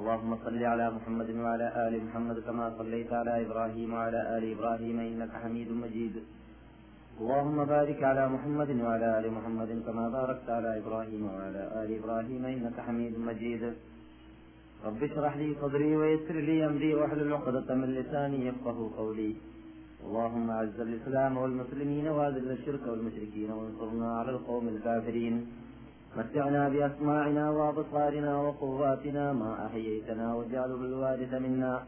اللهم صل على محمد وعلى آل محمد كما صليت على إبراهيم وعلى آل إبراهيم إنك حميد مجيد. اللهم بارك على محمد وعلى آل محمد كما باركت على إبراهيم وعلى آل إبراهيم إنك حميد مجيد. رب اشرح لي صدري ويسر لي أمري واحلل عقدة من لساني يفقه قولي. اللهم أعز الإسلام والمسلمين وأذل الشرك والمشركين وانصرنا على القوم الكافرين. متعنا بأسماعنا وأبصارنا وقواتنا ما أحييتنا واجعله الوارث منا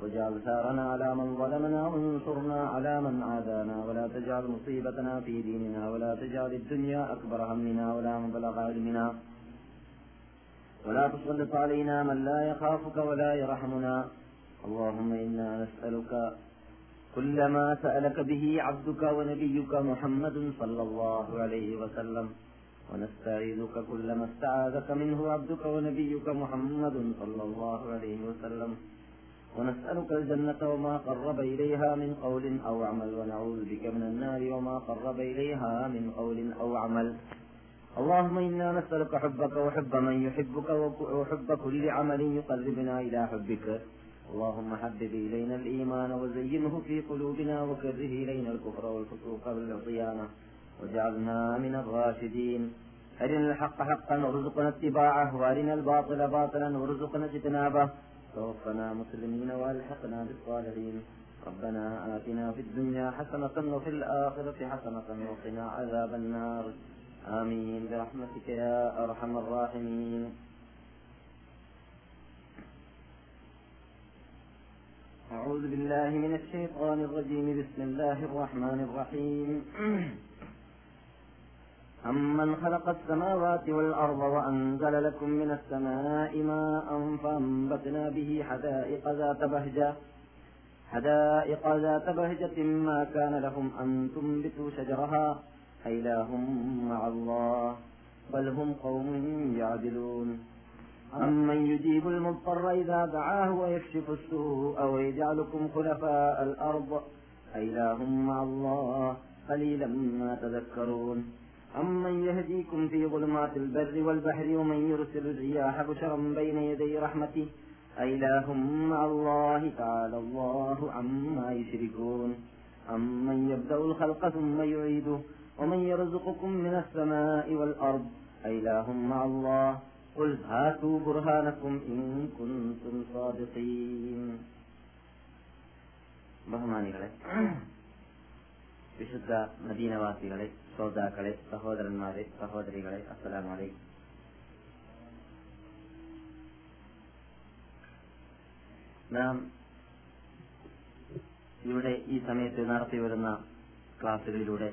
واجعل ثارنا على من ظلمنا وانصرنا على من عادانا ولا تجعل مصيبتنا في ديننا ولا تجعل الدنيا أكبر همنا ولا مبلغ علمنا ولا تسلط علينا من لا يخافك ولا يرحمنا اللهم إنا نسألك كل ما سألك به عبدك ونبيك محمد صلى الله عليه وسلم ونستعيذك كل ما استعاذك منه عبدك ونبيك محمد صلى الله عليه وسلم. ونسألك الجنة وما قرب إليها من قول أو عمل ونعوذ بك من النار وما قرب إليها من قول أو عمل. اللهم إنا نسألك حبك وحب من يحبك وحب كل عمل يقربنا إلى حبك. اللهم حبب إلينا الإيمان وزينه في قلوبنا وكره إلينا الكفر والفسوق والعصيان. وجعلنا من الراشدين. أرنا الحق حقا وارزقنا اتباعه وأرنا الباطل باطلا وارزقنا اجتنابه. توفنا مسلمين وألحقنا بالصالحين ربنا آتنا في الدنيا حسنة وفي الآخرة حسنة وقنا عذاب النار. آمين. برحمتك يا أرحم الراحمين. أعوذ بالله من الشيطان الرجيم. بسم الله الرحمن الرحيم. أمن خلق السماوات والأرض وأنزل لكم من السماء ماء فأنبتنا به حدائق ذات بهجة حدائق ذات بهجة ما كان لهم أن تنبتوا شجرها أإله مع الله بل هم قوم يعدلون أمن يجيب المضطر إذا دعاه ويكشف السوء ويجعلكم خلفاء الأرض أإله مع الله قليلا ما تذكرون أمن يهديكم في ظلمات البر والبحر ومن يرسل الرياح بشرا بين يدي رحمته أإله مع الله تعالى الله عما يشركون أمن يبدأ الخلق ثم يعيده ومن يرزقكم من السماء والأرض أإله مع الله قل هاتوا برهانكم إن كنتم صادقين ബഹുമാനികളെ വിശുദ്ധ മദീനവാസികളെ ശ്രോതാക്കളെ സഹോദരന്മാരെ സഹോദരികളെ അസ്സലാമലൈ നാം ഇവിടെ ഈ സമയത്ത് നടത്തി വരുന്ന ക്ലാസുകളിലൂടെ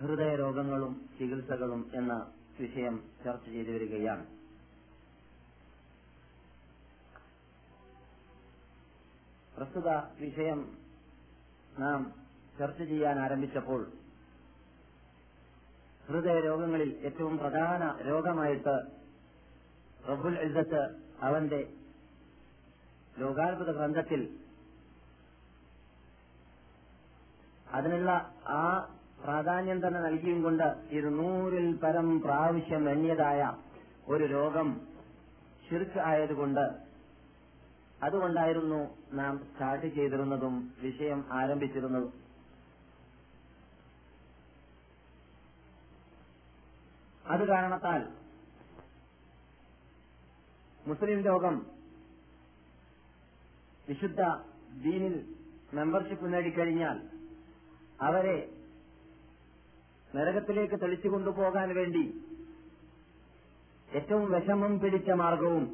ഹൃദയ രോഗങ്ങളും ചികിത്സകളും എന്ന വിഷയം ചർച്ച ചെയ്തു വരികയാണ്. പ്രസ്തുത വിഷയം നാം ചർച്ച ചെയ്യാൻ ആരംഭിച്ചപ്പോൾ ഹൃദയ രോഗങ്ങളിൽ ഏറ്റവും പ്രധാന രോഗമായിട്ട് റബ്ബുൽ ഇസത്ത് അവന്റെ ലോകാത്ഭുത ഗ്രന്ഥത്തിൽ അതിനുള്ള ആ പ്രാധാന്യം തന്നെ നൽകിയും കൊണ്ട് ഇരുന്നൂറിൽ പരം പ്രാവശ്യം എണ്ണിയതായ ഒരു രോഗം ശിർക്ക് ആയതുകൊണ്ട് അതുകൊണ്ടായിരുന്നു നാം സ്റ്റാർട്ട് ചെയ്തിരുന്നതും വിഷയം ആരംഭിച്ചിരുന്നതും. അത് കാരണത്താൽ മുസ്ലിം ലോകം വിശുദ്ധ ദീനിൽ മെമ്പർഷിപ്പ് നേടിക്കഴിഞ്ഞാൽ അവരെ നരകത്തിലേക്ക് തെളിച്ചു കൊണ്ടുപോകാൻ വേണ്ടി ഏറ്റവും വിഷമം പിടിച്ച മാർഗവും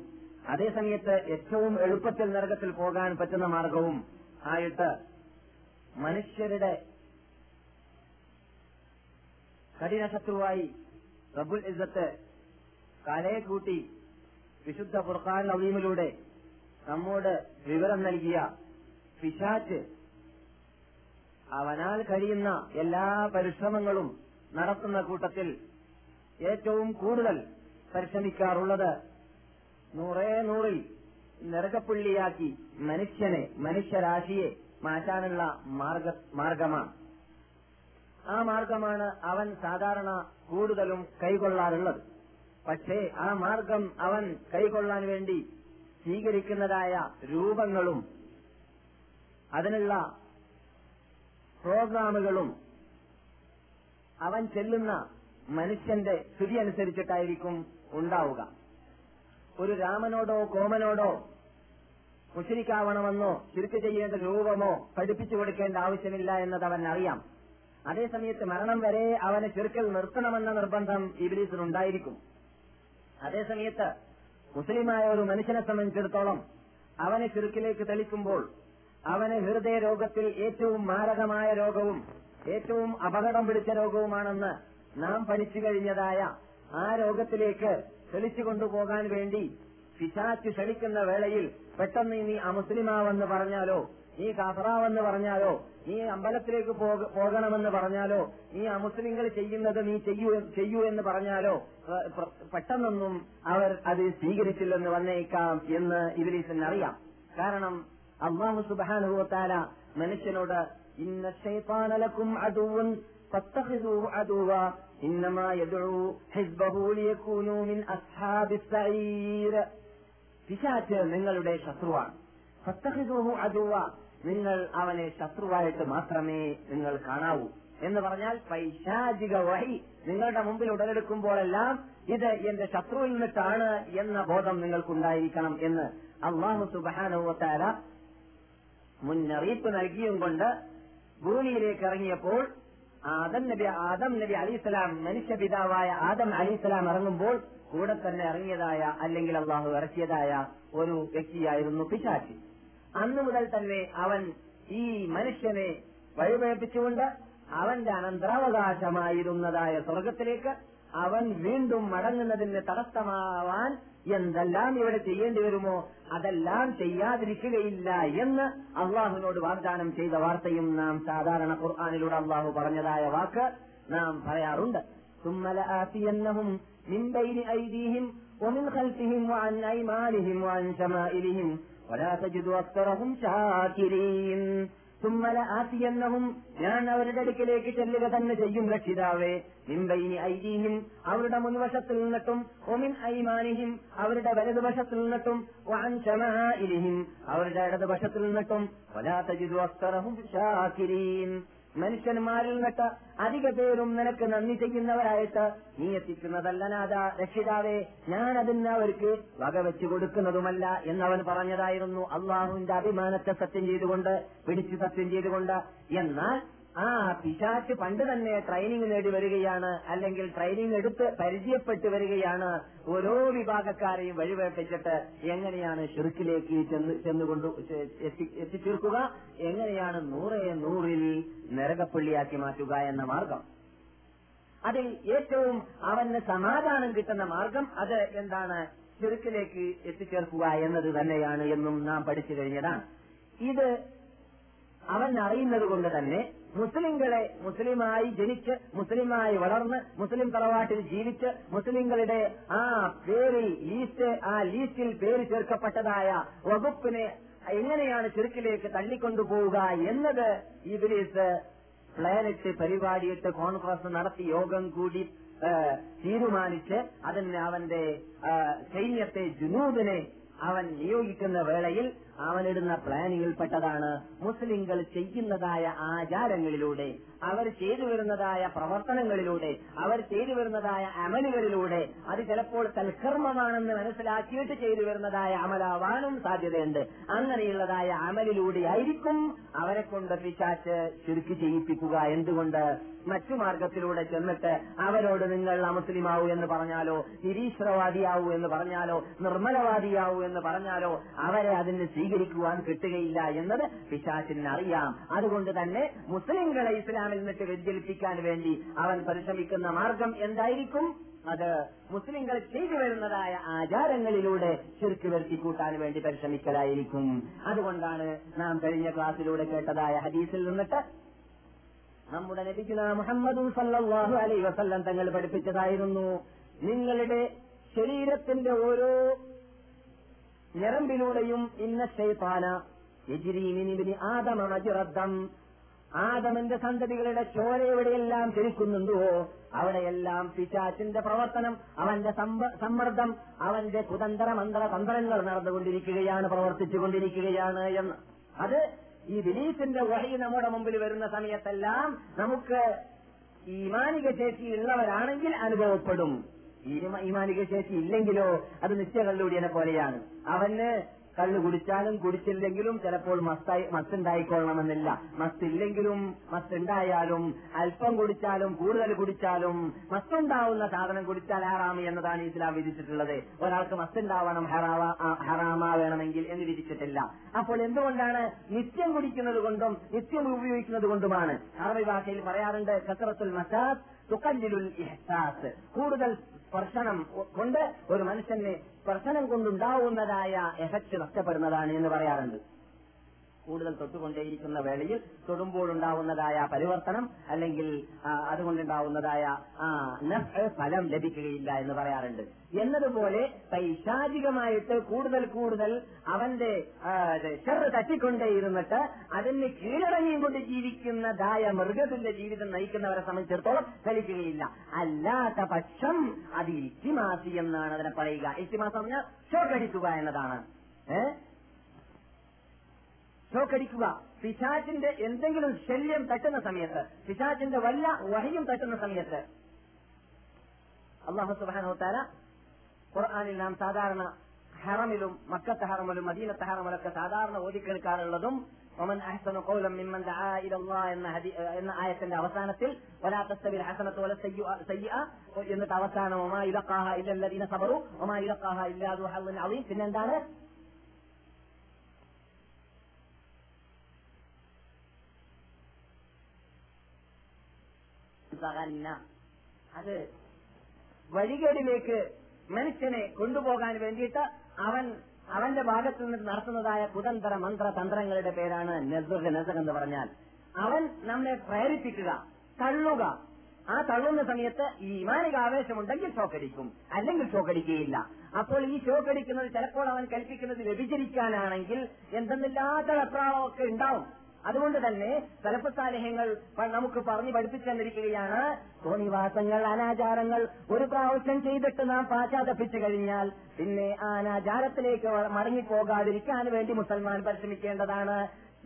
അതേസമയത്ത് ഏറ്റവും എളുപ്പത്തിൽ നരകത്തിൽ പോകാൻ പറ്റുന്ന മാർഗവും ആയിട്ട് മനുഷ്യരുടെ കഠിനശത്രുവായി റബുൽ ഇസത്ത് കലയെ കൂട്ടി വിശുദ്ധ ഫുർഖാൻ നവീമിലൂടെ നമ്മോട് വിവരം നൽകിയ പിശാച്ച് അവനാൽ കഴിയുന്ന എല്ലാ പരിശ്രമങ്ങളും നടത്തുന്ന കൂട്ടത്തിൽ ഏറ്റവും കൂടുതൽ പരിശ്രമിക്കാറുള്ളത് നൂറേ നൂറിൽ നരകപ്പുള്ളിയാക്കി മനുഷ്യനെ മനുഷ്യരാശിയെ മാറ്റാനുള്ള മാർഗ മാർഗമാണ്. ആ മാർഗമാണ് അവൻ സാധാരണ കൂടുതലും കൈകൊള്ളാറുള്ളത്. പക്ഷേ ആ മാർഗം അവൻ കൈകൊള്ളാൻ വേണ്ടി സ്വീകരിക്കുന്നതായ രൂപങ്ങളും അതിനുള്ള പ്രോഗ്രാമുകളും അവൻ ചെല്ലുന്ന മനുഷ്യന്റെ സ്ഥിതി അനുസരിച്ചിട്ടായിരിക്കും ഉണ്ടാവുക. ഒരു രാമനോടോ കോമനോടോ മുഷരിക്കാവണമെന്നോ ചുരുക്ക് ചെയ്യേണ്ട രൂപമോ പഠിപ്പിച്ചു കൊടുക്കേണ്ട ആവശ്യമില്ല എന്നത് അവൻ അറിയാം അതേസമയത്ത് മരണം വരെ അവനെ ചെറുക്കൽ നിർത്തണമെന്ന നിർബന്ധം ഇബിലീസിനുണ്ടായിരിക്കും. അതേസമയത്ത് മുസ്ലിമായ ഒരു മനുഷ്യനെ സംബന്ധിച്ചിടത്തോളം അവനെ ചെറുക്കിലേക്ക് തെളിക്കുമ്പോൾ അവന് ഹൃദയ രോഗത്തിൽ ഏറ്റവും മാരകമായ രോഗവും ഏറ്റവും അപകടം പിടിച്ച രോഗവുമാണെന്ന് നാം പഠിച്ചു കഴിഞ്ഞതായ ആ രോഗത്തിലേക്ക് തെളിച്ചു കൊണ്ടുപോകാൻ വേണ്ടി പിശാച്ച് ക്ഷണിക്കുന്ന വേളയിൽ പെട്ടെന്ന് നീ അമുസ്ലിമാവെന്ന് പറഞ്ഞാലോ നീ കാസറാവെന്ന് പറഞ്ഞാലോ? നീ അമ്പലത്തിലേക്ക് പോകണമെന്ന് പറഞ്ഞാലോ? നീ അമുസ്ലിങ്ങൾ ചെയ്യുന്നത് നീ ചെയ്യൂ ചെയ്യൂ എന്ന് പറഞ്ഞാലോ? പെട്ടെന്നൊന്നും അവർ അത് സ്വീകരിച്ചില്ലെന്ന് വന്നേക്കാം എന്ന് ഇബിലീസിന് അറിയാം. കാരണം അള്ളാഹു സുബാനുഭവത്താല മനുഷ്യനോട് ഇന്ന ഷെയ്ത്താനലക്കും അതുവും പിശാച്ച് നിങ്ങളുടെ ശത്രുവാണ്. നിങ്ങൾ അവനെ ശത്രുവായിട്ട് മാത്രമേ നിങ്ങൾ കാണാവൂ. എന്ന് പറഞ്ഞാൽ പൈശാചിക വഴി നിങ്ങളുടെ മുമ്പിൽ ഉടലെടുക്കുമ്പോഴെല്ലാം ഇത് എന്റെ ശത്രുവിൽ നിന്നിട്ടാണ് എന്ന ബോധം നിങ്ങൾക്കുണ്ടായിരിക്കണം എന്ന് അള്ളാഹു സുബാനുവത്താര മുന്നറിയിപ്പ് നൽകിയും കൊണ്ട് ഭൂമിയിലേക്ക് ഇറങ്ങിയപ്പോൾ ആദം നബി ആദം നബി അലിസ്ലാം മനുഷ്യ പിതാവായ ആദം അലിസ്ലാം ഇറങ്ങുമ്പോൾ കൂടെ തന്നെ ഇറങ്ങിയതായ അല്ലെങ്കിൽ അള്ളാഹു ഇറക്കിയതായ ഒരു വ്യക്തിയായിരുന്നു പിശാച്ചി അന്നു മുതൽ തന്നെ അവൻ ഈ മനുഷ്യനെ വഴിപഴപ്പിച്ചുകൊണ്ട് അവന്റെ അനന്തരാവകാശമായിരുന്നതായ സ്വർഗത്തിലേക്ക് അവൻ വീണ്ടും മടങ്ങുന്നതിന് തടസ്സമാവാൻ എന്തെല്ലാം ഇവിടെ ചെയ്യേണ്ടി വരുമോ അതെല്ലാം ചെയ്യാതിരിക്കുകയില്ല എന്ന് അള്ളാഹുവിനോട് വാഗ്ദാനം ചെയ്ത വാർത്തയും നാം സാധാരണ ഖുർആാനിലൂടെ അള്ളാഹു പറഞ്ഞതായ വാക്ക് നാം പറയാറുണ്ട് ثم من بين أيديهم ومن خلفهم وعن أيمانهم وعن شمائلهم ولا تجد أكثرهم شاكرين ثم لآتينهم ഞാൻ അവരുടെ അടുക്കിലേക്ക് ചെല്ലുക തന്നെ ചെയ്യും രക്ഷിതാവേ മിമ്പൈനി ഐദീഹിം അവരുടെ മുൻവശത്തിൽ നിന്നിട്ടും ഒമിൻ ഐമാനിഹിം അവരുടെ വലതുവശത്തിൽ നിന്നിട്ടും വഅൻ ശമാഇലിഹിം അവരുടെ ഇടതുവശത്തിൽ നിന്നിട്ടും വലാ തജിദു അക്തറഹും ഷാകിരീൻ മനുഷ്യന്മാരിൽ നിന്നിട്ട് അധിക പേരും നിനക്ക് നന്ദി ചെയ്യുന്നവരായിട്ട് നീ എത്തിക്കുന്നതല്ല നാഥ. രക്ഷിതാവേ ഞാൻ അതിന് അവർക്ക് വകവെച്ചു കൊടുക്കുന്നതുമല്ല എന്നവൻ പറഞ്ഞതായിരുന്നു. അള്ളാഹുവിന്റെ അഭിമാനത്തെ സത്യം ചെയ്തുകൊണ്ട് പിടിച്ചു സത്യം ചെയ്തുകൊണ്ട്. എന്നാൽ ആ പിശാച്ച് പണ്ട് തന്നെ ട്രെയിനിങ് നേടി വരികയാണ് അല്ലെങ്കിൽ ട്രെയിനിങ് എടുത്ത് പരിചയപ്പെട്ടു വരികയാണ് ഓരോ വിഭാഗക്കാരെയും വഴിവേപ്പിച്ചിട്ട് എങ്ങനെയാണ് ഷിർക്കിലേക്ക് ചെന്ന് ചെന്നുകൊണ്ട് എത്തിച്ചേർക്കുക എങ്ങനെയാണ് നൂറേ നൂറിൽ നരകപ്പള്ളിയാക്കി മാറ്റുക എന്ന മാർഗം. അതിൽ ഏറ്റവും അവന് സമാധാനം കിട്ടുന്ന മാർഗം അത് എന്താണ്? ചെറുക്കിലേക്ക് എത്തിച്ചേർക്കുക എന്നത് തന്നെയാണ് എന്നും നാം പഠിച്ചു കഴിഞ്ഞതാണ്. ഇത് അവൻ അറിയുന്നത് കൊണ്ട് തന്നെ മുസ്ലിങ്ങളെ മുസ്ലിമായി ജനിച്ച് മുസ്ലിമായി വളർന്ന് മുസ്ലിം തറവാട്ടിൽ ജീവിച്ച് മുസ്ലിങ്ങളുടെ ആ പേരിൽ ലീസ്റ്റ് ആ ലീസ്റ്റിൽ പേര് ചേർക്കപ്പെട്ടതായ വകുപ്പിനെ എങ്ങനെയാണ് ചെറുക്കിലേക്ക് തള്ളിക്കൊണ്ടുപോവുക എന്നത് ഇബ്രീസ് പ്ലാനിട്ട് പരിപാടിയിട്ട് കോൺഗ്രസ് നടത്തി യോഗം കൂടി തീരുമാനിച്ച് അതിന് അവന്റെ സൈന്യത്തെ ജുനൂദിനെ അവൻ നിയോഗിക്കുന്ന വേളയിൽ അവനിടുന്ന പ്ലാനിങ്ങിൽപ്പെട്ടതാണ് മുസ്ലിങ്ങൾ ചെയ്യുന്നതായ ആചാരങ്ങളിലൂടെ അവർ ചെയ്തു വരുന്നതായ പ്രവർത്തനങ്ങളിലൂടെ അവർ ചെയ്തു വരുന്നതായ അമലുകളിലൂടെ അത് ചിലപ്പോൾ തൽക്കർമ്മമാണെന്ന് മനസ്സിലാക്കിയിട്ട് ചെയ്തു വരുന്നതായ അമലാവാനും സാധ്യതയുണ്ട്. അങ്ങനെയുള്ളതായ അമലിലൂടെ ആയിരിക്കും അവരെ കൊണ്ട് പിശാച്ച് ചുരുക്കി ചെയ്യിപ്പിക്കുക. എന്തുകൊണ്ട്? മറ്റു മാർഗത്തിലൂടെ ചെന്നിട്ട് അവരോട് നിങ്ങൾ അമുസ്ലിമാവൂ എന്ന് പറഞ്ഞാലോ നിരീശ്വരവാദിയാവൂ എന്ന് പറഞ്ഞാലോ നിർമ്മലവാദിയാവൂ എന്ന് പറഞ്ഞാലോ അവരെ അതിന് സ്വീകരിക്കുവാൻ കിട്ടുകയില്ല എന്നത് പിശാച്ചിന് അറിയാം അതുകൊണ്ട് തന്നെ മുസ്ലിങ്ങളെ ഇസ്ലാമിൽ നിന്നിട്ട് വ്യതിചലിപ്പിക്കാൻ വേണ്ടി അവൻ പരിശ്രമിക്കുന്ന മാർഗം എന്തായിരിക്കും? അത് മുസ്ലിങ്ങൾ ചെയ്തു വരുന്നതായ ആചാരങ്ങളിലൂടെ ചെറുക്ക് വരുത്തി കൂട്ടാൻ വേണ്ടി പരിശ്രമിക്കലായിരിക്കും. അതുകൊണ്ടാണ് നാം കഴിഞ്ഞ ക്ലാസ്സിലൂടെ കേട്ടതായ ഹദീസിൽ നിന്നിട്ട് നമ്മുടെ നബിക്കുന്ന മുഹമ്മദ് സല്ലാഹു അലൈ വസല്ലം തങ്ങൾ പഠിപ്പിച്ചതായിരുന്നു. നിങ്ങളുടെ ശരീരത്തിന്റെ ഓരോ ഞരമ്പിലൂടെയും ഇന്ന ശൈത്താന ആദമ മജിറദ്ദം ആദമന്റെ സന്തതികളുടെ ചോര എവിടെയെല്ലാം ചലിക്കുന്നുണ്ടോ അവിടെയെല്ലാം പിശാച്ചിന്റെ പ്രവർത്തനം അവന്റെ സമ്മർദ്ദം അവന്റെ കുതന്ത്ര മന്ത്ര തന്ത്രങ്ങൾ നടന്നുകൊണ്ടിരിക്കുകയാണ് പ്രവർത്തിച്ചുകൊണ്ടിരിക്കുകയാണ് എന്ന്. അത് ഈ ബിലീഫിന്റെ വഴി നമ്മുടെ മുമ്പിൽ വരുന്ന സമയത്തെല്ലാം നമുക്ക് ഈമാനിക ശേഷി ഉള്ളവരാണെങ്കിൽ അനുഭവപ്പെടും. ഈ ഈമാനിക ശേഷി ഇല്ലെങ്കിലോ അത് നിശ്ചയകള്ളുടിയനെ പോലെയാണ്. അവന് കള്ളു കുടിച്ചാലും കുടിച്ചില്ലെങ്കിലും ചിലപ്പോൾ മസ്തായി മസ്തുണ്ടായിക്കൊള്ളണമെന്നില്ല. മസ്തില്ലെങ്കിലും മസ്തുണ്ടായാലും അല്പം കുടിച്ചാലും കൂടുതൽ കുടിച്ചാലും മസ്തുണ്ടാവുന്ന സാധനം കുടിച്ചാൽ ഹറാമി എന്നതാണ് ഇസ്ലാം വിധിച്ചിട്ടുള്ളത്. ഒരാൾക്ക് മസ്തുണ്ടാവണം ഹറാമാ വേണമെങ്കിൽ എന്ന് വിധിച്ചിട്ടില്ല. അപ്പോൾ എന്തുകൊണ്ടാണ് നിത്യം കുടിക്കുന്നത് കൊണ്ടും നിത്യം ഉപയോഗിക്കുന്നത് കൊണ്ടുമാണ്? അറബി ഭാഷയിൽ പറയാറുണ്ട് കസറത്തുൽ മസാസ് തുക്കല്ലിലുൽ ഇഹ്സാസ്. കൂടുതൽ സ്പർശനം കൊണ്ട് ഒരു മനുഷ്യന് സ്പർശനം കൊണ്ടുണ്ടാവുന്നതായ എഫക്ട് നഷ്ടപ്പെടുന്നതാണ് എന്ന് പറയാറുണ്ട്. കൂടുതൽ തൊട്ടുകൊണ്ടേയിരിക്കുന്ന വേളയിൽ തൊടുമ്പോഴുണ്ടാവുന്നതായ പരിവർത്തനം അല്ലെങ്കിൽ അതുകൊണ്ടുണ്ടാവുന്നതായ ഫലം ലഭിക്കുകയില്ല എന്ന് പറയാറുണ്ട്. എന്നതുപോലെ പൈശാചികമായിട്ട് കൂടുതൽ കൂടുതൽ അവന്റെ ചെറു തട്ടിക്കൊണ്ടേയിരുന്നിട്ട് അതിന് കീഴടങ്ങിയും കൊണ്ട് ജീവിക്കുന്നതായ മൃഗത്തിന്റെ ജീവിതം നയിക്കുന്നവരെ സംബന്ധിച്ചിടത്തോളം ഫലിക്കുകയില്ല. അല്ലാത്ത പക്ഷം അത് ഇറ്റിമാസി എന്നാണ് അതിനെ പറയുക. ഇറ്റിമാസം പറഞ്ഞാൽ ഷോക്കടിക്കുക എന്നതാണ്. ഏഹ് ഷോക്കടിക്കുക പിശാചിന്റെ എന്തെങ്കിലും ശല്യം തട്ടുന്ന സമയത്ത് പിശാചിന്റെ വല്ല വഹയും തട്ടുന്ന സമയത്ത് അള്ളാഹു സുബാനോത്താര ഖുർആാനിൽ നാം സാധാരണ ഹറമിലും മക്കത്തെ ഹറമിലും മദീനത്തെ ഹറമിലൊക്കെ സാധാരണ ഓതിക്കേൾക്കാറുള്ളതും ഒമൻ അഹ്സനു കൗലം മിമ്മൻ ദആ ഇലല്ലാഹ് എന്ന എന്ന ആയത്തിന്റെ അവസാനത്തിൽ വലാ തസ്തവിൽ ഹസനത്തു വല സയ്യിഅ എന്നിട്ട് അവസാനം ഒമാ ഇലഖാഹ ഇല്ല അല്ലദീന സബറു ഒമാ ഇലഖാഹ ഇല്ലാ ദു ഹള്ളിൻ അളീം പിന്നെന്താണ്? അത് വഴികേടിലേക്ക് മനുഷ്യനെ കൊണ്ടുപോകാൻ വേണ്ടിയിട്ട് അവൻ അവന്റെ ഭാഗത്തു നിന്ന് നടത്തുന്നതായ കുതന്ത്ര മന്ത്ര തന്ത്രങ്ങളുടെ പേരാണ് നെസർ. നെസർ എന്ന് പറഞ്ഞാൽ അവൻ നമ്മെ പ്രേരിപ്പിക്കുക തള്ളുക. ആ തള്ളുന്ന സമയത്ത് ഈ ഇമാനിക ആവേശമുണ്ടെങ്കിൽ ഷോക്കടിക്കും അല്ലെങ്കിൽ ഷോക്കടിക്കുകയില്ല അപ്പോൾ ഈ ഷോക്കടിക്കുന്നത് ചിലപ്പോൾ അവൻ കൽപ്പിക്കുന്നത് വ്യഭിചരിക്കാനാണെങ്കിൽ എന്തെന്നില്ലാത്ത വെപ്രാളമൊക്കെ ഉണ്ടാവും. അതുകൊണ്ട് തന്നെ തലപ്പത്താലഹ്യങ്ങൾ നമുക്ക് പറഞ്ഞു പഠിപ്പിച്ചു തന്നിരിക്കുകയാണ് തോന്നിവാസങ്ങൾ അനാചാരങ്ങൾ ഒരു പ്രാവശ്യം ചെയ്തിട്ട് നാം പാശ്ചാത്തപ്പിച്ചു കഴിഞ്ഞാൽ പിന്നെ ആ അനാചാരത്തിലേക്ക് മടങ്ങിപ്പോകാതിരിക്കാൻ വേണ്ടി മുസൽമാൻ പരിശ്രമിക്കേണ്ടതാണ്.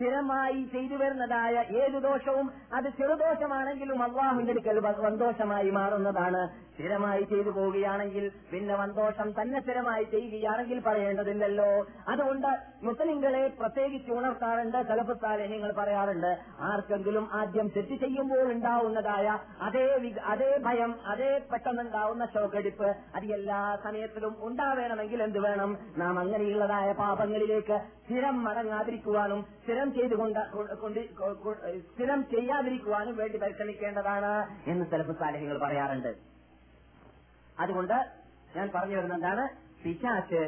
സ്ഥിരമായി ചെയ്തു വരുന്നതായ ഏത് ദോഷവും അത് ചെറുദോഷമാണെങ്കിലും അള്ളാഹുവിന്റെ അടുക്കൽ സന്തോഷമായി മാറുന്നതാണ്. സ്ഥിരമായി ചെയ്തു പോവുകയാണെങ്കിൽ പിന്നെ സന്തോഷം തന്നെ സ്ഥിരമായി ചെയ്യുകയാണെങ്കിൽ പറയേണ്ടതില്ലല്ലോ. അതുകൊണ്ട് മുസ്ലിങ്ങളെ പ്രത്യേകിച്ച് ഉണർത്താറുണ്ട് തലപ്പത്താലേഹ്യങ്ങൾ പറയാറുണ്ട്. ആർക്കെങ്കിലും ആദ്യം തെറ്റ് ചെയ്യുമ്പോൾ ഉണ്ടാവുന്നതായ അതേ അതേ ഭയം അതേ പെട്ടെന്നുണ്ടാവുന്ന ശോകടിപ്പ് അത് എല്ലാ സമയത്തിലും ഉണ്ടാവേണമെങ്കിൽ എന്ത് വേണം? നാം അങ്ങനെയുള്ളതായ പാപങ്ങളിലേക്ക് സ്ഥിരം മടങ്ങാതിരിക്കുവാനും സ്ഥിരം ചെയ്തുകൊണ്ട് സ്ഥിരം ചെയ്യാതിരിക്കുവാനും വേണ്ടി പരിശ്രമിക്കേണ്ടതാണ് എന്ന് ചിലപ്പോൾ സാലഹ്യങ്ങൾ പറയാറുണ്ട്. അതുകൊണ്ട് ഞാൻ പറഞ്ഞു വരുന്ന എന്താണ്? പിശാച്ച്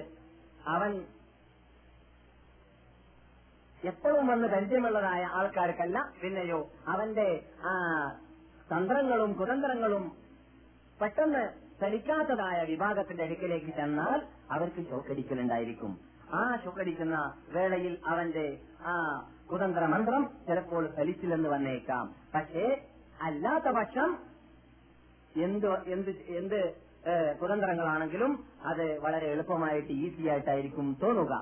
അവൻ എപ്പോഴും വന്ന് പരിചയമുള്ളതായ ആൾക്കാർക്കല്ല പിന്നെയോ അവന്റെ ആ തന്ത്രങ്ങളും കുതന്ത്രങ്ങളും പെട്ടെന്ന് ചലിക്കാത്തതായ വിഭാഗത്തിന്റെ അടുക്കിലേക്ക് ചെന്നാൽ അവർക്ക് ഷോക്കടിക്കലുണ്ടായിരിക്കും ആ ഷോക്കടിക്കുന്ന വേളയിൽ അവന്റെ ആ കുതന്ത്ര മന്ത്രം ചിലപ്പോൾ ഫലിച്ചില്ലെന്ന് വന്നേക്കാം. പക്ഷേ അല്ലാത്ത പക്ഷം എന്ത് എന്ത് എന്ത് കുതന്ത്രങ്ങളാണെങ്കിലും അത് വളരെ എളുപ്പമായിട്ട് ഈസി ആയിട്ടായിരിക്കും തോന്നുക.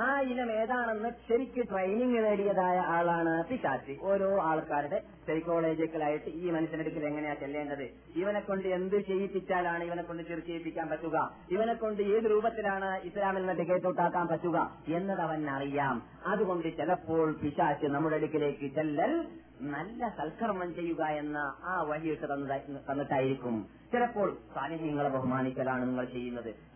ആ ഇനം ഏതാണെന്ന് ശരിക്ക് ട്രെയിനിങ് നേടിയതായ ആളാണ് പിശാച്ച്. ഓരോ ആൾക്കാരുടെ സൈക്കോളജിക്കലായിട്ട് ഈ മനുഷ്യനെടുക്കൽ എങ്ങനെയാ ചെല്ലേണ്ടത്? ഇവനെ കൊണ്ട് എന്ത് ചെയ്യിപ്പിച്ചാലാണ് ഇവനെ കൊണ്ട് ചെറു ചെയ്യിപ്പിക്കാൻ പറ്റുക? ഇവനെ കൊണ്ട് ഏത് രൂപത്തിലാണ് ഇസ്ലാമിൽ നിന്ന് ടിക്കറ്റ് തൊട്ടാക്കാൻ പറ്റുക എന്നത് അവൻ അറിയാം അതുകൊണ്ട് ചിലപ്പോൾ പിശാച്ച് നമ്മുടെ അടുക്കിലേക്ക് ചെല്ലൽ നല്ല സൽക്കർമ്മം ചെയ്യുക എന്ന ആ വഴിയിട്ട് തന്നിട്ടായിരിക്കും. ചിലപ്പോൾ സാന്നിധ്യങ്ങളെ ബഹുമാനിക്കലാണ് നിങ്ങൾ ചെയ്യുന്നത്.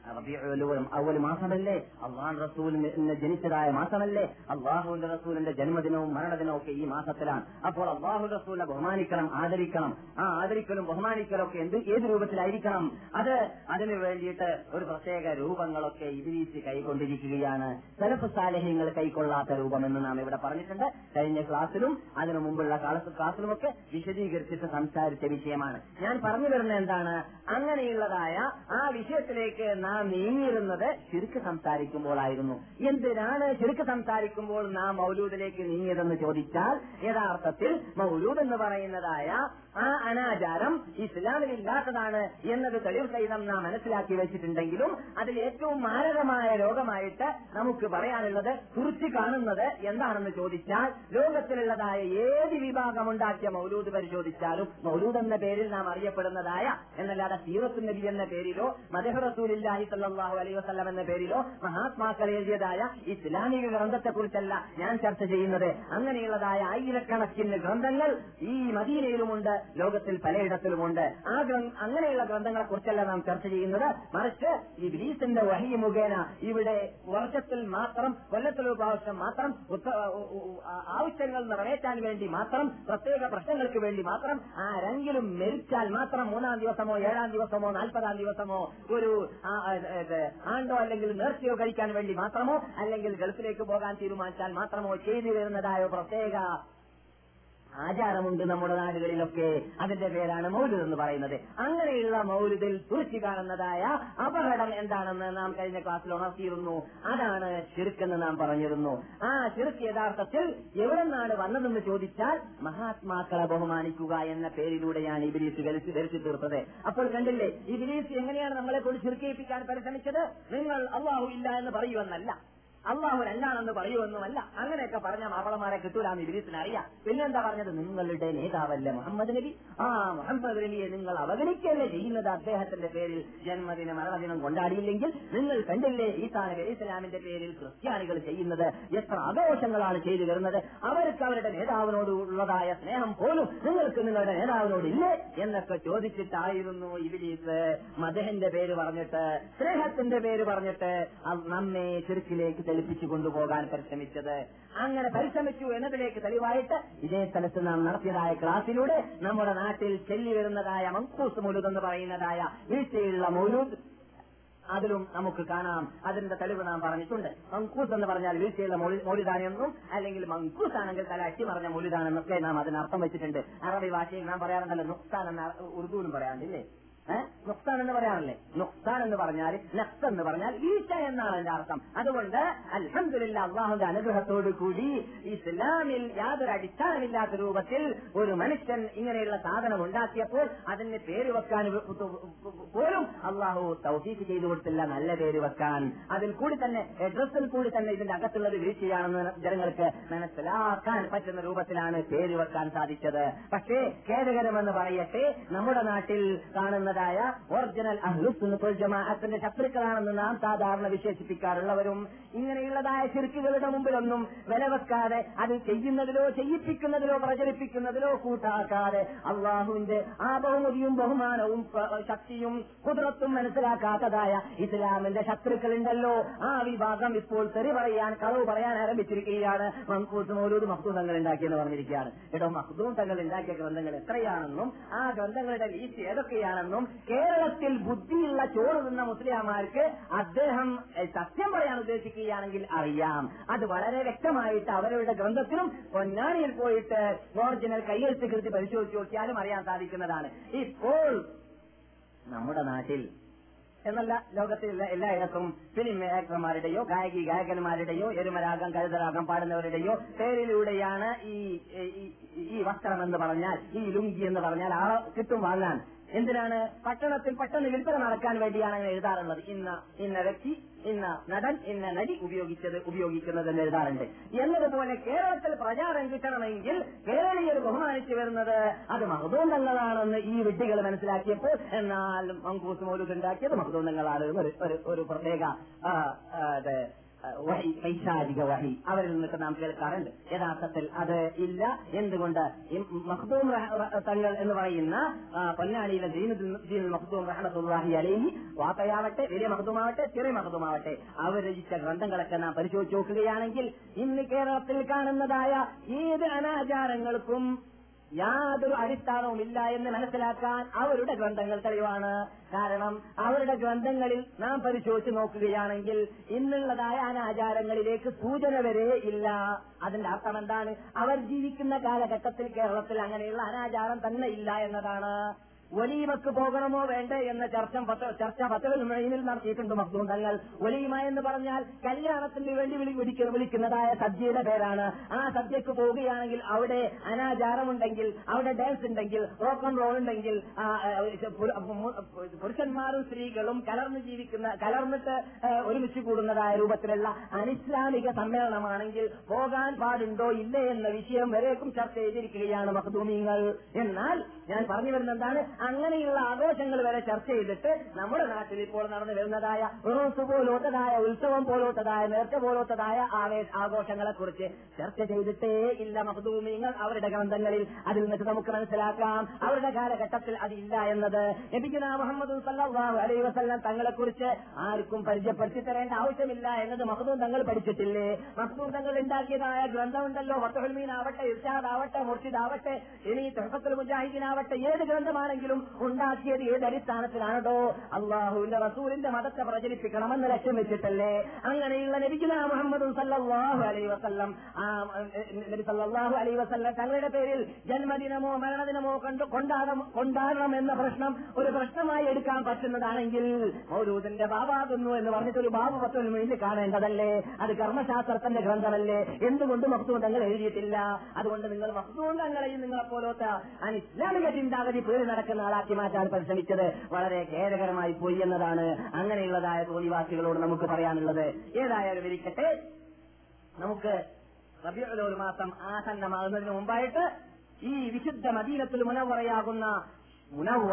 അവൽ മാസമല്ലേ? അള്ളാൻ റസൂലിന് ജനിച്ചതായ മാസമല്ലേ? അള്ളാഹുവിന്റെ റസൂലിന്റെ ജന്മദിനവും മരണദിനവും ഒക്കെ ഈ മാസത്തിലാണ്. അപ്പോൾ അള്ളാഹു റസൂലിനെ ബഹുമാനിക്കണം ആദരിക്കണം. ആ ആദരിക്കലും ബഹുമാനിക്കലും ഒക്കെ എന്ത് ഏത് രൂപത്തിലായിരിക്കണം? അത് അതിനു വേണ്ടിയിട്ട് ഒരു പ്രത്യേക രൂപങ്ങളൊക്കെ ഇതിരീച്ച് കൈക്കൊണ്ടിരിക്കുകയാണ്. സെലഫ് സാലഹ്യങ്ങൾ കൈക്കൊള്ളാത്ത രൂപമെന്ന് നാം ഇവിടെ പറഞ്ഞിട്ടുണ്ട്. കഴിഞ്ഞ ക്ലാസ്സിലും അതിനു മുമ്പുള്ള ക്ലാസ്സിലുമൊക്കെ വിശദീകരിച്ചിട്ട് സംസാരിച്ച വിഷയമാണ്. ഞാൻ പറഞ്ഞു വരുന്ന എന്താണ്? അങ്ങനെയുള്ളതായ ആ വിഷയത്തിലേക്ക് നാം നീങ്ങിയിരുന്നത് ചുരുക്ക് സംസാരിക്കുമ്പോഴായിരുന്നു എന്തിനാണ് ചുരുക്ക് സംസാരിക്കുമ്പോൾ നാം മൗലൂദിലേക്ക് നീങ്ങിയതെന്ന് ചോദിച്ചാൽ യഥാർത്ഥത്തിൽ മൗലൂദ് എന്ന് പറയുന്നതായ ആ അനാചാരം ഇസ്ലാമിലില്ലാത്തതാണ് എന്നത് തെളിവ് സഹിതം നാം മനസ്സിലാക്കി വെച്ചിട്ടുണ്ടെങ്കിലും അതിൽ ഏറ്റവും മാരകമായ രോഗമായിട്ട് നമുക്ക് പറയാനുള്ളത് കുറിച്ച് കാണുന്നത് എന്താണെന്ന് ചോദിച്ചാൽ ലോകത്തിലുള്ളതായ ഏത് വിഭാഗമുണ്ടാക്കിയ മൗലൂദ് പരിശോധിച്ചാലും മൗലൂദ് എന്ന പേരിൽ നാം അറിയപ്പെടുന്നതായ എന്നല്ലാതെ സീറത്ത് നബി എന്ന പേരിലോ മദഹ് റസൂലില്ലാഹി സല്ലാഹു അലൈഹി വസല്ലം എന്ന പേരിലോ മഹാത്മാക്കൾ എഴുതിയതായ ഇസ്ലാമിക ഗ്രന്ഥത്തെക്കുറിച്ചല്ല ഞാൻ ചർച്ച ചെയ്യുന്നത്. അങ്ങനെയുള്ളതായ ആയിരക്കണക്കിന് ഗ്രന്ഥങ്ങൾ ഈ മദീനയിലുമുണ്ട്. ലോകത്തിൽ പലയിടത്തിലുമുണ്ട്. ആ അങ്ങനെയുള്ള ഗ്രന്ഥങ്ങളെ കുറിച്ചല്ല നാം ചർച്ച ചെയ്യുന്നത്. മറിച്ച് ഈ ഗ്രീസിന്റെ വഹി മുഖേന ഇവിടെ വർഷത്തിൽ മാത്രം കൊല്ലത്തിൽ ഒരു പ്രാവശ്യം മാത്രം ആവശ്യങ്ങൾ നിറവേറ്റാൻ വേണ്ടി മാത്രം പ്രത്യേക പ്രശ്നങ്ങൾക്ക് വേണ്ടി മാത്രം ആരെങ്കിലും മരിച്ചാൽ മാത്രം മൂന്നാം ദിവസമോ ഏഴാം ദിവസമോ നാൽപ്പതാം ദിവസമോ ഒരു ആണ്ടോ അല്ലെങ്കിൽ നേർച്ചയോ കഴിക്കാൻ വേണ്ടി മാത്രമോ അല്ലെങ്കിൽ ഗൾഫിലേക്ക് പോകാൻ തീരുമാനിച്ചാൽ മാത്രമോ ചെയ്തു വരുന്നതായോ പ്രത്യേക ആചാരമുണ്ട് നമ്മുടെ നാടുകളിലൊക്കെ. അതിന്റെ പേരാണ് മൗലിദ് എന്ന് പറയുന്നത്. അങ്ങനെയുള്ള മൗലിദിൽ തുറച്ചു കാണുന്നതായ അപകടം എന്താണെന്ന് നാം കഴിഞ്ഞ ക്ലാസ്സിൽ ഉണർത്തിയിരുന്നു. അതാണ് ചെറുക്കെന്ന് നാം പറഞ്ഞിരുന്നു. ആ ചെറുക്ക് യഥാർത്ഥത്തിൽ എവിടെ നിന്നാണ് വന്നതെന്ന് ചോദിച്ചാൽ മഹാത്മാക്കളെ ബഹുമാനിക്കുക എന്ന പേരിലൂടെയാണ് ഇബിലീസ് ധരിച്ചു ധരിച്ചു തീർത്തത്. അപ്പോൾ കണ്ടില്ലേ ഇബിലീസ് എങ്ങനെയാണ് നമ്മളെ കൊണ്ട് ചെറുക്കേൽപ്പിക്കാൻ പരിശ്രമിച്ചത്? നിങ്ങൾ അള്ളാഹു ഇല്ല എന്ന് പറയുമെന്നല്ല. അള്ളാഹു രണ്ടാണെന്ന് പറയുമെന്നുമല്ല. അങ്ങനെയൊക്കെ പറഞ്ഞ മാപ്പിളമാരെ കിട്ടൂലാന്ന് ഇബിലീസിന് അറിയാം. പിന്നെന്താ പറഞ്ഞത്? നിങ്ങളുടെ നേതാവല്ലേ മുഹമ്മദ് നബി? ആ മുഹമ്മദ് നബിയെ നിങ്ങൾ അവഗണിക്കല്ലേ ചെയ്യുന്നത്? അദ്ദേഹത്തിന്റെ പേരിൽ ജന്മദിന മരണദിനം കൊണ്ടാടിയില്ലെങ്കിൽ നിങ്ങൾ കണ്ടില്ലേ ഈസാ നബി ഇസ്ലാമിന്റെ പേരിൽ ക്രിസ്ത്യാനികൾ ചെയ്യുന്നത്? എത്ര ആഘോഷങ്ങളാണ് ചെയ്തു വരുന്നത് അവർക്ക് അവരുടെ നേതാവിനോട് ഉള്ളതായ സ്നേഹം പോലും നിങ്ങൾക്ക് നിങ്ങളുടെ നേതാവിനോട് ഇല്ലേ എന്നൊക്കെ ചോദിച്ചിട്ടായിരുന്നു ഇബിലീസ്. മദഹന്റെ പേര് പറഞ്ഞിട്ട് സ്നേഹത്തിന്റെ പേര് പറഞ്ഞിട്ട് നമ്മെ ചെറുക്കിലേക്ക് തെളിപ്പിച്ചു കൊണ്ടുപോകാൻ പരിശ്രമിച്ചത്. അങ്ങനെ പരിശ്രമിച്ചു എന്നതിലേക്ക് തെളിവായിട്ട് ഇതേ സ്ഥലത്ത് നാം നടത്തിയതായ ക്ലാസ്സിലൂടെ നമ്മുടെ നാട്ടിൽ ചെല്ലി വരുന്നതായ മങ്കൂസ് മുലുദ് എന്ന് പറയുന്നതായ വീഴ്ചയുള്ള മൗലൂദ് അതിലും നമുക്ക് കാണാം. അതിന്റെ തെളിവ് നാം പറഞ്ഞിട്ടുണ്ട്. മങ്കൂസ് എന്ന് പറഞ്ഞാൽ വീഴ്ചയുള്ള മൗലിദാനെന്നും അല്ലെങ്കിൽ മങ്കൂസ് ആണെങ്കിൽ തല അട്ടിമറിഞ്ഞ മൗലിദാനെന്നൊക്കെ നാം അതിന് അർത്ഥം വെച്ചിട്ടുണ്ട്. അറബി ഭാഷയിൽ നാം പറയാറുണ്ടല്ലോ നുക്താൻ എന്ന ഉറുദുവിലും പറയാറില്ലേ നുക്താൻ എന്ന് പറയാറില്ലേ? നുക്സാൻ എന്ന് പറഞ്ഞാൽ നഫ്സ് എന്ന് പറഞ്ഞാൽ വീഴ്ച എന്നാണ് അതിന്റെ അർത്ഥം. അതുകൊണ്ട് അൽഹംദുലില്ല അള്ളാഹുന്റെ അനുഗ്രഹത്തോടു കൂടി ഇസ്ലാമിൽ യാതൊരു അടിസ്ഥാനമില്ലാത്ത രൂപത്തിൽ ഒരു മനുഷ്യൻ ഇങ്ങനെയുള്ള സാധനം ഉണ്ടാക്കിയപ്പോൾ അതിന് പേര് വെക്കാൻ പോലും അള്ളാഹു തൗഹീഫ് ചെയ്തു കൊടുത്തില്ല നല്ല പേര് വെക്കാൻ. അതിൽ കൂടി തന്നെ ഡ്രസ്സിൽ കൂടി തന്നെ ഇതിന്റെ അകത്തുള്ളത് വീഴ്ചയാണെന്ന് ജനങ്ങൾക്ക് മനസ്സിലാക്കാൻ പറ്റുന്ന രൂപത്തിലാണ് പേര് വെക്കാൻ സാധിച്ചത്. പക്ഷേ ഖേദകരമെന്ന് പറയട്ടെ നമ്മുടെ നാട്ടിൽ കാണുന്നതായ ഒറിജിനൽ അഹ്ലുസ് ജമാഅത്തിന്റെ ശത്രുക്കളാണെന്ന് നാം സാധാരണ വിശേഷിപ്പിക്കാറുള്ളവരും ഇങ്ങനെയുള്ളതായ ചെറുക്കുകളുടെ മുമ്പിലൊന്നും വില വെക്കാതെ അത് ചെയ്യുന്നതിലോ ചെയ്യിപ്പിക്കുന്നതിലോ പ്രചരിപ്പിക്കുന്നതിലോ കൂട്ടാക്കാതെ അള്ളാഹുവിന്റെ ആ ബഹുമതിയും ബഹുമാനവും ശക്തിയും കുതിരത്തും മനസ്സിലാക്കാത്തതായ ഇസ്ലാമിന്റെ ശത്രുക്കളുണ്ടല്ലോ. ആ വിഭാഗം ഇപ്പോൾ തെറി പറയാൻ കളവ് പറയാൻ ആരംഭിച്ചിരിക്കുകയാണ്. മങ്കൂസ് മൗലൂദ് മഹ്ദൂ തങ്ങൾ ഉണ്ടാക്കിയെന്ന് പറഞ്ഞിരിക്കുകയാണ്. എടോ മഖ്ദൂം തങ്ങൾ ഉണ്ടാക്കിയ ഗ്രന്ഥങ്ങൾ എത്രയാണെന്നും ആ ഗ്രന്ഥങ്ങളുടെ വീഴ്ച ഏതൊക്കെയാണെന്നും കേരളത്തിൽ ബുദ്ധിയുള്ള ചോറ് തിന്ന മുസ്ലിംമാർക്ക് അദ്ദേഹം സത്യം പറയാൻ ഉദ്ദേശിക്കുകയാണെങ്കിൽ അറിയാം. അത് വളരെ വ്യക്തമായിട്ട് അവരുടെ ഗ്രന്ഥത്തിലും പൊന്നാനിയിൽ പോയിട്ട് ഓറിജിനൽ കയ്യെഴുത്ത് കൃതി പരിശോധിച്ച് നോക്കിയാലും അറിയാൻ സാധിക്കുന്നതാണ്. ഇപ്പോൾ നമ്മുടെ നാട്ടിൽ എന്നല്ല ലോകത്തിലുള്ള എല്ലായിടത്തും ഫിലിം ആക്ടർമാരുടെയോ ഗായകി ഗായകന്മാരുടെയോ എരുമരാഗം കഴുതരാഗം പാടുന്നവരുടെയോ പേരിലൂടെയാണ് ഈ- ഈ വസ്ത്രം എന്ന് പറഞ്ഞാൽ ഈ ലുങ്കി എന്ന് പറഞ്ഞാൽ ആ കിട്ടും വാങ്ങാൻ. എന്തിനാണ് പട്ടണത്തിൽ പെട്ടെന്ന് വിൽപ്പന നടക്കാൻ വേണ്ടിയാണ് അങ്ങനെ എഴുതാറുള്ളത്. ഇന്ന ഇന്ന വ്യക്തി ഇന്ന നടൻ ഇന്ന നടി ഉപയോഗിച്ചത് ഉപയോഗിക്കുന്നത് എന്ന് എഴുതാറുണ്ട്. എന്നതുപോലെ കേരളത്തിൽ പ്രചാരം കിട്ടണമെങ്കിൽ കേരളീയർ ബഹുമാനിച്ചു വരുന്നത് അത് മഹദൂന്തങ്ങളാണെന്ന് ഈ വിഡ്ഢികൾ മനസ്സിലാക്കിയപ്പോൾ എന്നാൽ മങ്കൂസ് മോലുണ്ടാക്കിയത് മഹദൂന്തങ്ങളാണ് ഒരു ഒരു- പ്രത്യേക വഹി പൈശാചിക വഹി. അവരിൽ നിന്നൊക്കെ നാം കേൾക്കാറുണ്ട്. യഥാർത്ഥത്തിൽ അത് ഇല്ല. എന്തുകൊണ്ട്? മഖ്ദൂം തങ്ങൾ എന്ന് പറയുന്ന പൊന്നാനിയിലെ ദീനുദ്ദീൻ മഖ്ദൂം റഹ്മത്തുള്ളാഹി അലൈഹി വാപ്പയാവട്ടെ വലിയ മഖ്ദൂമാവട്ടെ ചെറിയ മഖ്ദൂമാവട്ടെ അവർ രചിച്ച ഗ്രന്ഥങ്ങളൊക്കെ നാം പരിശോധിച്ച് നോക്കുകയാണെങ്കിൽ ഇന്ന് കേരളത്തിൽ കാണുന്നതായ ഏത് അനാചാരങ്ങൾക്കും യാതൊരു അടിസ്ഥാനവും ഇല്ല എന്ന് മനസ്സിലാക്കാൻ അവരുടെ ഗ്രന്ഥങ്ങൾ തെളിവാണ്. കാരണം അവരുടെ ഗ്രന്ഥങ്ങളിൽ നാം പരിശോധിച്ച് നോക്കുകയാണെങ്കിൽ ഇന്നുള്ളതായ അനാചാരങ്ങളിലേക്ക് സൂചന വരെ ഇല്ല. അതിന്റെ അർത്ഥം എന്താണ് അവർ ജീവിക്കുന്ന കാലഘട്ടത്തിൽ കേരളത്തിൽ അങ്ങനെയുള്ള അനാചാരം തന്നെ ഇല്ല എന്നതാണ്. ഒലീമക്ക് പോകണമോ വേണ്ടേ എന്ന ചർച്ച ചർച്ച പത്തവിൽ നടത്തിയിട്ടുണ്ട് മക്തൂം തങ്ങൾ. ഒലീമ എന്ന് പറഞ്ഞാൽ കല്യാണത്തിന് വേണ്ടി വിളി വിളിക്കുന്നതായ സദ്യയുടെ പേരാണ്. ആ സദ്യക്ക് പോവുകയാണെങ്കിൽ അവിടെ അനാചാരമുണ്ടെങ്കിൽ അവിടെ ഡാൻസ് ഉണ്ടെങ്കിൽ റോക്ക് ആൻഡ് റോൾ ഉണ്ടെങ്കിൽ പുരുഷന്മാരും സ്ത്രീകളും കലർന്ന് ജീവിക്കുന്ന കലർന്നിട്ട് ഒരുമിച്ച് കൂടുന്നതായ രൂപത്തിലുള്ള അനിസ്ലാമിക സമ്മേളനമാണെങ്കിൽ പോകാൻ പാടുണ്ടോ ഇല്ലേ എന്ന വിഷയം വരേക്കും ചർച്ച ചെയ്തിരിക്കുകയാണ് മക്തൂമിങ്ങൾ എന്നാൽ ഞാൻ പറഞ്ഞു വരുന്ന എന്താണ്? അങ്ങനെയുള്ള ആഘോഷങ്ങൾ വരെ ചർച്ച ചെയ്തിട്ട് നമ്മുടെ നാട്ടിൽ ഇപ്പോൾ നടന്നു വരുന്നതായ ഉറൂസ് പോലോത്തതായ ഉത്സവം പോലോത്തതായ നേർച്ച പോലോത്തതായ ആഘോഷങ്ങളെ കുറിച്ച് ചർച്ച ചെയ്തിട്ടേ ഇല്ല മഹദൂമിങ്ങൾ അവരുടെ ഗ്രന്ഥങ്ങളിൽ അതിൽ നിന്ന് നമുക്ക് മനസ്സിലാക്കാം. അവരുടെ കാലഘട്ടത്തിൽ അതില്ല എന്നത്. നബിഗുന മുഹമ്മദ് അലൈഹി വസല്ലം തങ്ങളെ കുറിച്ച് ആർക്കും പരിചയപ്പെടുത്തി തരേണ്ട ആവശ്യമില്ല എന്നത് മഹദൂം തങ്ങൾ പഠിച്ചിട്ടില്ലേ? മഹദൂം തങ്ങൾ ഉണ്ടാക്കിയതായ ഗ്രന്ഥമുണ്ടല്ലോ. വത്തഹുൽമീൻ ആവട്ടെ ഇർഷാദ് ആവട്ടെ മുർഷിദ് ആവട്ടെ ഇനി തെഹത്തുൽ മുജാഹിദീൻ ആവട്ടെ ഏത് ഗ്രന്ഥമാണെങ്കിലും ഉണ്ടാക്കിയത് ഏത് അടിസ്ഥാനത്തിലാണോ അള്ളാഹുവിന്റെ റസൂലിന്റെ മതത്തെ പ്രചരിപ്പിക്കണമെന്ന് ലക്ഷ്യം വെച്ചിട്ടല്ലേ? അങ്ങനെയുള്ള നബിജുല മുഹമ്മദ് സല്ലാഹു അലൈ വസല്ലം സല്ലാഹു അലൈ നബി സല്ലല്ലാഹു അലൈഹി വസല്ലം തങ്ങളുടെ പേരിൽ ജന്മദിനമോ മരണദിനമോ കണ്ട് കൊണ്ടാടണം എന്ന പ്രശ്നം ഒരു പ്രശ്നമായി എടുക്കാൻ പറ്റുന്നതാണെങ്കിൽ മൗലൂദിന്റെ ബാബാകുന്നു എന്ന് പറഞ്ഞിട്ട് ഒരു ബാബു പത്തൊരു കാണേണ്ടതല്ലേ? അത് കർമ്മശാസ്ത്രത്തിന്റെ ഗ്രന്ഥമല്ലേ? എന്തുകൊണ്ട് മക്തൂൻ തങ്ങൾ എഴുതിയിട്ടില്ല. അതുകൊണ്ട് നിങ്ങൾ മക്തൂൻ തങ്ങളെയും നിങ്ങളെ പോലോത്ത അനിസ്ലാമിക ചിന്താഗതി പേര് നടക്കുന്ന ആളാക്കി മാറ്റാൻ പരിശ്രമിച്ചത് വളരെ ഖേദകരമായി പോയി എന്നതാണ് അങ്ങനെയുള്ളതായ തോന്നിവാസികളോട് നമുക്ക് പറയാനുള്ളത്. ഏതായാലും വിരിക്കട്ടെ. നമുക്ക് ഒരു മാസം ആസന്നമാകുന്നതിന് മുമ്പായിട്ട് ഈ വിശുദ്ധ മദീനത്തിൽ മുനവറയാകുന്ന മുനവറ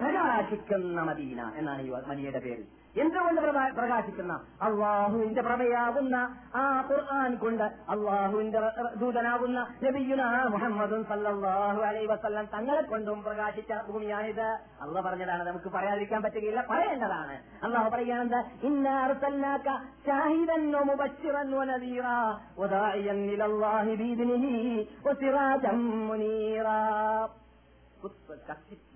പ്രകാശിക്കുന്ന മദീന എന്നാണ് ഈ മദിയുടെ പേര്. എന്തുകൊണ്ട് പ്രകാ- പ്രകാശിക്കുന്ന? അള്ളാഹുവിന്റെ പ്രഭയാകുന്ന ആ ഖുർആൻ കൊണ്ട് അള്ളാഹുവിന്റെ ദൂതനാകുന്ന നബിയുന മുഹമ്മദും സല്ലാഹു അലൈ വസല്ലം തങ്ങളെ കൊണ്ടും പ്രകാശിച്ച ഭൂമിയാണിത്. അള്ള പറഞ്ഞതാണ് നമുക്ക് പറയാതിരിക്കാൻ പറ്റുകയില്ല പറയേണ്ടതാണ്. അള്ളാഹു പറയുകയാണെന്ത്? ഇന്നാ അർസൽനാക ഷാഹിദൻ വമുബശ്ശിറൻ വനദീറാ വദാഇയൻ ഇലല്ലാഹി മുനീറ.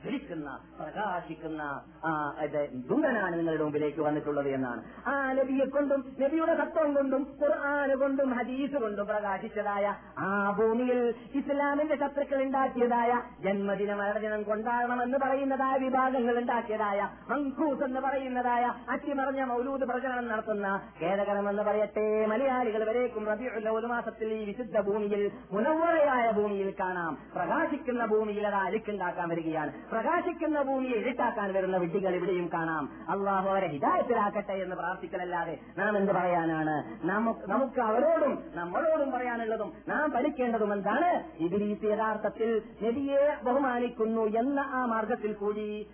ജ്വലിക്കുന്ന പ്രകാശിക്കുന്ന ആ ഇത് നിങ്ങളുടെ മുമ്പിലേക്ക് വന്നിട്ടുള്ളത് എന്നാണ്. ആ നബിയെ കൊണ്ടും നബിയുടെ തത്വം കൊണ്ടും ഖുർആാന് കൊണ്ടും ഹദീസ് കൊണ്ടും പ്രകാശിച്ചതായ ആ ഭൂമിയിൽ ഇസ്ലാമിന്റെ ശത്രുക്കൾ ഉണ്ടാക്കിയതായ ജന്മദിന മരണദിനം കൊണ്ടാടണമെന്ന് പറയുന്നതായ വിഭാഗങ്ങൾ ഉണ്ടാക്കിയതായ മങ്കൂസ് എന്ന് പറയുന്നതായ അട്ടിമറിഞ്ഞ മൗലൂദ് പ്രചരണം നടത്തുന്ന ഖേദകരമെന്ന് പറയട്ടെ മലയാളികൾ വരേക്കും റബിയുള്ള ഒരു മാസത്തിൽ ഈ വിശുദ്ധ ഭൂമിയിൽ മുനവറയായ ഭൂമിയിൽ കാണാം പ്രകാശിക്കുന്ന ഭൂമിയിൽ അത് അഴുക്കുണ്ടാക്കാൻ വരികയാണ്. പ്രകാശിക്കുന്ന ഭൂമിയെ ഇരുട്ടാക്കാൻ വരുന്ന വിഡ്ഢികൾ ഇവിടെയും കാണാം. അള്ളാഹു അവരെ ഹിതായത്തിലാക്കട്ടെ എന്ന് പ്രാർത്ഥിക്കലല്ലാതെ നാം എന്ത് പറയാനാണ്? നമുക്ക് അവരോടും നമ്മളോടും പറയാനുള്ളതും നാം പഠിക്കേണ്ടതും എന്താണ്? ഇബിലീസ് യഥാർത്ഥത്തിൽ നബിയെ ബഹുമാനിക്കുന്നു എന്ന ആ മാർഗത്തിൽ കൂടി.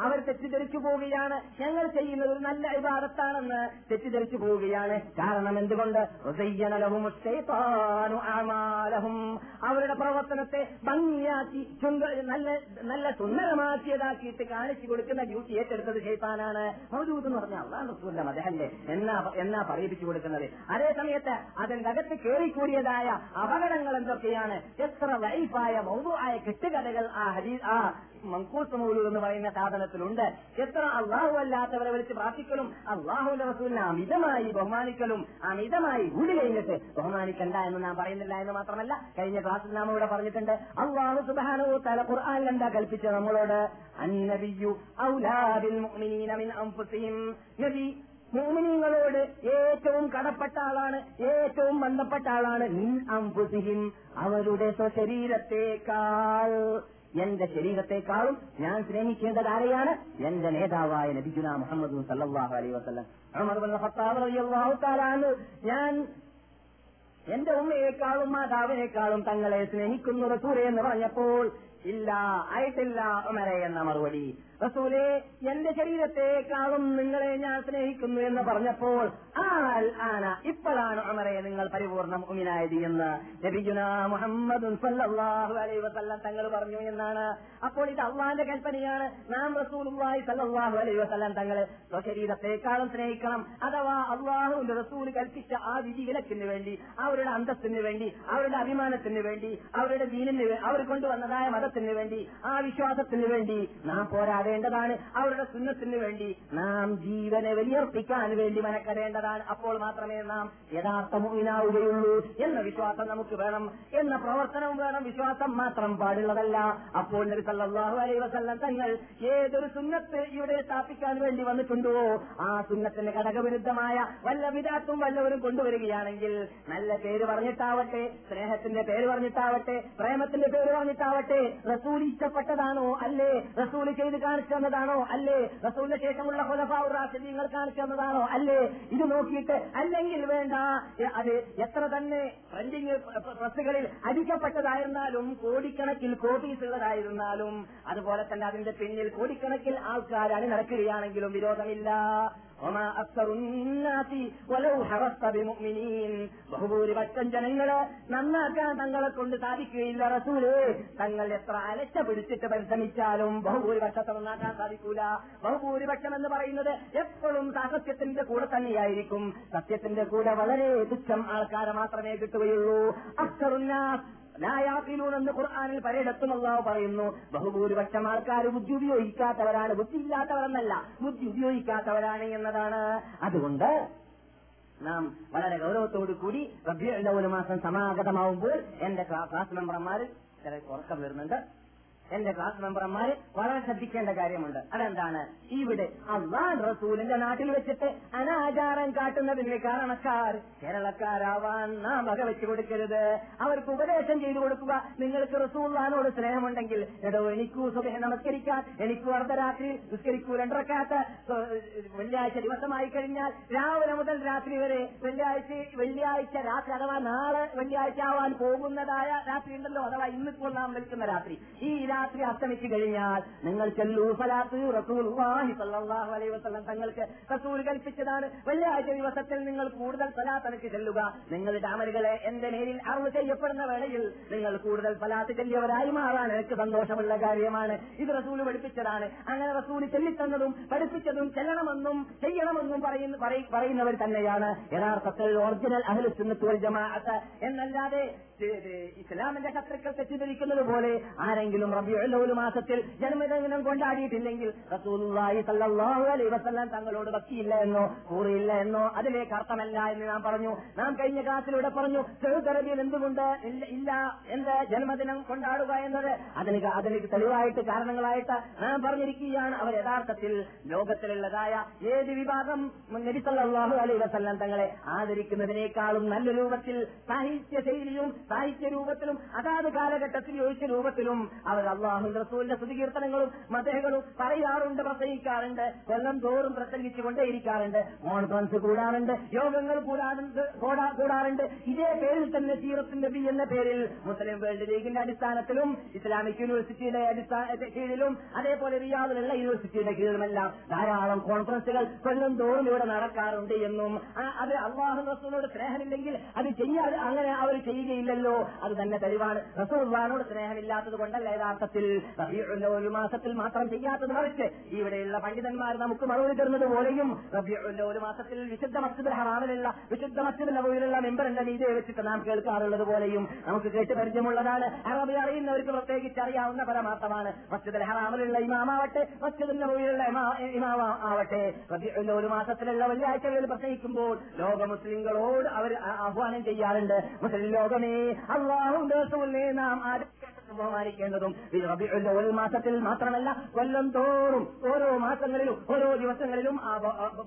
അവർ തെറ്റിദ്ധരിച്ചു പോവുകയാണ്. ഞങ്ങൾ ചെയ്യുന്നത് ഒരു നല്ല ഇബാദത്താണെന്ന് തെറ്റിദ്ധരിച്ചു പോവുകയാണ്. കാരണം എന്തുകൊണ്ട്. അവരുടെ പ്രവർത്തനത്തെ ഭംഗിയാക്കി നല്ല നല്ല സുന്ദരമാക്കിയതാക്കിയിട്ട് കാണിച്ചു കൊടുക്കുന്ന ഡ്യൂട്ടി ഏറ്റെടുത്തത് ഷെയ്ത്താനാണ് മൗജൂദ് എന്ന് പറഞ്ഞാൽ അള്ളാഹ് റസൂലിന്റെ മതഹല്ലേ എന്നാ എന്നാ പറയിപ്പിച്ചു കൊടുക്കുന്നത്? അതേ സമയത്ത് അതിന്റെ അകത്ത് കയറിക്കൂടിയതായ അപകടങ്ങൾ എന്തൊക്കെയാണ്? എത്ര വൈഫായ മൗതുവായ കെട്ടുകഥകൾ ആ ഹരീ ആ മങ്കൂസ് മൗലൂദ് എന്ന് പറയുന്ന സാധനത്തിലുണ്ട്. എത്ര അള്ളാഹു അല്ലാത്തവരെ വിളിച്ച് പ്രാർത്ഥിക്കലും അള്ളാഹുവിന്റെ റസൂലിനെ അമിതമായി ബഹുമാനിക്കലും അമിതമായി ഊടി കഴിഞ്ഞിട്ട് ബഹുമാനിക്കണ്ട എന്ന് നാം പറയുന്നില്ല എന്ന് മാത്രമല്ല കഴിഞ്ഞ ക്ലാസ്സിൽ നാം ഇവിടെ പറഞ്ഞിട്ടുണ്ട് അള്ളാഹു സുബാനോ തല ഖുർആൻ എന്താ കൽപ്പിച്ച നമ്മളോട്? അന്നബിയു മുഅ്മിനീന അൻഫുസിഹിം. നബി മോമിനിങ്ങളോട് ഏറ്റവും കടപ്പെട്ട ആളാണ് ഏറ്റവും ബന്ധപ്പെട്ട ആളാണ് നിൻ അംബുസിഹിം അവരുടെ സ്വശരീരത്തെക്കാൾ എന്റെ ശരീരത്തെക്കാളും ഞാൻ സ്നേഹിക്കേണ്ടത് ആരെയാണ്? എന്റെ നേതാവായ നബിജുന മുഹമ്മദ് സല്ലാഹു അലൈ വസ്ലം ഞാൻ എന്റെ ഉമ്മയെക്കാളും മാതാവിനേക്കാളും തങ്ങളെ സ്നേഹിക്കുന്നു റസൂലെ എന്ന് പറഞ്ഞപ്പോൾ ഇല്ല ആയിട്ടില്ല ഉമരെ എന്ന മറുപടി. റസൂലെ എന്റെ ശരീരത്തെക്കാളും നിങ്ങളെ ഞാൻ സ്നേഹിക്കുന്നു എന്ന് പറഞ്ഞപ്പോൾ ആൽ ആന ഇപ്പോഴാണ് അമറെ നിങ്ങൾ പരിപൂർണ ഉമിനായത് എന്ന്. ലഭിക്കുന്ന മുഹമ്മദ് വസല്ലം തങ്ങൾ പറഞ്ഞു എന്നാണ്. അപ്പോൾ ഇത് അള്ളാന്റെ കൽപ്പനയാണ്. നാം റസൂലുള്ളാഹി സല്ലാഹു അലൈ വസല്ലം തങ്ങളെ സ്വശരീരത്തെക്കാളും സ്നേഹിക്കണം. അഥവാ അള്ളാഹുവിന്റെ റസൂൽ കൽപ്പിച്ച ആ വിധി വിലക്കിന് വേണ്ടി അവരുടെ അന്തസ്സിന് വേണ്ടി അവരുടെ അഭിമാനത്തിന് വേണ്ടി അവരുടെ ദീനിന് അവർ കൊണ്ടുവന്നതായ മതത്തിന് വേണ്ടി ആ വിശ്വാസത്തിന് വേണ്ടി നാം പോരാടേണ്ടതാണ് അവരുടെ സുന്നത്തിന് വേണ്ടി നാം ജീവനെ വലിയർപ്പിക്കാൻ വേണ്ടി മനക്കരേണ്ടതാണ് അപ്പോൾ മാത്രമേ നാം യഥാർത്ഥ മുവിനാവുകയുള്ളൂ എന്ന വിശ്വാസം നമുക്ക് വേണം. എന്ന പ്രവർത്തനവും വേണം. വിശ്വാസം മാത്രം പാടുള്ളതല്ല. അപ്പോൾ നബി അലൈഹി വസല്ലം തങ്ങൾ ഏതൊരു സുന്നത്ത് ഇവിടെ സ്ഥാപിക്കാൻ വേണ്ടി വന്നിട്ടുണ്ടോ? ആ സുന്നത്തിന് ഘടകവിരുദ്ധമായ വല്ല വിദാത്തും വല്ലവരും കൊണ്ടുവരികയാണെങ്കിൽ നല്ല പേര് പറഞ്ഞിട്ടാവട്ടെ സ്നേഹത്തിന്റെ പേര് പറഞ്ഞിട്ടാവട്ടെ പ്രേമത്തിന്റെ പേര് പറഞ്ഞിട്ടാവട്ടെ റസൂൽ ഇഷ്ടപ്പെട്ടതാണോ? അല്ലേ? റസൂൽ ചെയ്ത് കാണിച്ചു തന്നതാണോ അല്ലേ? റസൂലിന് ശേഷമുള്ള ഹുലഫാഉർ റാഷിദീങ്ങൾ കാണിച്ചു തന്നതാണോ അല്ലേ? ഇത് നോക്കിയിട്ട് അല്ലെങ്കിൽ വേണ്ട. അത് എത്ര തന്നെ പ്രിന്റിംഗ് പ്രസ്സുകളിൽ അടിക്കപ്പെട്ടതായിരുന്നാലും കോടിക്കണക്കിൽ കോപ്പീസുകളായിരുന്നാലും അതുപോലെ തന്നെ അതിന്റെ പിന്നിൽ കോടിക്കണക്കിൽ ആൾക്കാരാണ് നടക്കുകയാണെങ്കിലും വിരോധമില്ല. ഒമാ അക്സറുന്നാത്തി വലൗ ഹറസ്ത ബിമുഅ്മിനീൻ ബഹുഭൂരിപക്ഷം ജനങ്ങളെ നന്നാക്കാൻ തങ്ങളെ കൊണ്ട് സാധിക്കുകയില്ല റസൂലേ. തങ്ങൾ എത്ര അലച്ച പിടിച്ചിട്ട് പരിശ്രമിച്ചാലും ബഹുഭൂരിപക്ഷത്തെ നന്നാക്കാൻ സാധിക്കൂല. ബഹുഭൂരിപക്ഷം എന്ന് പറയുന്നത് എപ്പോഴും സത്യത്തിന്റെ കൂടെ തന്നെയായിരിക്കും. സത്യത്തിന്റെ കൂടെ വളരെ തുച്ഛം ആൾക്കാരെ മാത്രമേ കിട്ടുകയുള്ളൂ. അക്സറുന്നാസ് ലായാക്കിലൂണെന്ന് ഖുർആാനിൽ പലയിടത്തും അള്ളാഹു പറയുന്നു. ബഹുഭൂരിപക്ഷം ആൾക്കാർ ബുദ്ധി ഉപയോഗിക്കാത്തവരാണ്. ബുദ്ധി ഇല്ലാത്തവരെന്നല്ല. ബുദ്ധി ഉപയോഗിക്കാത്തവരാണ് എന്നതാണ്. അതുകൊണ്ട് നാം വളരെ ഗൗരവത്തോടു കൂടി റബ്ബിയുടെ ഒരു മാസം സമാഗതമാവുമ്പോൾ എന്റെ ക്ലാസ് മെമ്പർമാർ ചില ഉറക്കം വരുന്നുണ്ട്. എന്റെ ക്ലാസ് മെമ്പർമാര് വളരെ ശ്രദ്ധിക്കേണ്ട കാര്യമുണ്ട്. അതെന്താണ്? ഇവിടെ അള്ളാൻ റസൂലിന്റെ നാട്ടിൽ വെച്ചിട്ട് അനാചാരം കാട്ടുന്നതിന്റെ കാരണക്കാർ കേരളക്കാരാവാൻ നാം വക വെച്ചു കൊടുക്കരുത്. അവർക്ക് ഉപദേശം ചെയ്തു കൊടുക്കുക. നിങ്ങൾക്ക് റസൂള്ളാനോട് സ്നേഹമുണ്ടെങ്കിൽ എടോ എനിക്കൂ സുബഹ നമസ്കരിക്കാൻ എനിക്ക് അർദ്ധരാത്രി നിസ്കരിക്കൂ രണ്ടരക്കാത്ത വെള്ളിയാഴ്ച ദിവസമായി കഴിഞ്ഞാൽ രാവിലെ മുതൽ രാത്രി വരെ വെള്ളിയാഴ്ച വെള്ളിയാഴ്ച രാത്രി അഥവാ നാളെ വെള്ളിയാഴ്ച ആവാൻ പോകുന്നതായ രാത്രി ഉണ്ടല്ലോ അഥവാ ഇന്നിപ്പോൾ നാം നിൽക്കുന്ന രാത്രി. ഈ രാത്രി അസ്തമിച്ചു കഴിഞ്ഞാൽ നിങ്ങൾ ചെല്ലൂ. ഫലാത്ത് അലൈഹി വസല്ലം തങ്ങൾക്ക് റസൂൽ കൽപ്പിച്ചതാണ്. വെള്ളിയാഴ്ച ദിവസത്തിൽ നിങ്ങൾ കൂടുതൽ ഫലാത്തനക്ക് ചെല്ലുക. നിങ്ങളുടെ അമലുകളെ എന്റെ മേലിൽ അറിവ് ചെയ്യപ്പെടുന്ന വേളയിൽ നിങ്ങൾ കൂടുതൽ ഫലാത്ത് ചെല്ലിയവരായി മാറാൻ എനിക്ക് സന്തോഷമുള്ള കാര്യമാണ്. ഇത് റസൂൽ പഠിപ്പിച്ചതാണ്. അങ്ങനെ റസൂൽ ചെല്ലിത്തന്നതും പഠിപ്പിച്ചതും ചെല്ലണമെന്നും ചെയ്യണമെന്നും പറയുന്ന പറയ- പറയുന്നവർ തന്നെയാണ്. യഥാർത്ഥത്തിൽ ഒറിജിനൽ അഹ്ലു സുന്നത്ത് വൽ ജമാഅത്ത് എന്നല്ലാതെ ഇസ്ലാമിന്റെ ശത്രുക്കൾ തെറ്റിദ്ധരിക്കുന്നത് പോലെ ആരെങ്കിലും റബിയുള്ളൊരു മാസത്തിൽ ജന്മദിനം കൊണ്ടാടിയിട്ടില്ലെങ്കിൽ റസൂലുള്ളാഹി സല്ലല്ലാഹു അലൈഹി വസല്ലം തങ്ങളോട് ഭക്തിയില്ല എന്നോ കൂറിയില്ല എന്നോ അതിലേക്ക് അർത്ഥമല്ല എന്ന് നാം പറഞ്ഞു. നാം കഴിഞ്ഞ ക്ലാസ്സിലൂടെ പറഞ്ഞു സൗദി അറേബ്യയിൽ എന്തുകൊണ്ട് ഇല്ല- എന്ത് ജന്മദിനം കൊണ്ടാടുക എന്നത് അതിന് അതിന് തെളിവായിട്ട് കാരണങ്ങളായിട്ട് നാം പറഞ്ഞിരിക്കുകയാണ്. അവർ യഥാർത്ഥത്തിൽ ലോകത്തിലുള്ളതായ ഏത് വിഭാഗം നബി സല്ലല്ലാഹു അലൈഹി വസല്ലം തങ്ങളെ ആദരിക്കുന്നതിനേക്കാളും നല്ല രൂപത്തിൽ സാഹിത്യ ശൈലിയും സാഹിത്യ രൂപത്തിലും അതാത് കാലഘട്ടത്തിൽ യോജിച്ച രൂപത്തിലും അവർ അള്ളാഹു റസൂലിന്റെ സ്തുതികീർത്തനങ്ങളും മതകളും പറയാറുണ്ട് പ്രസംഗിക്കാറുണ്ട് കൊല്ലം തോറും പ്രസംഗിച്ചുകൊണ്ടേയിരിക്കാറുണ്ട് കോൺഫറൻസ് കൂടാറുണ്ട് യോഗങ്ങൾ കൂടാറുണ്ട് കൂടാ- കൂടാറുണ്ട്. ഇതേ പേരിൽ തന്നെ സീറത്തിന്റെ ബി എന്ന പേരിൽ മുസ്ലിം വേൾഡ് ലീഗിന്റെ അടിസ്ഥാനത്തിലും ഇസ്ലാമിക് യൂണിവേഴ്സിറ്റിയുടെ കീഴിലും അതേപോലെ റിയാദിലുള്ള യൂണിവേഴ്സിറ്റിയുടെ കീഴിലുമെല്ലാം ധാരാളം കോൺഫറൻസുകൾ കൊല്ലം തോറും ഇവിടെ നടക്കാറുണ്ട് എന്നും അത് അള്ളാഹു റസൂലിനോട് സ്നേഹമില്ലെങ്കിൽ അത് ചെയ്യാതെ അങ്ങനെ അവർ ചെയ്യുകയില്ലല്ലോ അത് തന്നെ തെളിവാണ്. റസൂർവാനോട് സ്നേഹമില്ലാത്തത് കൊണ്ടല്ല യഥാർത്ഥത്തിൽ. ഒരു മാസത്തിൽ മാത്രം ചെയ്യാത്തത് മറിച്ച് ഇവിടെയുള്ള പണ്ഡിതന്മാർ നമുക്ക് മറുപടി തരുന്നത് പോലെയും ഒരു മാസത്തിൽ വിശുദ്ധ മസ്ജിദ് ഹറാമിലുള്ള വിശുദ്ധ മസ്ജിദ് മെമ്പർ മെമ്പറിന്റെ നീതിയെ വെച്ചിട്ട് നാം കേൾക്കാറുള്ളത് പോലെയും നമുക്ക് കേട്ട് പരിചയമുള്ളതാണ്. അറബി അറിയുന്നവർക്ക് പ്രത്യേകിച്ച് അറിയാവുന്ന പരമാർത്ഥമാണ് മസ്ജിദ് ഹറാമിലുള്ള ഇമാമാവട്ടെ മസ്ജിദ് നബവിയിലുള്ള ഇമാ- ഇമാമ ആവട്ടെ. അവ്വൽ മാസത്തിലുള്ള വെള്ളിയാഴ്ചകളിൽ പ്രസംഗിക്കുമ്പോൾ ലോക മുസ്ലിങ്ങളോട് അവർ ആഹ്വാനം ചെയ്യാറുണ്ട്. മുസ്ലിം ലോകമേ അള്ളാഹു ദിവസമല്ലേ നാം ആരംഭിക്കേണ്ടതും ബഹുമാനിക്കേണ്ടതും ഈ അവ്വൽ മാസത്തിൽ മാത്രമല്ല കൊല്ലം തോറും ഓരോ മാസങ്ങളിലും ഓരോ ദിവസങ്ങളിലും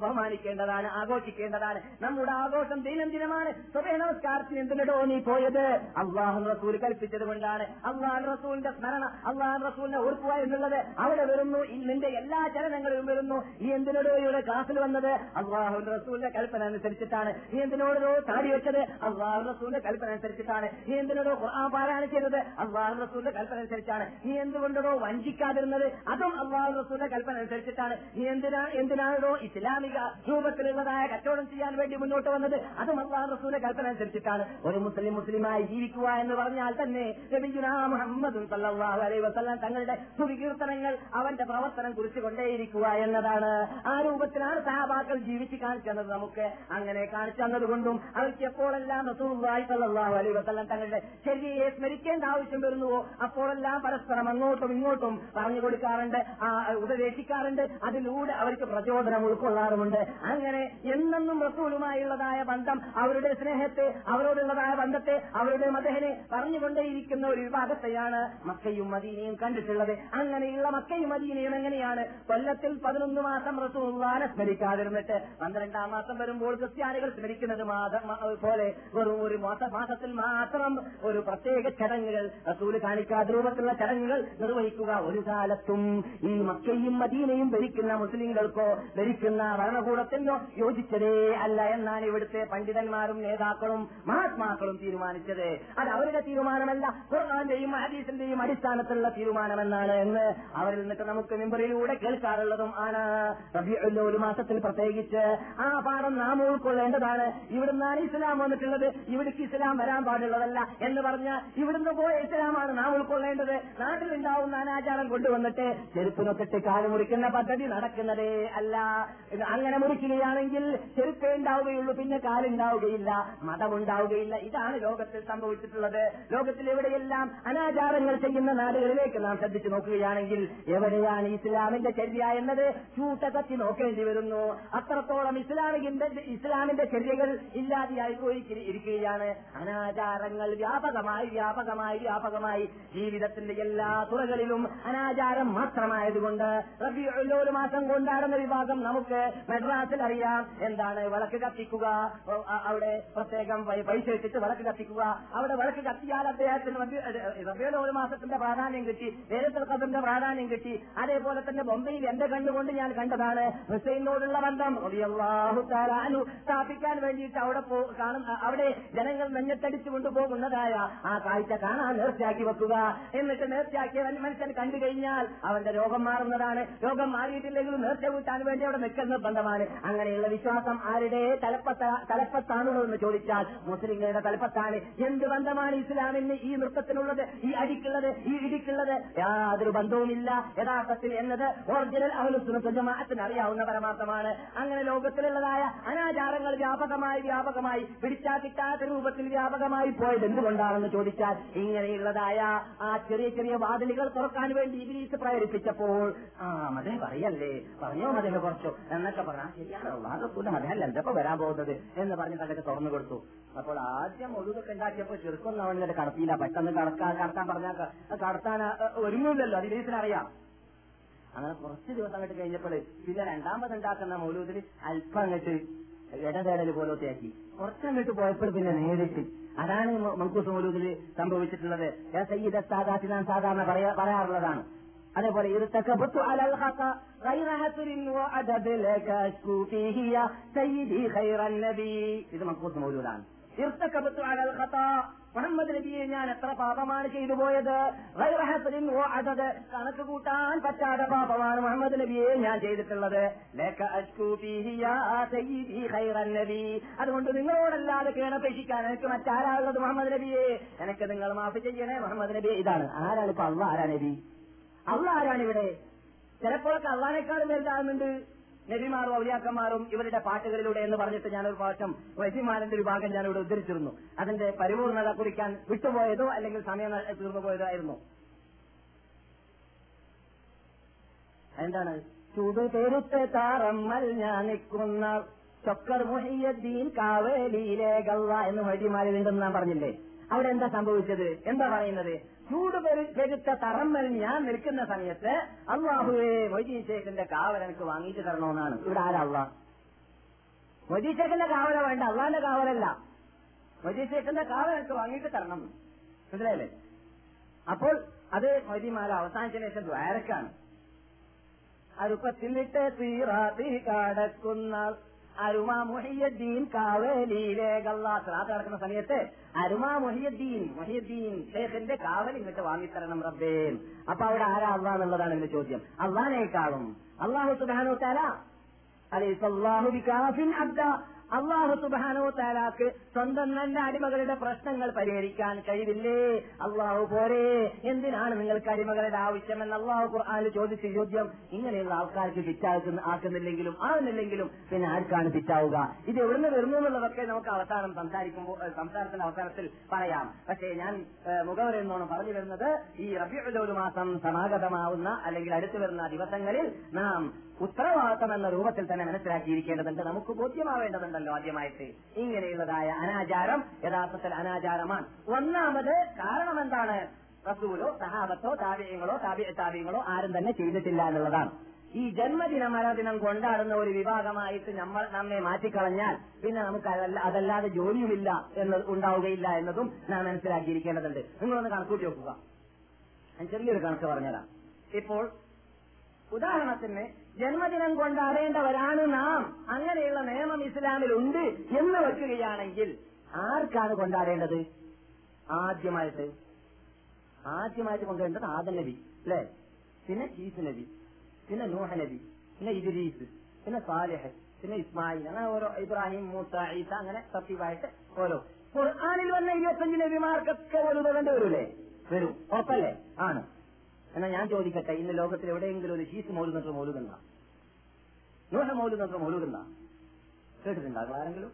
ബഹുമാനിക്കേണ്ടതാണ് ആഘോഷിക്കേണ്ടതാണ്. നമ്മുടെ ആഘോഷം ദൈനംദിനമാണ്. സ്വഭേ നമസ്കാരത്തിന് എന്തിനടോ നീ പോയത്? അള്ളാഹു റസൂൽ കൽപ്പിച്ചത് കൊണ്ടാണ്. അള്ളാഹ് റസൂലിന്റെ സ്മരണ അള്ളാഹ് റസൂലിന്റെ ഓർക്കുക എന്നുള്ളത് അവിടെ വരുന്നു. ഈ നിന്റെ എല്ലാ ചലനങ്ങളിലും വരുന്നു. നീ എന്തിനോടോ ഇവിടെ ക്ലാസ്സിൽ വന്നത്? അള്ളാഹു റസൂലിന്റെ കൽപ്പന അനുസരിച്ചിട്ടാണ്. നീ എന്തിനോടോ താടി വെച്ചത്? അള്ളാഹു റസൂലിന്റെ കൽപ്പന അനുസരിച്ചിട്ടാണ്. നീ എന്തിനോടോ ഖുർആൻ പാരായണം ചെയ്തത് അള്ളാഹു റസൂലിന്റെ കൽപ്പന അനുസരിച്ചാണ്. നീ എന്തുകൊണ്ടോ വഞ്ചിക്കാതിരുന്നത്? അതും അള്ളാഹു റസൂലിന്റെ കൽപ്പന അനുസരിച്ചിട്ടാണ്. നീ എന്തിനാ എന്തിനാണോ ഇസ്ലാമിക രൂപത്തിലുള്ളതായ കച്ചവടം ചെയ്യാൻ വേണ്ടി മുന്നോട്ട് വന്നത്? അതും അള്ളാഹു റസൂലിന്റെ കൽപ്പന അനുസരിച്ചിട്ടാണ്. ഒരു മുസ്ലിം മുസ്ലിമായി ജീവിക്കുക എന്ന് പറഞ്ഞാൽ തന്നെ വസല്ലം തങ്ങളുടെ സുവികീർത്തനങ്ങൾ അവന്റെ പ്രവർത്തനം കുറിച്ചുകൊണ്ടേയിരിക്കുക എന്നതാണ്. ആ രൂപത്തിലാണ് സഹാബാക്കൾ ജീവിച്ച് കാണിച്ചത് നമുക്ക്. അങ്ങനെ കാണിച്ചു തന്നതുകൊണ്ടും അവർക്ക് എപ്പോഴെല്ലാം റസൂലുള്ളാഹി സല്ലല്ലാഹു അലൈഹി തങ്ങളുടെ ശരീരയെ സ്മരിക്കേണ്ട ആവശ്യം വരുന്നുവോ? അപ്പോഴെല്ലാം പരസ്പരം അങ്ങോട്ടും ഇങ്ങോട്ടും പറഞ്ഞു കൊടുക്കാറുണ്ട് ഉപദേശിക്കാറുണ്ട്. അതിലൂടെ അവർക്ക് പ്രചോദനം ഉൾക്കൊള്ളാറുമുണ്ട്. അങ്ങനെ എന്നെന്നും റസൂലുമായുള്ളതായ ബന്ധം അവരുടെ സ്നേഹത്തെ അവരോടുള്ളതായ ബന്ധത്തെ അവരുടെ മതഹനെ പറഞ്ഞുകൊണ്ടേയിരിക്കുന്ന ഒരു വിഭാഗത്തെയാണ് മക്കയും മദീനയും കണ്ടിട്ടുള്ളത്. അങ്ങനെയുള്ള മക്കയും മദീനയും എങ്ങനെയാണ്? കൊല്ലത്തിൽ പതിനൊന്ന് മാസം റസൂലുള്ളാനെ സ്മരിക്കാതിരുന്നിട്ട് പന്ത്രണ്ടാം മാസം വരുമ്പോൾ ക്രിസ്ത്യാനികൾ സ്മരിക്കുന്നത് പോലെ വെറും ഒരു മാസ- മാസത്തിൽ മാത്രം ഒരു പ്രത്യേക ചടങ്ങുകൾ റസൂൽ കാണിക്കാത്ത രൂപത്തിലുള്ള ചടങ്ങുകൾ നിർവഹിക്കുക ഒരു കാലത്തും. ഈ മക്കയും മദീനയും ഭരിക്കുന്ന മുസ്ലിങ്ങൾക്കോ ഭരിക്കുന്ന ഭരണകൂടത്തിനോ യോജിച്ചതേ അല്ല എന്നാണ് ഇവിടുത്തെ പണ്ഡിതന്മാരും നേതാക്കളും മഹാത്മാക്കളും തീരുമാനിച്ചത്. അത് അവരുടെ തീരുമാനമല്ല ഖുർആാന്റെയും ഹദീസിന്റെയും അടിസ്ഥാനത്തിലുള്ള തീരുമാനമെന്നാണ് എന്ന് അവരിൽ നിന്നിട്ട് നമുക്ക് മെമ്പറിലൂടെ കേൾക്കാറുള്ളതും ആണ്. ഒരു മാസത്തിൽ പ്രത്യേകിച്ച് ആ പാഠം നാം ഉൾക്കൊള്ളേണ്ടതാണ്. ഇവിടുന്നാണ് ഇസ്ലാം വന്നിട്ടുള്ളത്. ഇവിടേക്ക് ഇസ്ലാം വരാൻ പാടുള്ളതല്ല എന്ന് പറഞ്ഞ ഇവിടുന്ന് പോയ ഇസ്ലാമാണ് നാം ഉൾക്കൊള്ളേണ്ടത്. നാട്ടിലുണ്ടാവുന്ന അനാചാരം കൊണ്ടുവന്നിട്ട് ചെരുപ്പിനൊത്തിട്ട് കാൽ മുറിക്കുന്ന പദ്ധതി നടക്കുന്നതേ അല്ല. അങ്ങനെ മുറിക്കുകയാണെങ്കിൽ ചെരുപ്പേ ഉണ്ടാവുകയുള്ളൂ പിന്നെ കാലുണ്ടാവുകയില്ല മതമുണ്ടാവുകയില്ല. ഇതാണ് ലോകത്തിൽ സംഭവിച്ചിട്ടുള്ളത്. ലോകത്തിൽ എവിടെയെല്ലാം അനാചാരങ്ങൾ ചെയ്യുന്ന നാടുകളിലേക്ക് നാം ശ്രദ്ധിച്ചു നോക്കുകയാണെങ്കിൽ എവിടെയാണ് ഇസ്ലാമിന്റെ ചര്യ എന്നത്? ചൂട്ടകത്തി നോക്കേണ്ടി വരുന്നു. അത്രത്തോളം ഇസ്ലാമിന്റെ ഇസ്ലാമിന്റെ ചര്യകൾ ഇല്ലാതെയായി പോയി ഇരിക്കുകയാണ്. അനാചാരങ്ങൾ വ്യാപകമായി വ്യാപകമായി വ്യാപകമായി ജീവിതത്തിന്റെ എല്ലാ തുറകളിലും അനാചാരം മാത്രമായതുകൊണ്ട് ഒരു മാസം കൊണ്ടാടുന്ന വിഭാഗം നമുക്ക് മെഡ്രാസിൽ അറിയാം. എന്താണ്? വിളക്ക് കത്തിക്കുക. അവിടെ പ്രത്യേകം പൈസ ഇട്ടിട്ട് വിളക്ക് കത്തിക്കുക. അവിടെ വിളക്ക് കത്തിയാൽ അദ്ദേഹത്തിന് റബിയുടെ ഒരു മാസത്തിന്റെ പ്രാധാന്യം കിട്ടി. വേരത്തിൽ കഥന്റെ പ്രാധാന്യം കിട്ടി. അതേപോലെ തന്നെ ബൊംബെയിൽ എന്റെ കണ്ടുകൊണ്ട് ഞാൻ കണ്ടതാണ്. ഹുസൈനോടുള്ള ബന്ധം അൻഹു സ്ഥാപിക്കാൻ വേണ്ടിയിട്ട് അവിടെ അവിടെ ജനങ്ങൾ നെഞ്ഞത്തടിച്ചു കൊണ്ടുപോകുന്നതായ ആ കാഴ്ച കാണാൻ നേർച്ചയാക്കി വെക്കുക. എന്നിട്ട് നേർച്ചയാക്കിയ മനുഷ്യൻ കണ്ടു കഴിഞ്ഞാൽ അവന്റെ രോഗം മാറുന്നതാണ്. രോഗം മാറിയിട്ടില്ലെങ്കിലും നേർച്ച കൂട്ടാൻ വേണ്ടി അവിടെ നിൽക്കുന്ന നിർബന്ധമാണ്. അങ്ങനെയുള്ള വിശ്വാസം ആരുടെ തലപ്പത്ത തലപ്പത്താണുള്ളത് എന്ന് ചോദിച്ചാൽ മുസ്ലിങ്ങളുടെ തലപ്പത്താണ്. എന്ത് ബന്ധമാണ് ഇസ്ലാമിന് ഈ നൃത്തത്തിനുള്ളത് ഈ അടിക്കുള്ളത് ഈ ഇടിക്കുള്ളത്? യാതൊരു ബന്ധവുമില്ല. യഥാർത്ഥത്തിൽ എന്നത് ഒറിജിനൽ അവലുസുനത്ത് ജമാഅത്തിന് അറിയാവുന്ന പരമാർത്ഥമാണ്. അങ്ങനെ ലോകത്തിലുള്ളതായ അനാചാരങ്ങൾ വ്യാപകമായി വ്യാപകമായി പിടിച്ചാ കിട്ടാത്ത രൂപത്തിൽ വ്യാപകമായി പോയത് എന്തുകൊണ്ടാണെന്ന് ചോദിച്ചാൽ ഇങ്ങനെയുള്ളതായ ആ ചെറിയ ചെറിയ വാതിലുകൾ തുറക്കാൻ വേണ്ടി ഇബിലീസ് പ്രേരിപ്പിച്ചപ്പോൾ ആ മതെ പറയല്ലേ? പറഞ്ഞോ മതേ കുറച്ചു. എന്നൊക്കെ പറഞ്ഞാൽ ശരിയാണോ വാദക്കൂടെ മതല്ല എന്തപ്പോ വരാൻ പോകുന്നത്? എന്ന് പറഞ്ഞ് കണ്ടൊക്കെ തുറന്നു കൊടുത്തു. അപ്പോൾ ആദ്യം ഒഴുകൊക്കെ ഉണ്ടാക്കിയപ്പോൾ ചെറുക്കൊന്നും അവനെ കടത്തിയില്ല. പെട്ടെന്ന് കടക്കാൻ കടത്താൻ പറഞ്ഞാൽ കടത്താൻ ഒരുങ്ങൂല്ലല്ലോ അത് ഇബിലീസിനറിയാം അങ്ങനെ കുറച്ച് ദിവസം അങ്ങോട്ട് കഴിഞ്ഞപ്പോൾ പിന്നെ രണ്ടാമത് ഉണ്ടാക്കുന്ന മൗലൂദിൽ അല്പം അങ്ങോട്ട് ഇടതേടൽ പോലത്തെ ആക്കി കുറച്ചങ്ങോട്ട് പോയപ്പോൾ പിന്നെ നേരിട്ട് അതാണ് മ- മങ്കൂസ് മൗലൂദിൽ സംഭവിച്ചിട്ടുള്ളത് യാ സയ്യിദ സാദാത്തി നാം സാധാരണ പറയാ- പറയാറുള്ളതാണ് അതേപോലെ ഇർത്തക്കബത്തു അലൽ ഖത്ത غير هسر وعدد لك أشكو فيه يا سيدي خير النبي ഇത് മങ്കൂസ് മൗലൂദാണ് ഇർത്തക്കബത്തു അലൽ ഖത്ത മുഹമ്മദ് നബിയെ ഞാൻ എത്ര പാപമാണ് ചെയ്തു പോയത്? കണക്ക് കൂട്ടാൻ പറ്റാത്ത പാപമാണ് മുഹമ്മദ് നബിയെ ഞാൻ ചെയ്തിട്ടുള്ളത്. അതുകൊണ്ട് നിങ്ങളോടല്ലാതെ കേണപേക്ഷിക്കാൻ എനിക്ക് മറ്റാരാളുള്ളത് മുഹമ്മദ് നബിയെ? എനിക്ക് നിങ്ങൾ മാഫി ചെയ്യണേ മുഹമ്മദ് നബി ഇതാണ്. ആരാണ് ഇപ്പൊ അള്ളാ ആരാ നബി? അള്ളാ ആരാണിവിടെ ചിലപ്പോഴൊക്കെ അള്ളാനേക്കാളും എന്താകുന്നുണ്ട് നബിമാരും ഔലിയാക്കന്മാരും ഇവരുടെ പാട്ടുകളിലൂടെ എന്ന് പറഞ്ഞിട്ട് ഞാൻ ഒരു പ്രാവശ്യം വൈദ്യമാരന്റെ വിഭാഗം ഞാൻ ഇവിടെ ഉദ്ധരിച്ചിരുന്നു. അതിന്റെ പരിപൂർണത കുറിക്കാൻ വിട്ടുപോയതോ അല്ലെങ്കിൽ സമയം തീർന്നു പോയതോ ആയിരുന്നു എന്താണ് ചുടുതെരുത്ത് താറമ്മൽ ഞാൻ നിൽക്കുന്ന ചൊക്കർ മുഹിയദ്ദീൻ കാവേലിയിലെ ഗവ എന്ന് വൈദ്യമാരിലുണ്ടെന്ന് ഞാൻ പറഞ്ഞില്ലേ? അവിടെ എന്താ സംഭവിച്ചത്? എന്താ പറയുന്നത്? ചൂട് പെരു- പെരുത്ത തറമ്മൽ ഞാൻ നിൽക്കുന്ന സമയത്ത് അള്ളാഹുവേ മൊയ്തീൻ ഷേഖിന്റെ കാവൽ എനിക്ക് വാങ്ങിച്ചു തരണമെന്നാണ് ഇവിടെ ആരാ അള്ളാഹ് മൊയ്തീൻ ഷേഖിന്റെ കാവല വേണ്ട. അള്ളാന്റെ കാവലല്ല. മൊയ്തീൻ ഷേഖിന്റെ കാവൽ എനിക്ക് വാങ്ങിയിട്ട് തരണം. മനസ്സിലായില്ലേ? അപ്പോൾ അത് മൊയ്തീമാല അവസാനിച്ചതിന് ശേഷം ദ്വാരക്കാണ്. അരുപ്പത്തിലിട്ട് തീ കടക്കുന്ന അരുമാ മുഹിയദ്ദീൻ അള്ളാഹ് സ്രാത്ത് നടക്കുന്ന സമയത്ത് അരുമാ മുഹിയദ്ദീൻ മുഹിയദ്ദീൻ ഷേഖിന്റെ കാവൽ ഇങ്ങോട്ട് വാങ്ങിത്തരണം റബ്ബേ. അപ്പൊ അവിടെ ആരാ അള്ളാഹ് എന്നുള്ളതാണ് എന്റെ ചോദ്യം. അള്ളാഹിനേക്കാളും. അള്ളാഹു സുബാനോ അലൈസല്ലാഹു ബികാഫിൻ അബ്ദ. അള്ളാഹു സുബാനോ താലാക്ക് സ്വന്തം നല്ല അടിമകളുടെ പ്രശ്നങ്ങൾ പരിഹരിക്കാൻ കഴിവില്ലേ? അള്ളാഹു പോരെ. എന്തിനാണ് നിങ്ങൾക്ക് അടിമകളുടെ ആവശ്യമെന്ന് അള്ളാഹു ഖുർആാനിൽ ചോദിച്ച ചോദ്യം? ഇങ്ങനെയുള്ള ആൾക്കാർക്ക് ഫിറ്റാക്കുന്ന ആക്കുന്നില്ലെങ്കിലും ആവുന്നില്ലെങ്കിലും പിന്നെ ആർക്കാണ് ഫിറ്റാവുക? ഇത് എവിടുന്ന് വരുന്നു എന്നുള്ളതൊക്കെ നമുക്ക് അവസാനം സംസാരിക്കുമ്പോൾ സംസാരത്തിന്റെ അവസാനത്തിൽ പറയാം. പക്ഷേ ഞാൻ മുഖവരെന്നോണം പറഞ്ഞു വരുന്നത് ഈ റബിയുൽ മാസം സമാഗതമാവുന്ന അല്ലെങ്കിൽ അടുത്തു വരുന്ന ദിവസങ്ങളിൽ നാം ഉത്തരവാദിത്തം എന്ന രൂപത്തിൽ തന്നെ മനസ്സിലാക്കിയിരിക്കേണ്ടതുണ്ട്. നമുക്ക് ബോധ്യമാവേണ്ടതുണ്ടല്ലോ ആദ്യമായിട്ട്. ഇങ്ങനെയുള്ളതായ അനാചാരം യഥാർത്ഥത്തിൽ അനാചാരമാണ്. ഒന്നാമത് കാരണം എന്താണ് റസൂലോ സഹാബത്തോ താവ്യങ്ങളോ താവ്യ താവ്യങ്ങളോ ആരും തന്നെ ചെയ്തിട്ടില്ല എന്നുള്ളതാണ്. ഈ ജന്മദിന മരദിനം കൊണ്ടാടുന്ന ഒരു വിഭാഗമായിട്ട് നമ്മൾ നമ്മെ മാറ്റിക്കളഞ്ഞാൽ പിന്നെ നമുക്ക് അതല്ല അതല്ലാതെ ജോലിയുമില്ല എന്ന് ഉണ്ടാവുകയില്ല എന്നതും നാം മനസ്സിലാക്കിയിരിക്കേണ്ടതുണ്ട്. നിങ്ങളൊന്ന് കണക്കൂട്ടി നോക്കുക ഞാൻ ചെറിയൊരു കണക്ക് പറഞ്ഞുതരാം. ഇപ്പോൾ ഉദാഹരണത്തിന് ജന്മദിനം കൊണ്ടാടേണ്ടവരാണ് നാം. അങ്ങനെയുള്ള നിയമം ഇസ്ലാമിൽ ഉണ്ട് എന്ന് വെക്കുകയാണെങ്കിൽ ആർക്കാണ് കൊണ്ടാടേണ്ടത് ആദ്യമായിട്ട്. ആദ്യമായിട്ട് കൊണ്ടുവരേണ്ടത് ആദം നബി അല്ലെ? പിന്നെ ഈസ് നബി പിന്നെ നൂഹ നബി പിന്നെ ഇദ്രീസ് പിന്നെ സാലിഹ് പിന്നെ ഇസ്മായിൽ അങ്ങനെ ഓരോ ഇബ്രാഹിം മൂസ ഈസ അങ്ങനെ സത്യമായിട്ട് ഓരോ. ഖുർആാനിൽ വന്ന ഇരുപത്തഞ്ച് നബിമാർക്കൊക്കെ ഒരു വേണ്ടി വരൂലേ? വരും. ഉറപ്പല്ലേ? ആണ്. എന്നാ ഞാൻ ചോദിക്കട്ടെ ഇന്ന് ലോകത്തിൽ എവിടെയെങ്കിലും ഒരു ഷീസ് മൗലുന്നത്ര മൗലുകണ്ട നൂഹ മൗലുന്നത്ര മൗലുകണ്ട കേട്ടിട്ടുണ്ടാകും ആരെങ്കിലും?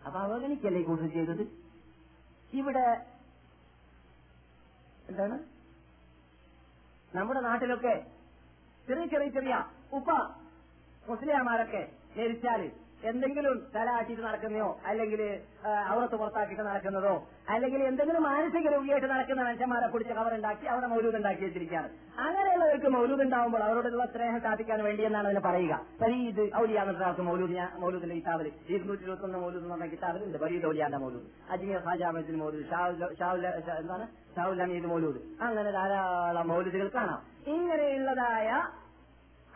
അപ്പൊ അവഗണിക്കല്ലേ കൂടുതൽ ചെയ്തത്? ഇവിടെ എന്താണ്? നമ്മുടെ നാട്ടിലൊക്കെ ചെറിയ ചെറിയ ചെറിയ ഉപ്പ മുസ്ലിയാമാരൊക്കെ മരിച്ചാൽ എന്തെങ്കിലും തല തലാട്ടിട്ട് നടക്കുന്നതോ അല്ലെങ്കിൽ അവിടത്ത് പുറത്താക്കിയിട്ട് നടക്കുന്നതോ അല്ലെങ്കിൽ എന്തെങ്കിലും മാനസിക രോഗിയായിട്ട് നടക്കുന്ന മനുഷ്യന്മാരെ പിടിച്ച് കവറുണ്ടാക്കി അവിടെ മൗലൂദ് ഉണ്ടാക്കി വെച്ചിരിക്കുകയാണ്. അങ്ങനെയുള്ളവർക്ക് മൗലൂദ് ഉണ്ടാവുമ്പോൾ അവരോടുള്ള സ്നേഹം സ്ഥാപിക്കാൻ വേണ്ടി എന്നാണ് അതിന് പറയുക. ഫരീദ് ഔലിയാന്നത്തെ ആൾക്ക് മൗലൂദ് മൗലൂദിന്റെ കിതാബിൽ ഇരുന്നൂറ്റി ഇരുപത്തി ഒന്ന് മൗലൂദ് എന്ന് പറഞ്ഞ കിതാബിലുണ്ട് ഫരീദ് ഔലിയാന്റെ മൗലൂദ്. അജ്മീർ ഖാജാമത്തിന് മൗലൂദ് എന്താണ്? ഷാവുൽ അമീദ് മൗലൂദ്. അങ്ങനെ ധാരാളം മൗലൂദുകൾ കാണാം. ഇങ്ങനെയുള്ളതായ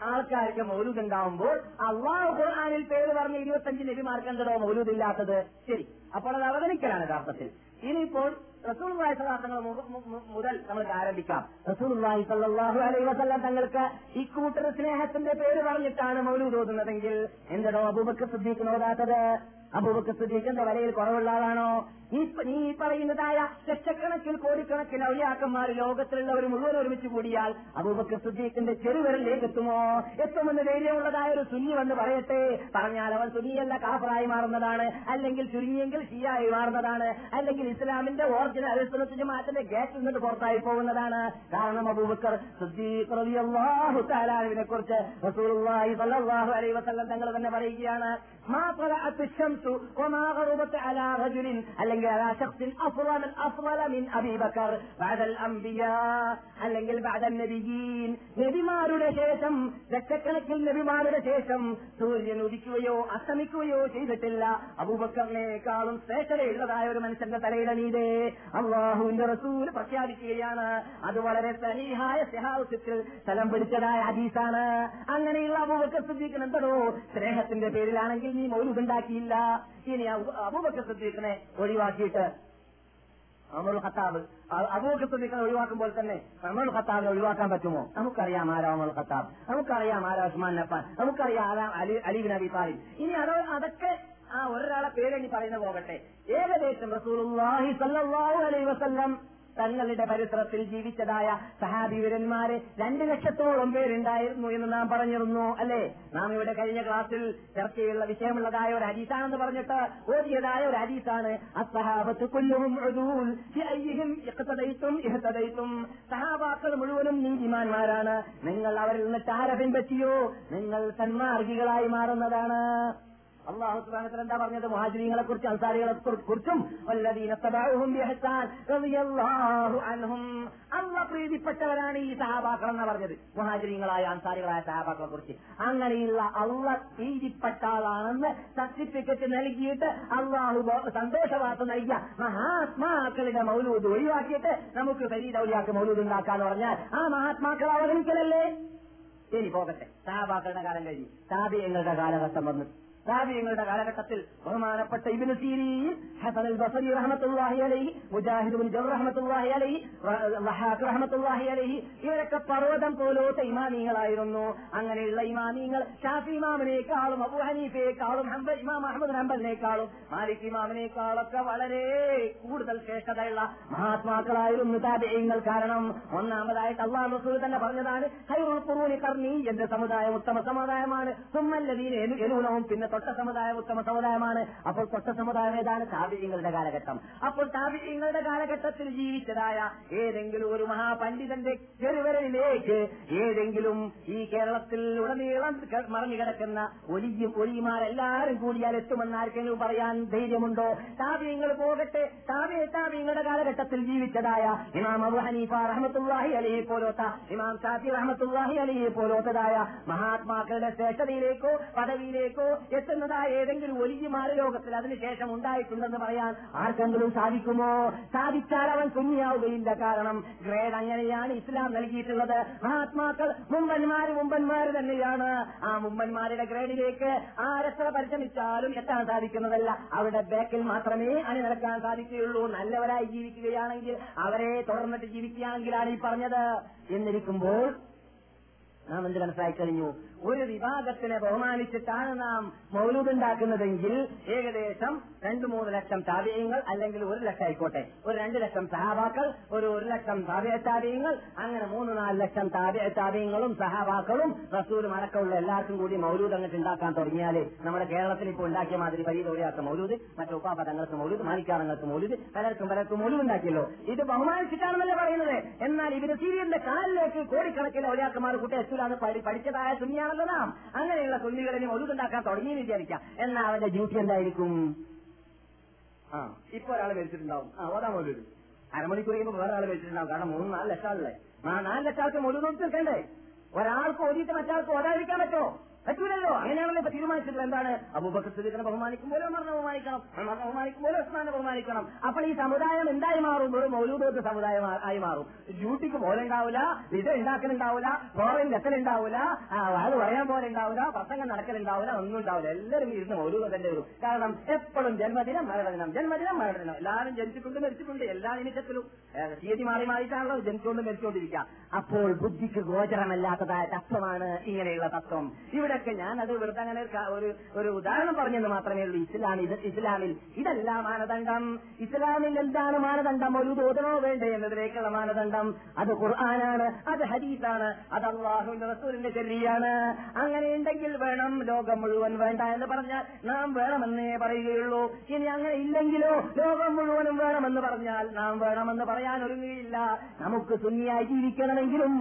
ആൾക്കാർക്ക് മൗലൂദ് ഉണ്ടാവുമ്പോൾ അള്ളാഹു ഖുർആാനിൽ പേര് പറഞ്ഞ ഇരുപത്തഞ്ച് നബിമാർക്ക് എന്തോ മൗലൂദ് ഇല്ലാത്തത് ശരി. അപ്പോൾ അത് അവഗണിക്കലാണ് യഥാർത്ഥത്തിൽ. ഇനിയിപ്പോൾ റസൂൽവാഹി സലാഹങ്ങൾ മുതൽ നമുക്ക് ആരംഭിക്കാം. റസൂൽവാഹി സല്ലാഹു അലൈ വസല്ലം തങ്ങൾക്ക് ഇക്കൂട്ടർ സ്നേഹത്തിന്റെ പേര് പറഞ്ഞിട്ടാണ് മൗലൂദ് ഓതുന്നതെങ്കിൽ എന്തടോ അബൂബക്കർ സിദ്ദീഖിന് ഓതാത്തത് അബൂബക്കർ സിദ്ദീഖിന്റെ വലയിൽ കുറവുള്ള ആളാണോ? നീ പറയുന്നതായ ലക്ഷക്കണക്കിൽ കോടിക്കണക്കിന് ഔലിയാക്കന്മാർ ലോകത്തിലുള്ളവർ മുഴുവൻ ഒരുമിച്ച് കൂടിയാൽ അബൂബക്കർ സുദ്ദീഖിന്റെ ചെറുവിരലിലേക്ക് എത്തുമോ എത്തുമെന്ന് ധൈര്യമുള്ളതായ ഒരു സുന്നി വന്ന് പറയട്ടെ. പറഞ്ഞാൽ അവൻ സുനിയല്ല കാഫറായി മാറുന്നതാണ്. അല്ലെങ്കിൽ ചുരുങ്ങിയെങ്കിൽ ഷിയായി മാറുന്നതാണ്. അല്ലെങ്കിൽ ഇസ്ലാമിന്റെ ഓർജിനൽ അടിസ്ഥാനത്തിന്റെ മാറ്റത്തിന്റെ ഗേറ്റിൽ നിന്ന് പുറത്തായി പോകുന്നതാണ്. കാരണം അബൂബക്കർ സുദ്ദീഖ് റളിയല്ലാഹു കുറിച്ച് റസൂലുള്ളാഹി സ്വല്ലല്ലാഹു അലൈഹി വസല്ലം തങ്ങൾ തന്നെ പറയുകയാണ്. മാ അല്ലെങ്കിൽ അതാ ശക്തി മിൻ അല്ലെങ്കിൽ നബിമാരുടെ ശേഷം ലക്ഷക്കണക്കിൽ നബിമാരുടെ ശേഷം സൂര്യൻ ഉദിക്കുകയോ അസ്തമിക്കുകയോ ചെയ്തിട്ടില്ല. അബൂബക്കറിനേക്കാളും ശ്രേഷ്ഠതയുള്ളതായ ഒരു മനുഷ്യന്റെ തലയുടെ മീതെ അള്ളാഹുവിന്റെ റസൂൽ പ്രഖ്യാപിക്കുകയാണ്. അത് വളരെ സലീഹായ സെഹാവത്തിൽ സ്ഥലം പിടിച്ചതായ അജീസാണ് അങ്ങനെയുള്ള അബൂബക്കർ ശ്രദ്ധിക്കുന്നത് സ്നേഹത്തിന്റെ പേരിലാണെങ്കിൽ നീ മൗലുണ്ടാക്കിയില്ല ഇനി അബൂബക്കർ സിദ്ദീഖിനെ ഒഴിവാക്കിയിട്ട് അമറുൽ ഖത്താബ്. അബൂബക്കർ സിദ്ദീഖിനെ ഒഴിവാക്കുമ്പോൾ തന്നെ അമറുൽ ഖത്താബിനെ ഒഴിവാക്കാൻ പറ്റുമോ? നമുക്കറിയാം ആരാ അമറുൽ ഖത്താബ്. നമുക്കറിയാം ആരാ ഉസ്മാൻ നഫാൻ നമുക്കറിയാം ആരാ അലി അലിബിൻ അബി താലിബ്. ഇനി അതോ അതൊക്കെ ആ ഒരാളെ പേരെണ്ണി പറയുന്ന പോകട്ടെ. ഏകദേശം റസൂലുള്ളാഹി സല്ലല്ലാഹു അലൈഹി വസല്ലം തങ്ങളുടെ പരിസരത്തിൽ ജീവിച്ചതായ സഹാബിവരന്മാര് രണ്ട് ലക്ഷത്തോളം പേരുണ്ടായിരുന്നു എന്ന് നാം പറഞ്ഞിരുന്നു അല്ലെ? നാം ഇവിടെ കഴിഞ്ഞ ക്ലാസ്സിൽ ചർച്ചയുള്ള വിഷയമുള്ളതായ ഒരു ഹരീസാണെന്ന് പറഞ്ഞിട്ട് ഓതിയതായ ഒരു ഹരീസാണ് അസഹാബത്ത് കൊല്ലുവും സഹാബാക്കൾ മുഴുവനും നീതിമാന്മാരാണ്. നിങ്ങൾ അവരിൽ നിന്ന് ആരെ പിൻപറ്റിയോ? നിങ്ങൾ സന്മാർഗികളായി മാറുന്നതാണ്. അള്ളാഹു സുബാനത്തിൽ എന്താ പറഞ്ഞത്? മുഹാജിരിങ്ങളെ കുറിച്ച് അൻസാരികളെ കുറിച്ചും അല്ല പ്രീതിപ്പെട്ടവരാണ് ഈ സഹാബാക്കൾ എന്ന് പറഞ്ഞത്. മഹാജിനീങ്ങളായ അൻസാരികളായ സഹാബാക്കളെ കുറിച്ച് അങ്ങനെയുള്ള അള്ള പ്രീതിപ്പെട്ട ആളാണെന്ന് സർട്ടിഫിക്കറ്റ് നൽകിയിട്ട് അള്ളാഹു സന്തോഷവാർത്ത നൽകിയ മഹാത്മാക്കളുടെ മൗലൂദ് ഒഴിവാക്കിയിട്ട് നമുക്ക് ഫരീദൗലിയാക്ക് മൗലൂദ് ഉണ്ടാക്കാന്ന് പറഞ്ഞാൽ ആ മഹാത്മാക്കൾ അവഗണിക്കലല്ലേ? ശരി പോകട്ടെ. സഹാബാക്കളുടെ കാലം കഴിഞ്ഞു. താപിയങ്ങളുടെ കാലഘട്ടം വന്നു. താപിയങ്ങളുടെ കാലഘട്ടത്തിൽ ബഹുമാനപ്പെട്ട ഇബിന് സീരീൻ ഹസൻ അൽ ബസരി റഹ്മത്തുള്ളാഹി അലൈഹി മുജാഹിദ് ബിൻ ജർ റഹ്മത്തുള്ളാഹി അലൈഹി വഹാഖ് റഹ്മത്തുള്ളാഹി അലൈഹി ഇവരൊക്കെ പർവതം പോലോത്ത ഇമാമീങ്ങളായിരുന്നു അങ്ങനെയുള്ള ഇമാമിങ്ങൾ ഷാഫി ഇമാമിനേക്കാളും അബു ഹനീഫയേക്കാളും ഇമാം അഹമ്മദ് ഹംബലിനേക്കാളും മാലിക് ഇമാമിനേക്കാളൊക്കെ വളരെ കൂടുതൽ ശ്രേഷ്ഠതയുള്ള മഹാത്മാക്കളായിരുന്നു താബിയങ്ങൾ കാരണം ഒന്നാമതായിട്ട് അള്ളാഹ് റസൂൽ തന്നെ പറഞ്ഞതാണ് ഹൈറുൽ കുറൂനി കർണി എന്റെ സമുദായം ഉത്തമ സമുദായമാണ്. സുമ്മല്ലദീന എലൂനവും പിന്നെ തൊട്ട സമുദായം ഉത്തമ സമുദായമാണ്. അപ്പോൾ തൊട്ട സമുദായം ഏതാണ്? താപിയങ്ങളുടെ കാലഘട്ടം. അപ്പോൾ താപിയങ്ങളുടെ കാലഘട്ടത്തിൽ ജീവിച്ചതായ ഏതെങ്കിലും ഒരു മഹാപണ്ഡിതന്റെ ചെറുവരലിലേക്ക് ഏതെങ്കിലും ഈ കേരളത്തിൽ ഉടനീളം മറഞ്ഞുകിടക്കുന്ന മറഞ്ഞു കിടക്കുന്ന ഒലിയും ഒലിമാരെല്ലാരും കൂടിയാൽ എത്തുമെന്ന് ആർക്കെങ്കിലും പറയാൻ ധൈര്യമുണ്ടോ? താപിയങ്ങൾ പോകട്ടെ. താപിയ താപിയങ്ങളുടെ കാലഘട്ടത്തിൽ ജീവിച്ചതായ ഇമാം അബു ഹനീഫ റഹമത്തുല്ലാഹി അലിയെ പോലോത്ത ഇമാം സാഫി റഹമത്തുല്ലാഹി അലിയെ പോലോത്തതായ മഹാത്മാക്കളുടെ ശ്രേഷ്ഠതയിലേക്കോ പദവിയിലേക്കോ എത്തുന്നതായ ഏതെങ്കിലും ഒലിജിമാര ലോകത്തിൽ അതിനുശേഷം ഉണ്ടായിട്ടുണ്ടെന്ന് പറയാൻ ആർക്കെങ്കിലും സാധിക്കുമോ? സാധിച്ചാൽ അവൻ കുഞ്ഞിയാവുകയില്ല കാരണം ഗ്രേഡ് അങ്ങനെയാണ് ഇസ്ലാം നൽകിയിട്ടുള്ളത്. മഹാത്മാക്കൾ മുമ്പന്മാര് മുമ്പന്മാര് തന്നെയാണ്. ആ മുമ്പന്മാരുടെ ഗ്രേഡിലേക്ക് ആരെത്ര പരിശ്രമിച്ചാലും എത്താൻ സാധിക്കുന്നതല്ല. അവരുടെ ബാക്കിൽ മാത്രമേ അണിനിരക്കാൻ സാധിക്കുകയുള്ളൂ. നല്ലവരായി ജീവിക്കുകയാണെങ്കിൽ അവരെ തുടർന്നിട്ട് ജീവിക്കുകയാണെങ്കിലാണ് ഈ പറഞ്ഞത്. എന്നിരിക്കുമ്പോൾ നാം എന്ത് മനസ്സിലാക്കി കഴിഞ്ഞു? ഒരു വിഭാഗത്തിനെ ബഹുമാനിച്ചിട്ടാണ് നാം മൗലൂദുണ്ടാക്കുന്നതെങ്കിൽ ഏകദേശം രണ്ടു മൂന്ന് ലക്ഷം താപീയങ്ങൾ അല്ലെങ്കിൽ ഒരു ലക്ഷം ആയിക്കോട്ടെ. ഒരു രണ്ട് ലക്ഷം സഹാബാക്കൾ ഒരു ഒരു ലക്ഷം താപീയ അങ്ങനെ മൂന്ന് നാല് ലക്ഷം താപീയ സഹാബാക്കളും റസൂലും അടക്കമുള്ള എല്ലാവർക്കും കൂടി മൗലൂദ് അങ്ങോട്ട് ഉണ്ടാക്കാൻ തുടങ്ങിയാൽ നമ്മുടെ കേരളത്തിൽ ഇപ്പോൾ ഉണ്ടാക്കിയ മാതിരി പരീതോടിയാത്ത മൗലൂദ് മറ്റു ഉപാപദങ്ങൾക്ക് മൗലൂദ് മാനിക്കാറങ്ങൾക്ക് മൗലൂദ് പലർക്കും പലർക്കും മൗലൂദ് ഉണ്ടാക്കിയല്ലോ. ഇത് ബഹുമാനിച്ചിട്ടാണെന്നല്ലേ പറയുന്നത്. എന്നാൽ ഇവർ സീരിയലിന്റെ കാലിലേക്ക് കോടിക്കണക്കിന് ഒരാൾക്കുമാർ കൂട്ടി എത്തൂലാന്ന് പഠി- പഠിച്ചതായ സുന്നിയാണല്ലോ നാം അങ്ങനെയുള്ള സുന്നികളിനെ തുടങ്ങി തുടങ്ങിയെന്ന് വിചാരിക്കാം. എന്നാ അവന്റെ ഡ്യൂട്ടി എന്തായിരിക്കും? ആ ഇപ്പൊ ഒരാൾ മരിച്ചിട്ടുണ്ടാവും. ആ ഓതാ മൊലൂര് അരമണിക്കൂർ കഴിയുമ്പോൾ വേറെ ആൾ മരിച്ചിട്ടുണ്ടാവും. കാരണം മൂന്ന് നാല് ലക്ഷം ആളല്ലേ ആ നാല് ലക്ഷം ആൾക്ക് മൊലൂര് തീർക്കണ്ടേ? ഒരാൾക്ക് ഓതിയിട്ട് മറ്റാൾക്ക് ഓതാതിരിക്കാൻ പറ്റുമോ? പറ്റൂലല്ലോ. അങ്ങനെയാണല്ലോ ഇപ്പൊ തീരുമാനിച്ചത്. എന്താണ്? അബൂബക്കർ സിദ്ദീഖിനെ ബഹുമാനിക്കും പോലെ ഉമറിനെ ബഹുമാനിക്കണം. ബഹുമാനിക്കും പോലെ ഉസ്മാനെ ബഹുമാനിക്കണം. അപ്പോൾ ഈ സമുദായം എന്തായി മാറും? ഒരു മൗലൂദത്തെ സമുദായം ആയി മാറും. ഡ്യൂട്ടിക്ക് പോലെ ഉണ്ടാവില്ല ഇത് ഉണ്ടാക്കലുണ്ടാവില്ല ഫോറിൻ ലെക്കലുണ്ടാവില്ല അത് പറയാൻ പോലെ ഉണ്ടാവില്ല പ്രസംഗം നടക്കലുണ്ടാവില്ല ഒന്നും ഉണ്ടാവില്ല എല്ലാവരും ഇരുന്ന് മൗലൂദ തന്നെ വരും. കാരണം എപ്പോഴും ജന്മദിനം മരണദിനം ജന്മദിനം മരണദിനം. എല്ലാവരും ജനിച്ചിട്ടുണ്ട് മരിച്ചിട്ടുണ്ട്. എല്ലാ നിമിഷത്തിലും തീയതി മാറി മാറിയിട്ടാണല്ലോ ജനിച്ചുകൊണ്ട് മരിച്ചുകൊണ്ടിരിക്കുക. അപ്പോൾ ബുദ്ധിക്ക് ഗോചരമല്ലാത്തതായ തത്വമാണ് ഇങ്ങനെയുള്ള തത്വം. ഇവിടെയൊക്കെ ഞാൻ അത് വെറുതെ അങ്ങനെ ഒരു ഒരു ഉദാഹരണം പറഞ്ഞെന്ന് മാത്രമേ ഉള്ളൂ. ഇസ്ലാം ഇത് ഇസ്ലാമിൽ ഇതല്ല മാനദണ്ഡം. ഇസ്ലാമിൽ എന്താണ് മാനദണ്ഡം? ഒരു തോതണോ വേണ്ടേ എന്നതിലേക്കുള്ള മാനദണ്ഡം. അത് ഖുർആനാണ് അത് ഹദീസാണ് അത് അള്ളാഹുവിന്റെ റസൂലിന്റെ ചെല്ലിയാണ്. അങ്ങനെ ഉണ്ടെങ്കിൽ വേണം ലോകം മുഴുവൻ വേണ്ട എന്ന് പറഞ്ഞാൽ നാം വേണമെന്നേ പറയുകയുള്ളൂ. ഇനി അങ്ങനെ ഇല്ലെങ്കിലോ ലോകം മുഴുവനും വേണമെന്ന് പറഞ്ഞാൽ നാം വേണമെന്ന് പറയാൻ ഒരുങ്ങിയില്ല. നമുക്ക് സുന്നിയായി ജീവിക്കണമെങ്കിലും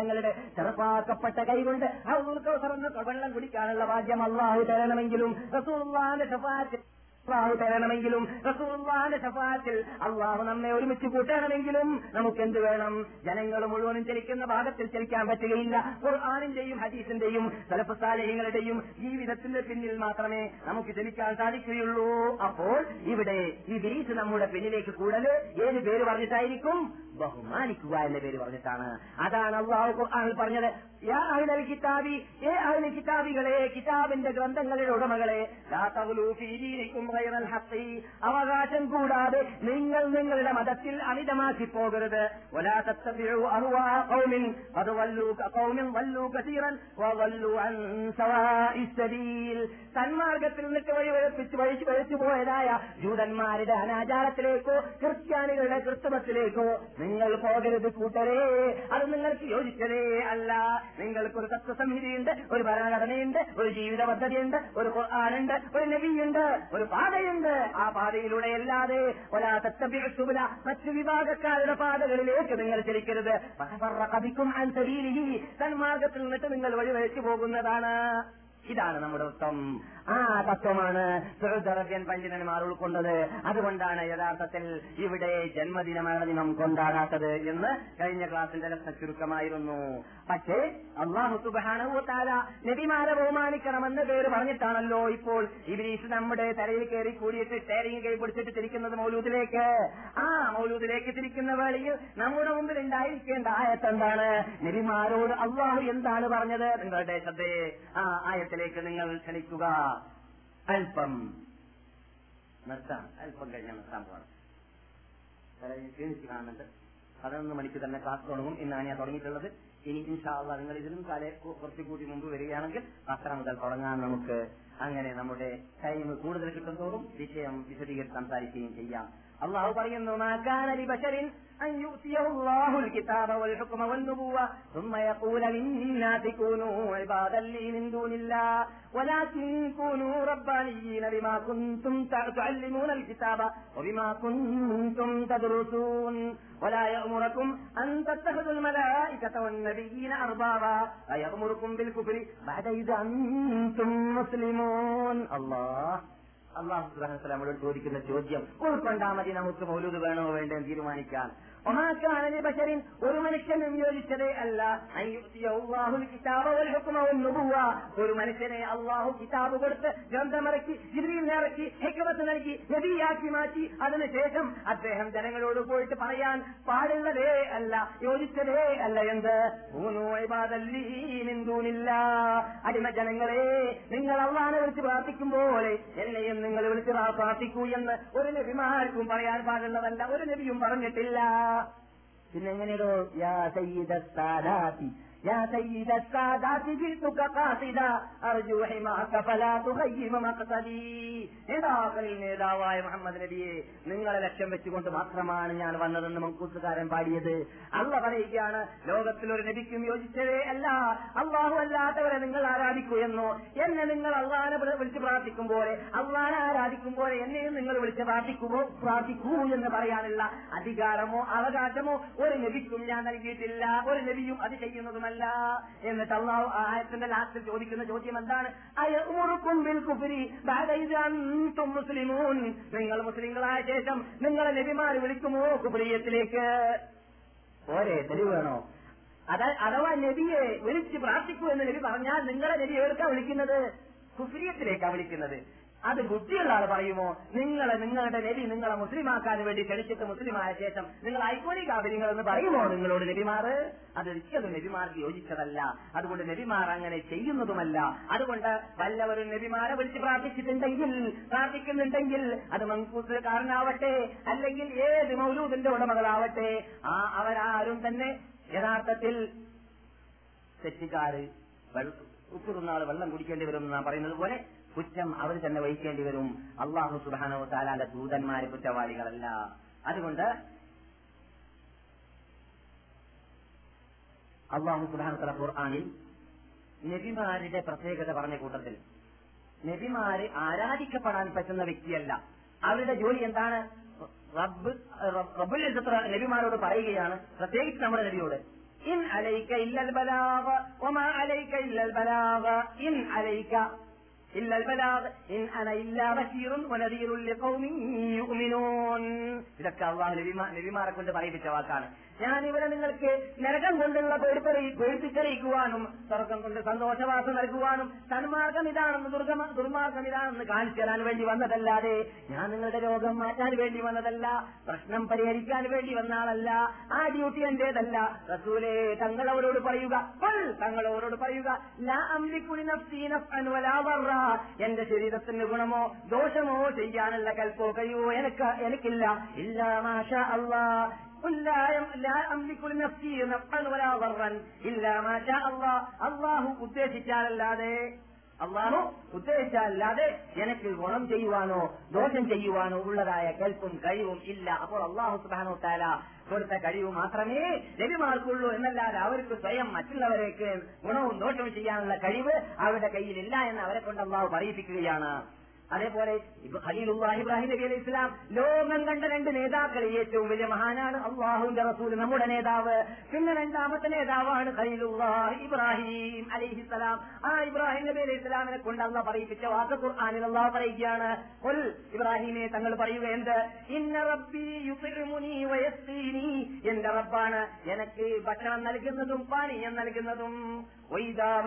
തങ്ങളുടെ ചെറുപ്പാക്കപ്പെട്ട കൈകൊണ്ട് ആ കൗസർ എന്ന വെള്ളം കുടിക്കാനുള്ള ഭാഗ്യം അള്ളാഹു തരണമെങ്കിലും റസൂള്ളാന്റെ ഷഫാഅത്ത് അള്ളാഹു തരണമെങ്കിലും റസൂള്ളാന്റെ ഷഫാത്തിൽ അള്ളാഹു നമ്മെ ഒരുമിച്ച് കൂട്ടണമെങ്കിലും നമുക്ക് എന്ത് വേണം? ജനങ്ങൾ മുഴുവനും ചലിക്കുന്ന ഭാഗത്തിൽ ചലിക്കാൻ പറ്റുകയില്ല. ഖുർആാനിന്റെയും ഹദീസിന്റെയും സലഫസാലയങ്ങളുടെയും ജീവിതത്തിന്റെ പിന്നിൽ മാത്രമേ നമുക്ക് ചലിക്കാൻ സാധിക്കുകയുള്ളൂ. അപ്പോൾ ഇവിടെ ഈ ബീച്ച് നമ്മുടെ പിന്നിലേക്ക് കൂടൽ ഏത് പേര് പറഞ്ഞിട്ടായിരിക്കും? ബഹുമാനിക്കുക എന്ന പേര് പറഞ്ഞിട്ടാണ്. അതാണ് അള്ളാഹു ഖുർആാനിൽ പറഞ്ഞത്. യാ അഹ്ലൽ കിതാബി ഏ അഹ്ലൽ കിതാബികളെ കിതാബിന്റെ ഗ്രന്ഥങ്ങളുടെ ഉടമകളെ അവകാശം കൂടാതെ നിങ്ങൾ നിങ്ങളുടെ മതത്തിൽ അമിതമാക്കി പോകരുത്. സന്മാർഗത്തിൽ നിന്നിട്ട് വഴി വഴിപ്പിച്ച് വഴിച്ച് വഴിച്ചു പോയതായ ജൂതന്മാരുടെ അനാചാരത്തിലേക്കോ ക്രിസ്ത്യാനികളുടെ ക്രിസ്തുമത്തിലേക്കോ നിങ്ങൾ പോകരുത് കൂട്ടരേ. അത് നിങ്ങൾക്ക് യോജിച്ചതേ അല്ല. നിങ്ങൾക്കൊരു തത്വസംഹിതയുണ്ട് ഒരു ഭരണഘടനയുണ്ട് ഒരു ജീവിത പദ്ധതിയുണ്ട് ഒരു ഖുർആാനുണ്ട് ഒരു നബിയുണ്ട് ഒരു പാതയുണ്ട്. ആ പാതയിലൂടെ അല്ലാതെ ഒരാ തത്തബിസുബുല മറ്റു വിഭാഗക്കാരുടെ പാതകളിലേക്ക് നിങ്ങൾ ചലിക്കരുത്. കഥിക്കും തന്മാർഗത്തിൽ നിന്നിട്ട് നിങ്ങൾ വഴിവഴിച്ചു പോകുന്നതാണ്. ഇതാണ് നമ്മുടെ തത്വം ആ തത്വമാണ് സൗദി പണ്ഡിതന്മാർ ഉൾക്കൊണ്ടത്. അതുകൊണ്ടാണ് യഥാർത്ഥത്തിൽ ഇവിടെ ജന്മദിനമാണ് ദിനം കൊണ്ടാടാത്തത് എന്ന് കഴിഞ്ഞ ക്ലാസിന്റെ ലക്ഷ ചുരുക്കമായിരുന്നു. പക്ഷേ അള്ളാഹു സുബാനവുത്താല നബിമാരെ ബഹുമാനിക്കണമെന്ന് പേര് പറഞ്ഞിട്ടാണല്ലോ ഇപ്പോൾ ഇവരീസ് നമ്മുടെ തലയിൽ കയറി കൂടിയിട്ട് ടേരിങ് കൈ പിടിച്ചിട്ട് തിരിക്കുന്നത് മൗലൂദിലേക്ക്. ആ മൗലൂദിലേക്ക് തിരിക്കുന്ന വേളയിൽ നമ്മുടെ മുമ്പിൽ ഉണ്ടായിരിക്കേണ്ട ആയത്ത് എന്താണ്? നബിമാരോട് അള്ളാഹു എന്താണ് പറഞ്ഞത്? നിങ്ങളുടെ ശ്രദ്ധയെ ആ ആയത്തിലേക്ക് നിങ്ങൾ ക്ഷണിക്കുക. അല്പം നഷ്ടം അല്പം കഴിഞ്ഞാൽ നഷ്ടം പോകണം ക്ഷീണിച്ച് കാണുന്നുണ്ട്. പതിനൊന്ന് മണിക്ക് തന്നെ ക്ലാസ് തുടങ്ങും. ഇന്നാണ് ഞാൻ തുടങ്ങിയിട്ടുള്ളത്. ഇനി ഇൻഷാള്ള നിങ്ങൾ ഇതിലും കാലെ കുറച്ചു കൂടി മുമ്പ് വരികയാണെങ്കിൽ അത്ര മുതൽ തുടങ്ങാൻ നമുക്ക്. അങ്ങനെ നമ്മുടെ ടൈം കൂടുതൽ കിട്ടുന്നതോറും വിഷയം വിശദീകരിച്ച് സംസാരിക്കുകയും ചെയ്യാം. അള്ളാഹു പറയുന്നു "മാ കാന ലിബശരിൻ അൻ യുഅ്തിയഹു അല്ലാഹു الكتاب والحكم والنبوة ثم يقول للناس كونوا عبادا لي من دون الله ولكن كونوا ربانيين بما كنتم تعلمون الكتاب وبما كنتم تدرسون ولا يأمركم أن تتخذوا الملائكة والنبيين أربابا أيأمركم بالكفر بعد إذا أنتم مسلمون الله അള്ളാഹു സുബ്ഹാനഹു ചോദിക്കുന്ന ചോദ്യം ഉൾക്കൊണ്ടാ മതി നമുക്ക് മൗലൂദ് വേണോ വേണ്ടോ എന്ന് തീരുമാനിക്കാൻ ഒമാക്കാനലി ഒരു മനുഷ്യനും യോജിച്ചതേ അല്ല. അൻ യുഅ്തിയഹു കിതാബ വൽ ഹുക്മ വൻ നുബുവ ഒരു മനുഷ്യനെ അള്ളാഹു കിതാബ് കൊടുത്ത് ഗ്രന്ഥമിറക്കി ജിബ്രീലിനെ ഇറക്കി ഹെക്കവത്ത് നൽകി നബിയാക്കി മാറ്റി. അതിനുശേഷം അദ്ദേഹം ജനങ്ങളോട് പോയിട്ട് പറയാൻ പാടുള്ളതേ അല്ല യോജിച്ചതേ അല്ല എന്ത്? ദൂനില്ലാ. അടിമ ജനങ്ങളെ നിങ്ങൾ അള്ളഹാനെ വിളിച്ച് പ്രാർത്ഥിക്കും പോലെ എന്നെയും നിങ്ങൾ വിളിച്ച് പ്രാർത്ഥിക്കൂ എന്ന് ഒരു നബിമാർക്കും പറയാൻ പാടുള്ളതല്ല ഒരു നബിയും പറഞ്ഞിട്ടില്ല. പിന്നെ എങ്ങനെയോ യാ സയ്യിദ സാദാതി യാ സയ്യിദ സാദാതി ജിത്തുക ഖാസിദ അർജു ഹിമാക ഫലാ തുഖയ്യിമ മഖ്സദി നേതാക്കളിൽ നേതാവായ മുഹമ്മദ് നബിയെ നിങ്ങളെ ലക്ഷ്യം വെച്ചുകൊണ്ട് മാത്രമാണ് ഞാൻ വന്നതെന്ന് മങ്കൂസുകാരൻ പാടിയത്. അല്ല പറയുകയാണ് ലോകത്തിൽ ഒരു നബിക്കും യോജിച്ചതേ അല്ല. അള്ളാഹു അല്ലാത്തവരെ നിങ്ങൾ ആരാധിക്കൂ എന്നോ. എന്നെ നിങ്ങൾ അള്ളാനെ വിളി- വിളിച്ച് പ്രാർത്ഥിക്കും പോലെ അള്ളാനെ ആരാധിക്കും പോലെ എന്നെയും നിങ്ങൾ വിളിച്ച് പ്രാർത്ഥിക്കുമോ? പ്രാർത്ഥിക്കൂ എന്ന് പറയാനുള്ള അധികാരമോ അവകാശമോ ഒരു നബിക്കും ഞാൻ നൽകിയിട്ടില്ല. ഒരു നബിയും അത് ചെയ്യുന്നതുമല്ല. എന്നിട്ട് അള്ളാഹു ആയത്തിന്റെ ലാസ്റ്റിൽ ചോദിക്കുന്ന ചോദ്യം എന്താണ്? ബിൽ കുഫരി മുസ്ലിമൂൻ. നിങ്ങൾ മുസ്ലിങ്ങളായ ശേഷം നിങ്ങളെ നബിമാർ വിളിക്കുമോ കുഫരിയത്തിലേക്ക്? ഓരേ തെളിവ് വേണോ? അത അഥവാ നബിയെ വിളിച്ച് പ്രാർത്ഥിക്കൂ എന്ന് നബി പറഞ്ഞാൽ നിങ്ങളെ നബി എവിടേക്കാ വിളിക്കുന്നത്? കുഫ്രിയത്തിലേക്കാ വിളിക്കുന്നത്. അത് ബുദ്ധിയുള്ള ആൾ പറയുമോ? നിങ്ങളെ നിങ്ങളുടെ നബി നിങ്ങളെ മുസ്ലിമാക്കാൻ വേണ്ടി ക്ഷണിച്ചിട്ട് മുസ്ലിമായ ശേഷം നിങ്ങൾ ഐക്കോണി കാവര്യങ്ങൾ എന്ന് പറയുമോ നിങ്ങളോട് നബിമാർ അത് ഒരിക്കലും നബിമാർക്ക് യോജിച്ചതല്ല. അതുകൊണ്ട് നബിമാർ അങ്ങനെ ചെയ്യുന്നതുമല്ല. അതുകൊണ്ട് വല്ലവരും നബിമാരെ വിളിച്ച് പ്രാർത്ഥിച്ചിട്ടുണ്ടെങ്കിൽ പ്രാർത്ഥിക്കുന്നുണ്ടെങ്കിൽ അത് മങ്കൂസുകാരനാവട്ടെ അല്ലെങ്കിൽ ഏത് മൗലൂദിന്റെ ഉടമകളാവട്ടെ ആ അവരാരും തന്നെ യഥാർത്ഥത്തിൽ തെറ്റുകാര് വെള്ള- ഉപ്പ് തിന്നാൾ വെള്ളം കുടിക്കേണ്ടി വരും എന്നാണ് പറയുന്നത് പോലെ കുറ്റം അവർ തന്നെ വഹിക്കേണ്ടി വരും. അള്ളാഹു സുബാനോ താലാന്റെ ദൂതന്മാര് കുറ്റവാളികളല്ല. അതുകൊണ്ട് അള്ളാഹു സുബാന ഖുർആാനിൽ നബിമാരുടെ പ്രത്യേകത പറഞ്ഞ കൂട്ടത്തിൽ നബിമാര് ആരാധിക്കപ്പെടാൻ പറ്റുന്ന വ്യക്തിയല്ല. അവരുടെ ജോലി എന്താണ്? റബ്ബ് റബ്ബുൽ നബിമാരോട് പറയുകയാണ്. പ്രത്യേകിച്ച് നമ്മുടെ നബിയോട് ഇൻ അലൈക്ക ഇല്ലൽ ബലാവ വമാ അലൈക്ക ഇല്ലൽ ബലാവ ഇൻ അലൈക إلا البلاغ إن أنا إلا بشير ونذير لقوم يؤمنون ഇതൊക്കെ അള്ളാഹു നബിമാ- നബിമാരെ കൊണ്ട് പറയിപ്പിച്ച വാക്കാണ് ഞാൻ ഇവരെ നിങ്ങൾക്ക് നരകം കൊണ്ടുള്ള പേടിപ്പറി പേടിപ്പിച്ചറിയിക്കുവാനും സ്വർഗം കൊണ്ട് സന്തോഷവാസം നൽകുവാനും സന്മാർഗം ഇതാണെന്ന് ദുർഗമ ദുർമാർഗം ഇതാണെന്ന് കാണിച്ചു തരാൻ വേണ്ടി വന്നതല്ലാതെ ഞാൻ നിങ്ങളുടെ രോഗം മാറ്റാൻ വേണ്ടി വന്നതല്ല പ്രശ്നം പരിഹരിക്കാൻ വേണ്ടി വന്ന ആളല്ല ആ ഡ്യൂട്ടി എന്റേതല്ല റസൂലേ തങ്ങളവരോട് പറയുക തങ്ങളവരോട് പറയുക ലാ അംലിക്കുലി നഫ്സി നഫ്അൻ വലാ. എന്റെ ശരീരത്തിന് ഗുണമോ ദോഷമോ ചെയ്യാനുള്ള കൽപ്പോ കഴിവോ എനിക്ക് എനിക്കില്ല ഇല്ല മാഷ അല്ലാ അള്ളാഹു ഉദ്ദേശിച്ചാലല്ലാതെ അള്ളാഹു ഉദ്ദേശിച്ചാലല്ലാതെ എനിക്ക് ഗുണം ചെയ്യുവാനോ ദോഷം ചെയ്യുവാനോ ഉള്ളതായ കൽപ്പും കഴിവും ഇല്ല. അപ്പോൾ അള്ളാഹു സുബാനോ താല കൊടുത്ത കഴിവ് മാത്രമേ ലഭ്യമാർക്കുള്ളൂ എന്നല്ലാതെ അവർക്ക് സ്വയം മറ്റുള്ളവരേക്ക് ഗുണവും ദോഷവും ചെയ്യാനുള്ള കഴിവ് അവരുടെ കയ്യിലില്ല എന്ന് അവരെ കൊണ്ട് അള്ളാഹു പറയിപ്പിക്കുകയാണ്. അതേപോലെ ഖലീലുല്ലാഹി ഇബ്രാഹിം നബി അലൈഹി ഇസ്ലാം ലോകം കണ്ട രണ്ട് നേതാക്കളിൽ ഏറ്റവും വലിയ മഹാനാണ് അള്ളാഹുവിന്റെ റസൂൽ നമ്മുടെ നേതാവ് പിന്നെ രണ്ടാമത്തെ നേതാവാണ് ഖലീലുല്ലാഹി ഇബ്രാഹിം അലൈഹിസ്സലാം ആ ഇബ്രാഹിം നബി അലൈഹി ഇസ്ലാമിനെ കൊണ്ട് അള്ള പറയിപ്പിച്ച വാക്ക് ഖുർആനിൽ അള്ളാഹ് പറയുകയാണ്. "ഖുൽ ഇബ്രാഹിമെ തങ്ങൾ പറയുക എന്ത് ഇന്ന വയസ്തീനി. എന്റെ റബ്ബാണ് എനിക്ക് ഭക്ഷണം നൽകുന്നതും പാനീയം നൽകുന്നതും വൈദാ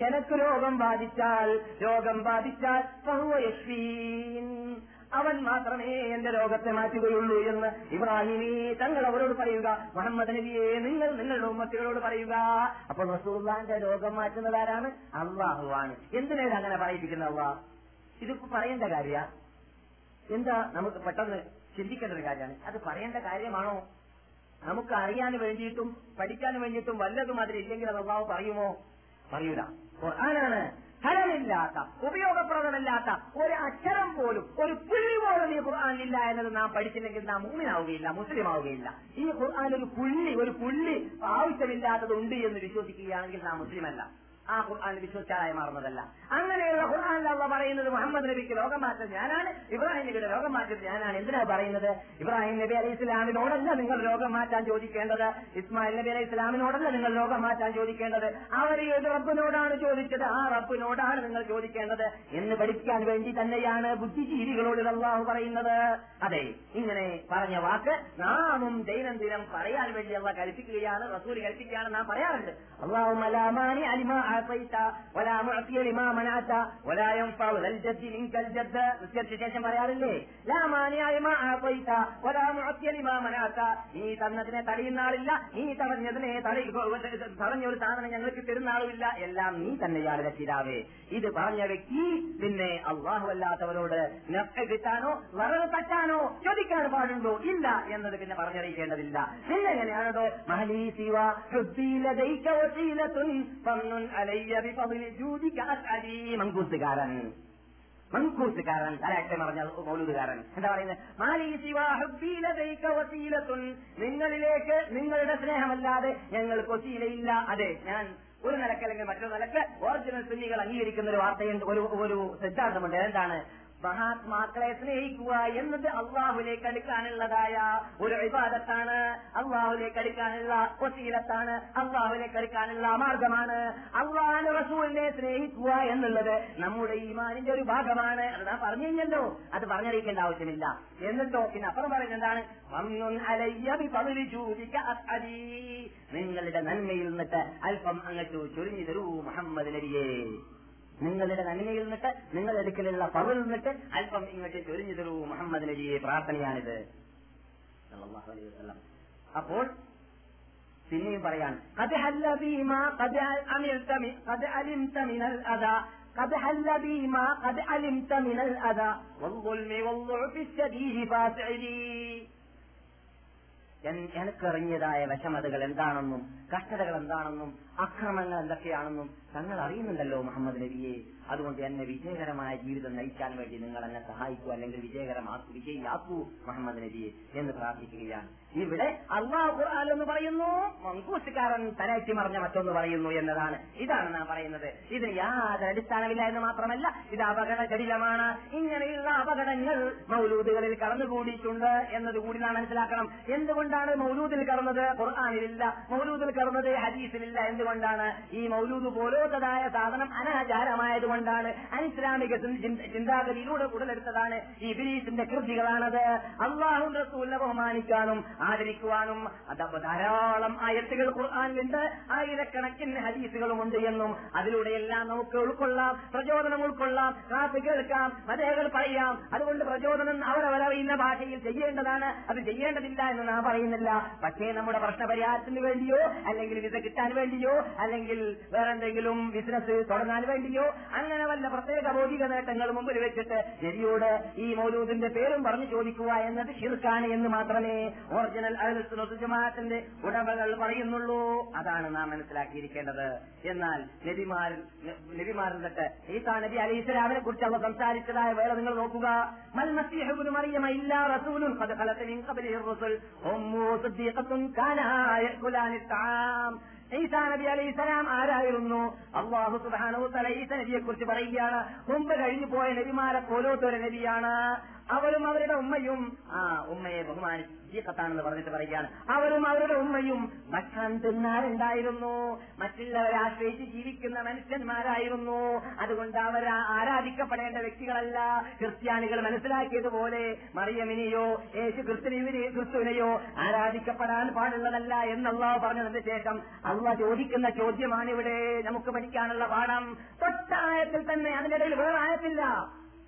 എനിക്ക് രോഗം ബാധിച്ചാൽ രോഗം ബാധിച്ചാൽ ഫഹുവ യശ്ഫീൻ. അവൻ മാത്രമേ എന്റെ രോഗത്തെ മാറ്റുകയുള്ളൂ എന്ന് ഇബ്രാഹിമി തങ്ങൾ അവരോട് പറയുക. മുഹമ്മദ് നബിയെ നിങ്ങൾ നിങ്ങളുടെ ഉമ്മത്തികളോട് പറയുക. അപ്പോൾ റസൂള്ളാന്റെ രോഗം മാറ്റുന്നത് ആരാണ്? അള്ളാഹുവാണ് എന്തിനാണ് അങ്ങനെ പറയിപ്പിക്കുന്ന അള്ളാഹ് ഇതിപ്പോ പറയേണ്ട കാര്യ. എന്താ നമുക്ക് പെട്ടെന്ന് ചിന്തിക്കേണ്ട ഒരു കാര്യമാണ്. അത് പറയേണ്ട കാര്യമാണോ? നമുക്ക് അറിയാൻ വേണ്ടിയിട്ടും പഠിക്കാൻ വേണ്ടിയിട്ടും വല്ലതും അതിലില്ലെങ്കിൽ അത് അള്ളാഹു പറയുമോ? പറയൂല. ഖുർആനാണ് ഫലമില്ലാത്ത ഉപയോഗപ്രദമല്ലാത്ത ഒരു അക്ഷരം പോലും ഒരു പുള്ളി പോലും ഈ ഖുർആാനില്ല എന്നത് നാം പഠിച്ചില്ലെങ്കിൽ നാം മൂമിനാവുകയില്ല മുസ്ലിം ആവുകയില്ല ഈ ഖുർആൻ ഒരു പുള്ളി ഒരു പുള്ളി ആവശ്യമില്ലാത്തത് ഉണ്ട് എന്ന് വിശ്വസിക്കുകയാണെങ്കിൽ നാം മുസ്ലിമല്ല. ആ ഖുർആൻ വിശ്വസിച്ചാലായി മാറുന്നതല്ല. അങ്ങനെയുള്ള ഖുർആൻ അള്ള പറയുന്നത് മുഹമ്മദ് നബിക്ക് ലോകം മാറ്റം ഞാനാണ് ഇബ്രാഹിം നബിയുടെ ലോകം മാറ്റം ഞാനാണ്. എന്തിനാ പറയുന്നത്? ഇബ്രാഹിം നബി അലൈഹി ഇസ്ലാമിനോടല്ല നിങ്ങൾ രോഗം മാറ്റാൻ ചോദിക്കേണ്ടത്. ഇസ്മായിൽ നബി അലൈഹി ഇസ്ലാമിനോടല്ല നിങ്ങൾ രോഗം മാറ്റാൻ ചോദിക്കേണ്ടത്. അവർ ഏത് റബ്ബിനോടാണ് ചോദിച്ചത്? ആ റബ്ബിനോടാണ് നിങ്ങൾ ചോദിക്കേണ്ടത്. എന്ന് പഠിക്കാൻ വേണ്ടി തന്നെയാണ് ബുദ്ധിജീവികളോട് അള്ളാഹു പറയുന്നത്. അതെ ഇങ്ങനെ പറഞ്ഞ വാക്ക് നാമും ദൈനംദിനം പറയാൻ വേണ്ടി അള്ള കൽപ്പിക്കുകയാണ് റസൂൽ കൽപ്പിക്കുകയാണ് നാം പറയാറുണ്ട്. അള്ളാഹു മനഅത വലാ യൻഫഉ ദൽ ജദ്ദി മിൻകൽ ജദ്ദ നിസ്കരിച്ച ശേഷം പറയാറില്ലേ? ലാ മാനിയ ലിമാ ആസൈത വലാ മുഅ്തിയ ലിമാ മനഅത നീ തന്നതിനെ തടയുന്ന ആളില്ല. നീ തടഞ്ഞതിനെ തടയ. തടഞ്ഞ ഒരു സാധനം ഞങ്ങൾക്ക് തരുന്ന ആളുമില്ല. എല്ലാം നീ തന്നെയാണ് രക്ഷിതാവേ ഇത് പറഞ്ഞ വ്യക്തി പിന്നെ അള്ളാഹു അല്ലാത്തവരോട് കിട്ടാനോ വറവ് തട്ടാനോ ചോദിക്കാൻ പാടുണ്ടോ? ഇല്ല എന്നത് പിന്നെ പറഞ്ഞറിയിക്കേണ്ടതില്ല. പിന്നെ എങ്ങനെയാണതോ മഹലീ ശിവ ഹുദ്ദീ ലദൈക വസീലത്തുൻ മങ്കൂസുകാരൻ മങ്കൂസുകാരൻ തലയട്ടെ പറഞ്ഞ മൗലൂദുകാരൻ എന്താ പറയുന്നത് നിങ്ങളിലേക്ക് നിങ്ങളുടെ സ്നേഹമല്ലാതെ ഞങ്ങൾക്ക് വസീലയില്ല. അതെ ഞാൻ ഒരു നിലയ്ക്ക് അല്ലെങ്കിൽ മറ്റൊരു നിലയ്ക്ക് ഓറിജിനൽ സുന്നികൾ അംഗീകരിക്കുന്ന ഒരു വാർത്തയുണ്ട്. ഒരു ഒരു സിദ്ധാന്തമുണ്ട്. എന്താണ്? മഹാത്മാക്കളെ സ്നേഹിക്കുക എന്നത് അള്ളാഹുലേക്ക് അടുക്കാനുള്ളതായ ഒരു വിവാദത്താണ് അള്ളാഹുലേക്ക് അടുക്കാനുള്ള വസീലത്താണ്. അള്ളാഹുലേക്ക് അടുക്കാനുള്ള മാർഗമാണ് അള്ളാഹുന്റെ റസൂലിനെ സ്നേഹിക്കുക എന്നുള്ളത് നമ്മുടെ ഈമാനിന്റെ ഒരു ഭാഗമാണ്. അതാ പറഞ്ഞു കഴിഞ്ഞല്ലോ. അത് പറഞ്ഞറിയിക്കേണ്ട ആവശ്യമില്ല. എന്നിട്ടോ പിന്നെ അപ്പുറം പറയുന്നതാണ്. നിങ്ങളുടെ നന്മയിൽ നിന്നിട്ട് അല്പം അങ്ങോട്ട് ചൊരിഞ്ഞു തരൂ മുഹമ്മദ് നബിയേ. നിങ്ങളുടെ നന്മയിൽ നിന്നിട്ട് നിങ്ങളുടെ അടുക്കലുള്ള പവറിൽ നിന്നിട്ട് അല്പം ഇങ്ങോട്ട് ചൊരിഞ്ഞു തരൂ മുഹമ്മദ് നബിയെ പ്രാർത്ഥനയാണിത് സല്ലല്ലാഹു അലൈഹി വസല്ലം. അപ്പോൾ പിന്നെയും പറയാണ് قد حل بي ما قد عملت من- قد علمت من الأذى قد حل بي ما قد علمت من الأذى والظلم والضعف الشديد فاسعدي എൻ- എനിക്കറിഞ്ഞതായ വിഷമതകൾ എന്താണെന്നും കഷ്ടതകൾ എന്താണെന്നും അക്രമങ്ങൾ എന്തൊക്കെയാണെന്നും തങ്ങൾ അറിയുന്നുണ്ടല്ലോ മുഹമ്മദ് നബിയെ. അതുകൊണ്ട് എന്നെ വിജയകരമായ ജീവിതം നയിക്കാൻ വേണ്ടി നിങ്ങൾ എന്നെ സഹായിക്കൂ അല്ലെങ്കിൽ വിജയകരമാക്കൂ വിജയിയാക്കൂ മുഹമ്മദ് നബിയെ എന്ന് പ്രാർത്ഥിക്കുകയാണ്. ഇവിടെ അള്ളാഹു ഖുർആൻ എന്ന് പറയുന്നു മങ്കൂസുകാരൻ തലയറ്റി മറിഞ്ഞ മറ്റൊന്ന് പറയുന്നു എന്നതാണ്. ഇതാണ് നാം പറയുന്നത്. ഇത് യാതൊരു അടിസ്ഥാനമില്ല എന്ന് മാത്രമല്ല ഇത് അപകടകരിലമാണ് ഇങ്ങനെയുള്ള അപകടങ്ങൾ മൗലൂദുകളിൽ കടന്നുകൂടിയിട്ടുണ്ട് എന്നതുകൂടി നാം മനസ്സിലാക്കണം. എന്തുകൊണ്ടാണ് മൗലൂദിൽ കടന്നത്? ഖുർആാനിലില്ല. മൗലൂദിൽ കടന്നത് ഹദീസിലില്ല എന്തുകൊണ്ടാണ്? ഈ മൗലൂദ് പോലോത്തതായ സാധനം അനാചാരമായതുകൊണ്ടാണ് അനിസ്ലാമിക ചിന്ത- ചിന്താഗതിയിലൂടെ ഉടലെടുത്തതാണ് ഈ ബിലീസിന്റെ കൃതികളാണത്. അള്ളാഹു റസൂലിനെ ബഹുമാനിക്കാനും ആദരിക്കുവാനും അത് ധാരാളം ആയത്തുകൾ ഖുർആാനിലുണ്ട് ആയിരക്കണക്കിന് ഹദീസുകളുമുണ്ട് എന്നും അതിലൂടെയെല്ലാം നമുക്ക് ഉൾക്കൊള്ളാം പ്രചോദനം ഉൾക്കൊള്ളാം ക്ലാസ് കേൾക്കാം മതകൾ പറയാം. അതുകൊണ്ട് പ്രചോദനം അവരവരറിയുന്ന ഭാഷയിൽ ചെയ്യേണ്ടതാണ്. അത് ചെയ്യേണ്ടതില്ല എന്ന് നാം പറയുന്നില്ല. പക്ഷേ നമ്മുടെ പ്രശ്നപരിഹാരത്തിന് വേണ്ടിയോ അല്ലെങ്കിൽ വിസ കിട്ടാൻ വേണ്ടിയോ അല്ലെങ്കിൽ വേറെന്തെങ്കിലും ബിസിനസ് തുടങ്ങാൻ വേണ്ടിയോ അങ്ങനെ വല്ല പ്രത്യേക ഭൗതിക നേട്ടങ്ങൾ മുമ്പിൽ വെച്ചിട്ട് ശരിയോട് ഈ മൗലൂദിന്റെ പേരും പറഞ്ഞു ചോദിക്കുക എന്നത് ഷിർക്കാണ് എന്ന് മാത്രമേ ഒറിജിനൽ അഹലുസുനത്ത് ജമാഅത്തിന്റെ ഉടമകൾ പറയുന്നുള്ളൂ. അതാണ് നാം മനസ്സിലാക്കിയിരിക്കേണ്ടത്. എന്നാൽ നബിമാർ നബിമാരിൽ തൊട്ട് ഈസാ നബി അലി ഇസ്ലാമിനെ കുറിച്ച് അവർ സംസാരിച്ചതായ വേറെ നിങ്ങൾ നോക്കുക. മൽ മസിഹുബിനും ഇല്ല ഈസാ നബി അലൈഹി സ്വലാം ആരായിരുന്നു? അള്ളാഹു സുബാനോ തല ഈസ നബിയെ കുറിച്ച് പറയുകയാണ്. മുമ്പ് കഴിഞ്ഞു പോയ നബിമാരെ പോലോത്തൊരു നബിയാണ്. അവരും അവരുടെ ഉമ്മയും ആ ഉമ്മയെ ബഹുമാനിച്ച് ജീക്കത്താണെന്ന് പറഞ്ഞിട്ട് പറയുകയാണ്. അവരും അവരുടെ ഉമ്മയും ഭക്ഷണം തിന്നാറുണ്ടായിരുന്നു മറ്റുള്ളവരെ ആശ്രയിച്ച് ജീവിക്കുന്ന മനുഷ്യന്മാരായിരുന്നു. അതുകൊണ്ട് അവർ ആരാധിക്കപ്പെടേണ്ട വ്യക്തികളല്ല. ക്രിസ്ത്യാനികൾ മനസ്സിലാക്കിയതുപോലെ മറിയമിനെയോ യേശു ക്രിസ്തുവിനെ ക്രിസ്തുവിനെയോ ആരാധിക്കപ്പെടാൻ പാടുള്ളതല്ല എന്നുള്ള പറഞ്ഞതിന് ശേഷം അള്ള ചോദിക്കുന്ന ചോദ്യമാണ് ഇവിടെ നമുക്ക് പഠിക്കാനുള്ള പാഠം തൊട്ടായത്തിൽ തന്നെ അതിനിടയിൽ വേറെ ആയത്തില്ല.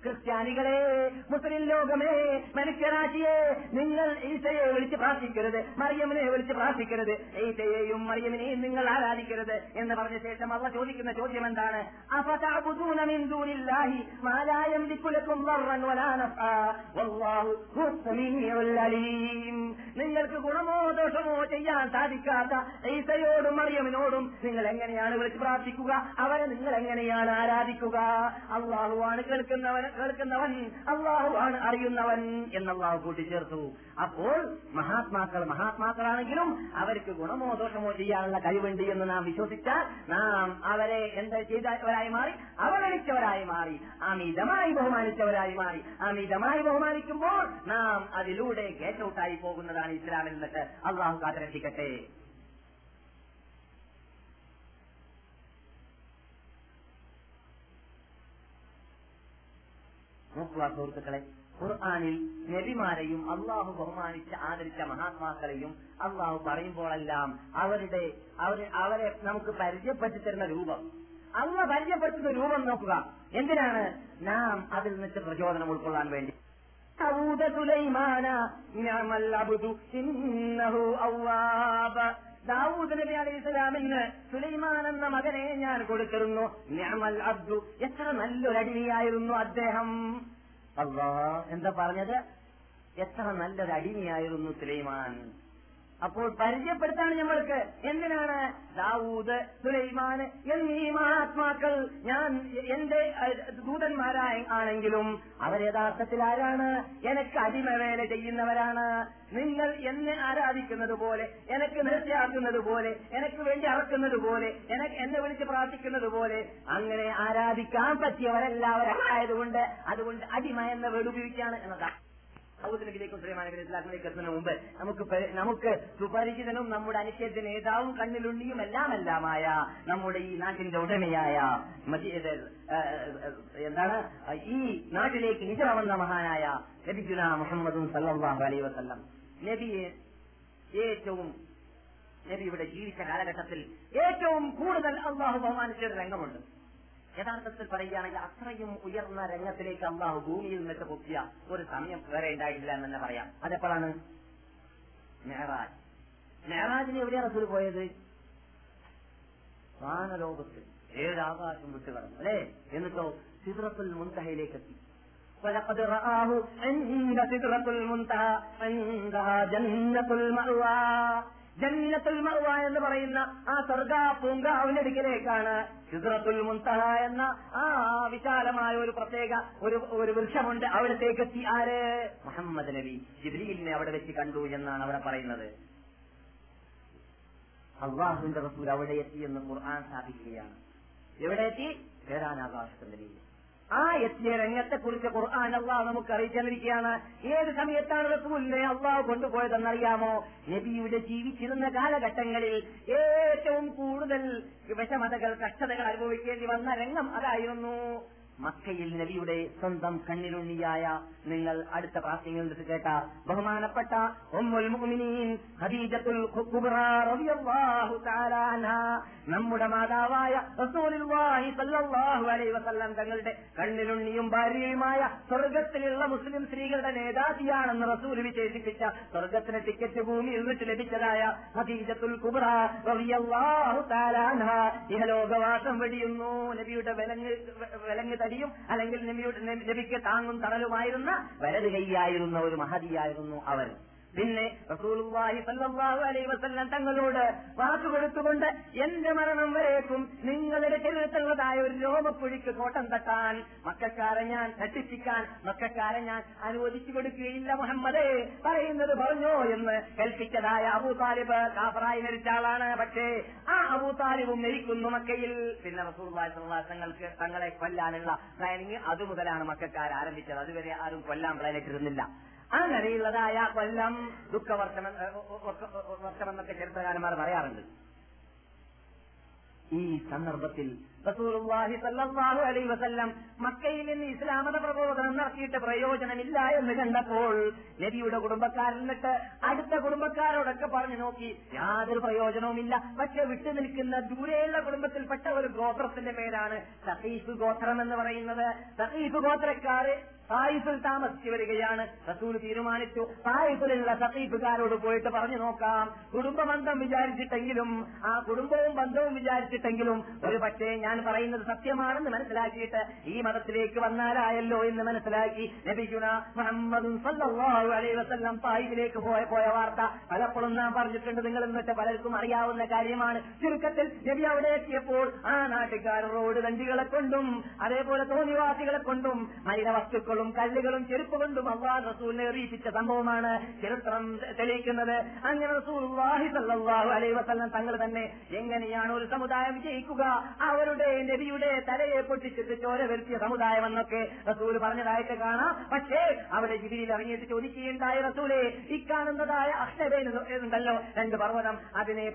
ക്രിസ്ത്യാനികളെ മുസ്ലിം ലോകമേ മനുഷ്യരാശിയെ നിങ്ങൾ ഈസയെ വിളിച്ച് പ്രാർത്ഥിക്കരുത് മറിയമിനെ വിളിച്ച് പ്രാർത്ഥിക്കരുത്. ഈശയെയും മറിയമിനെയും നിങ്ങൾ ആരാധിക്കരുത് എന്ന് പറഞ്ഞ ശേഷം അവ ചോദിക്കുന്ന ചോദ്യം എന്താണ്? നിങ്ങൾക്ക് ഗുണമോ ദോഷമോ ചെയ്യാൻ സാധിക്കാത്ത ഈസയോടും മറിയമിനോടും നിങ്ങൾ എങ്ങനെയാണ് വിളിച്ച് പ്രാർത്ഥിക്കുക? അവരെ നിങ്ങൾ എങ്ങനെയാണ് ആരാധിക്കുക? അള്ളാഹുവാണ് കേൾക്കുന്നവൻ കേൾക്കുന്നവൻ അള്ളാഹുവാണ് അറിയുന്നവൻ എന്നല്ലാഹു കൂട്ടിച്ചേർത്തു. അപ്പോൾ മഹാത്മാക്കൾ മഹാത്മാക്കളാണെങ്കിലും അവർക്ക് ഗുണമോ ദോഷമോ ചെയ്യാനുള്ള കഴിവുണ്ട് എന്ന് നാം വിശ്വസിച്ചാൽ നാം അവരെ എന്ത് ചെയ്തവരായി മാറി അവഗണിച്ചവരായി മാറി അമിതമായി ബഹുമാനിച്ചവരായി മാറി. അമിതമായി ബഹുമാനിക്കുമ്പോൾ നാം അതിലൂടെ ഗേറ്റ് ഔട്ടായി പോകുന്നതാണ് ഇസ്ലാമിൽ നിന്നിട്ട് അള്ളാഹു കാത്തിരക്ഷിക്കട്ടെ. നോക്കുക സുഹൃത്തുക്കളെ ഖുർആാനിൽ നബിമാരെയും അള്ളാഹു ബഹുമാനിച്ച് ആദരിച്ച മഹാത്മാക്കളെയും അള്ളാഹു പറയുമ്പോഴെല്ലാം അവരുടെ അവരെ അവരെ നമുക്ക് പരിചയപ്പെടുത്തി തരുന്ന രൂപം. അള്ള പരിചയപ്പെടുത്തുന്ന രൂപം നോക്കുക. എന്തിനാണ്? നാം അതിൽ നിന്നിട്ട് പ്രചോദനം ഉൾക്കൊള്ളാൻ വേണ്ടി. ദാവൂദ സുലൈമാന അബ്ദു ഇന്നഹു അവ്വാബ് ദാവൂദ് നബി അലൈഹി സ്വലാമിന് സുലൈമാൻ എന്ന മകനെ ഞാൻ കൊടുത്തിരുന്നു. നിഅമൽ അബ്ദു. എത്ര നല്ലൊരു അടിമയായിരുന്നു അദ്ദേഹം. അള്ളാ എന്താ പറഞ്ഞത്? എത്ര നല്ലൊരു അടിമയായിരുന്നു സുലൈമാൻ. അപ്പോൾ പരിചയപ്പെടുത്താണ് നമ്മൾക്ക് എന്തിനാണ്? ദാവൂദ് സുലൈമാൻ എന്നീ മഹാത്മാക്കൾ ഞാൻ എന്റെ ദൂതന്മാരായി ആണെങ്കിലും അവർ യഥാർത്ഥത്തിൽ ആരാണ്? എനിക്ക് അടിമവേല ചെയ്യുന്നവരാണ്. നിങ്ങൾ എന്നെ ആരാധിക്കുന്നത് പോലെ എനിക്ക് നേർച്ചയാക്കുന്നത് പോലെ എനിക്ക് വേണ്ടി അറക്കുന്നത് പോലെ എന്നെ വിളിച്ച് പ്രാർത്ഥിക്കുന്നത് പോലെ അങ്ങനെ ആരാധിക്കാൻ പറ്റിയവരെല്ലാവരും ആയതുകൊണ്ട് അതുകൊണ്ട് അടിമ എന്ന വേർഡ് ഉപയോഗിക്കുകയാണ് എന്നതാണ്. സുലൈമാനബിലേക്ക് എത്തുന്നതിന് മുമ്പ് നമുക്ക് നമുക്ക് സുപരിചിതനും നമ്മുടെ അനുച്ഛേദ നേതാവും കണ്ണിലുണ്ണിയും എല്ലാം എല്ലാമായ നമ്മുടെ ഈ നാട്ടിന്റെ ഉടമയായ എന്താണ്? ഈ നാട്ടിലേക്ക് ഹിജറ വന്ന മഹാനായ നബിജുന മുഹമ്മദും സല്ലല്ലാഹു അലൈഹി വസല്ലം. നബിയെ ഏറ്റവും നബി ഇവിടെ ജീവിച്ച കാലഘട്ടത്തിൽ ഏറ്റവും കൂടുതൽ അള്ളാഹു ബഹുമാനിച്ചൊരു രംഗമുണ്ട്. യഥാർത്ഥത്തിൽ പറയുകയാണെങ്കിൽ അത്രയും ഉയർന്ന രംഗത്തിലേക്ക് അള്ളാഹു ഭൂമിയിൽ നിന്നിട്ട് പൊക്കിയ ഒരു സമയം വേറെ ഉണ്ടായിട്ടില്ല എന്ന് തന്നെ പറയാം അതെപ്പോഴാണ് മെഹറാജ് മെഹറാജിന് എവിടെയാണ് റസൂൽ പോയത് വാനലോകത്ത് ഏഴ് ആകാശം വിട്ടു കടന്നു അല്ലേ എന്നിട്ടോ സിദ്രത്തുൽ മുൻതഹയിലേക്ക് എത്തി ولقد رآه عند سدرة المنتهى عندها جنة المأوى ജന്നത്തുൽ മഅ്വ എന്ന് പറയുന്ന ആ സ്വർഗ പൂങ്കാവിനടുക്കിലേക്കാണ് സിദ്റത്തുൽ മുൻതഹ എന്ന ആ വിശാലമായ ഒരു പ്രത്യേക ഒരു ഒരു വൃക്ഷമുണ്ട്. അവിടത്തേക്ക് എത്തി. ആര്? മുഹമ്മദ് നബി. ജിബ്രീലിനെ അവിടെ വെച്ച് കണ്ടു എന്നാണ് അവിടെ പറയുന്നത്. അള്ളാഹുവിന്റെ റസൂൽ അവിടെ എത്തി എന്ന് ഖുർആൻ സ്ഥാപിക്കുകയാണ്. എവിടെ എത്തി? കേരാനാകാശത്തിന്റെ ആ എത്തിയ രംഗത്തെ കുറിച്ച് ഖുർആൻ അള്ളാഹ് നമുക്ക് അറിയിച്ചിരിക്കുകയാണ് ഏത് സമയത്താണ് റസൂലിനെ അള്ളാഹ് കൊണ്ടുപോയതെന്നറിയാമോ? നബിയുടെ ജീവിച്ചിരുന്ന കാലഘട്ടങ്ങളിൽ ഏറ്റവും കൂടുതൽ വിഷമതകൾ കഷ്ടതകൾ അനുഭവിക്കേണ്ടി വന്ന രംഗം അതായിരുന്നു. മക്കയിൽ നബിയുടെ സ്വന്തം കണ്ണിലുണ്ണിയായ നിങ്ങൾ അടുത്ത പ്രാർത്ഥനയിൽ നിന്ന് കേട്ട ബഹുമാനപ്പെട്ട നമ്മുടെ മാതാവായ തങ്ങളുടെ കണ്ണിലുണ്ണിയും ഭാര്യയുമായ സ്വർഗത്തിലുള്ള മുസ്ലിം സ്ത്രീകളുടെ നേതാജിയാണെന്ന് റസൂൽ വിശേഷിപ്പിച്ച സ്വർഗത്തിന് ടിക്കറ്റ് ഭൂമിയിൽ എന്നിട്ട് ലഭിച്ചതായ ഹദീജത്തുൽ കുബ്ര റളിയല്ലാഹു തആല അൻഹാ. ഇഹലോകവാസം വെടിയുന്നു. നബിയുടെ വിലങ്ങ് വിലങ്ങ് തടിയും അല്ലെങ്കിൽ നബിയുടെ നബിക്ക് താങ്ങും തണലുമായിരുന്ന വലത് കൈയായിരുന്ന ഒരു മഹതിയായിരുന്നു അവർ. പിന്നെ റസൂലുള്ളാഹി സല്ലല്ലാഹു അലൈഹി വസല്ലം തങ്ങളോട് വാക്ക് കൊടുത്തുകൊണ്ട് എന്റെ മരണം വരേക്കും നിങ്ങളുടെ ചെറുത്തുള്ളതായ ഒരു രോമക്കുഴിക്ക് കോട്ടം തട്ടാൻ മക്കാരെ ഞാൻ തട്ടിപ്പിക്കാൻ മക്കാരെ ഞാൻ അനുവദിച്ചു കൊടുക്കുകയില്ല മുഹമ്മദേ പറയുന്നത് പറഞ്ഞോ എന്ന് കൽപ്പിച്ചതായ അബൂ താലിബ് കാഫറായി മരിച്ച ആളാണ്. പക്ഷേ ആ അബൂ താലിബും മരിക്കുന്നു മക്കയിൽ. പിന്നെ റസൂലുള്ളാഹി സ്വല്ലല്ലാഹു അലൈഹി തങ്ങൾക്ക് തങ്ങളെ കൊല്ലാനുള്ള പ്ലാനിങ് അതുമുതലാണ് മക്കാർ ആരംഭിച്ചത്. അതുവരെ ആരും കൊല്ലാൻ പ്ലാനിട്ടിരുന്നില്ല അങ്ങനെയുള്ളതായ കൊല്ലം ദുഃഖവർഷം വർഷമെന്നൊക്കെ ചരിത്രകാരന്മാർ പറയാറുണ്ട്. ഈ സന്ദർഭത്തിൽ റസൂലുള്ളാഹി അലൈഹി വസല്ലം മക്കയിൽ നിന്ന് ഇസ്ലാമത പ്രബോധനം നടത്തിയിട്ട് പ്രയോജനമില്ല എന്ന് കണ്ടപ്പോൾ നബിയുടെ കുടുംബക്കാരിൽ നിന്നിട്ട് അടുത്ത കുടുംബക്കാരോടൊക്കെ പറഞ്ഞു നോക്കി യാതൊരു പ്രയോജനവുമില്ല. പക്ഷെ വിട്ടു നിൽക്കുന്ന ദൂരെയുള്ള കുടുംബത്തിൽപ്പെട്ട ഒരു ഗോത്രത്തിന്റെ പേരാണ് സഖീഫ് ഗോത്രം എന്ന് പറയുന്നത്. സഖീഫ് ഗോത്രക്കാര് തായിഫിൽ താമസിച്ചു വരികയാണ്. റസൂൽ തീരുമാനിച്ചു. തായിഫിലുള്ള സഖീഫുകാരോട് പോയിട്ട് പറഞ്ഞു നോക്കാം. കുടുംബ ബന്ധം വിചാരിച്ചിട്ടെങ്കിലും ആ കുടുംബവും ബന്ധവും വിചാരിച്ചിട്ടെങ്കിലും ഒരു പക്ഷേ ഞാൻ പറയുന്നത് സത്യമാണെന്ന് മനസ്സിലാക്കിയിട്ട് ഈ മതത്തിലേക്ക് വന്നാലായല്ലോ എന്ന് മനസ്സിലാക്കി ലഭിക്കുന്ന മുഹമ്മദും സല്ലല്ലാഹു അലൈഹി വസല്ലം തായിഫിലേക്ക് പോയ പോയ വാർത്ത പലപ്പോഴും നാം പറഞ്ഞിട്ടുണ്ട്. നിങ്ങൾ എന്നിട്ട് പലർക്കും അറിയാവുന്ന കാര്യമാണ്. ചുരുക്കത്തിൽ നബി അവിടെ എത്തിയപ്പോൾ ആ നാട്ടുകാർ റോഡ് വണ്ടികളെ കൊണ്ടും അതേപോലെ തോന്നിവാസികളെ കൊണ്ടും മലിന വസ്തുക്കളും കല്ലുകളും ചെരുപ്പ് കൊണ്ടും അള്ളാഹ് റസൂലിനെ എറിയിപ്പിച്ച സംഭവമാണ് ചരിത്രം തെളിയിക്കുന്നത്. അങ്ങനെ റസൂലുള്ളാഹി സല്ലല്ലാഹു അലൈഹി വസല്ലം തങ്ങൾ തന്നെ എങ്ങനെയാണ് ഒരു സമുദായം വിജയിക്കുക അവരുടെ നബിയുടെ തലയെ പൊട്ടിച്ചിട്ട് ചോര വരുത്തിയ സമുദായം എന്നൊക്കെ റസൂൽ പറഞ്ഞതായിട്ട് കാണാം. പക്ഷേ അവിടെ ജിബിരിയിൽ ഇറങ്ങിയിട്ട് ചോദിക്കുകയുണ്ടായ റസൂലെ ഇക്കാണുന്നതായ ഉണ്ടല്ലോ രണ്ട് പർവതം അതിനെ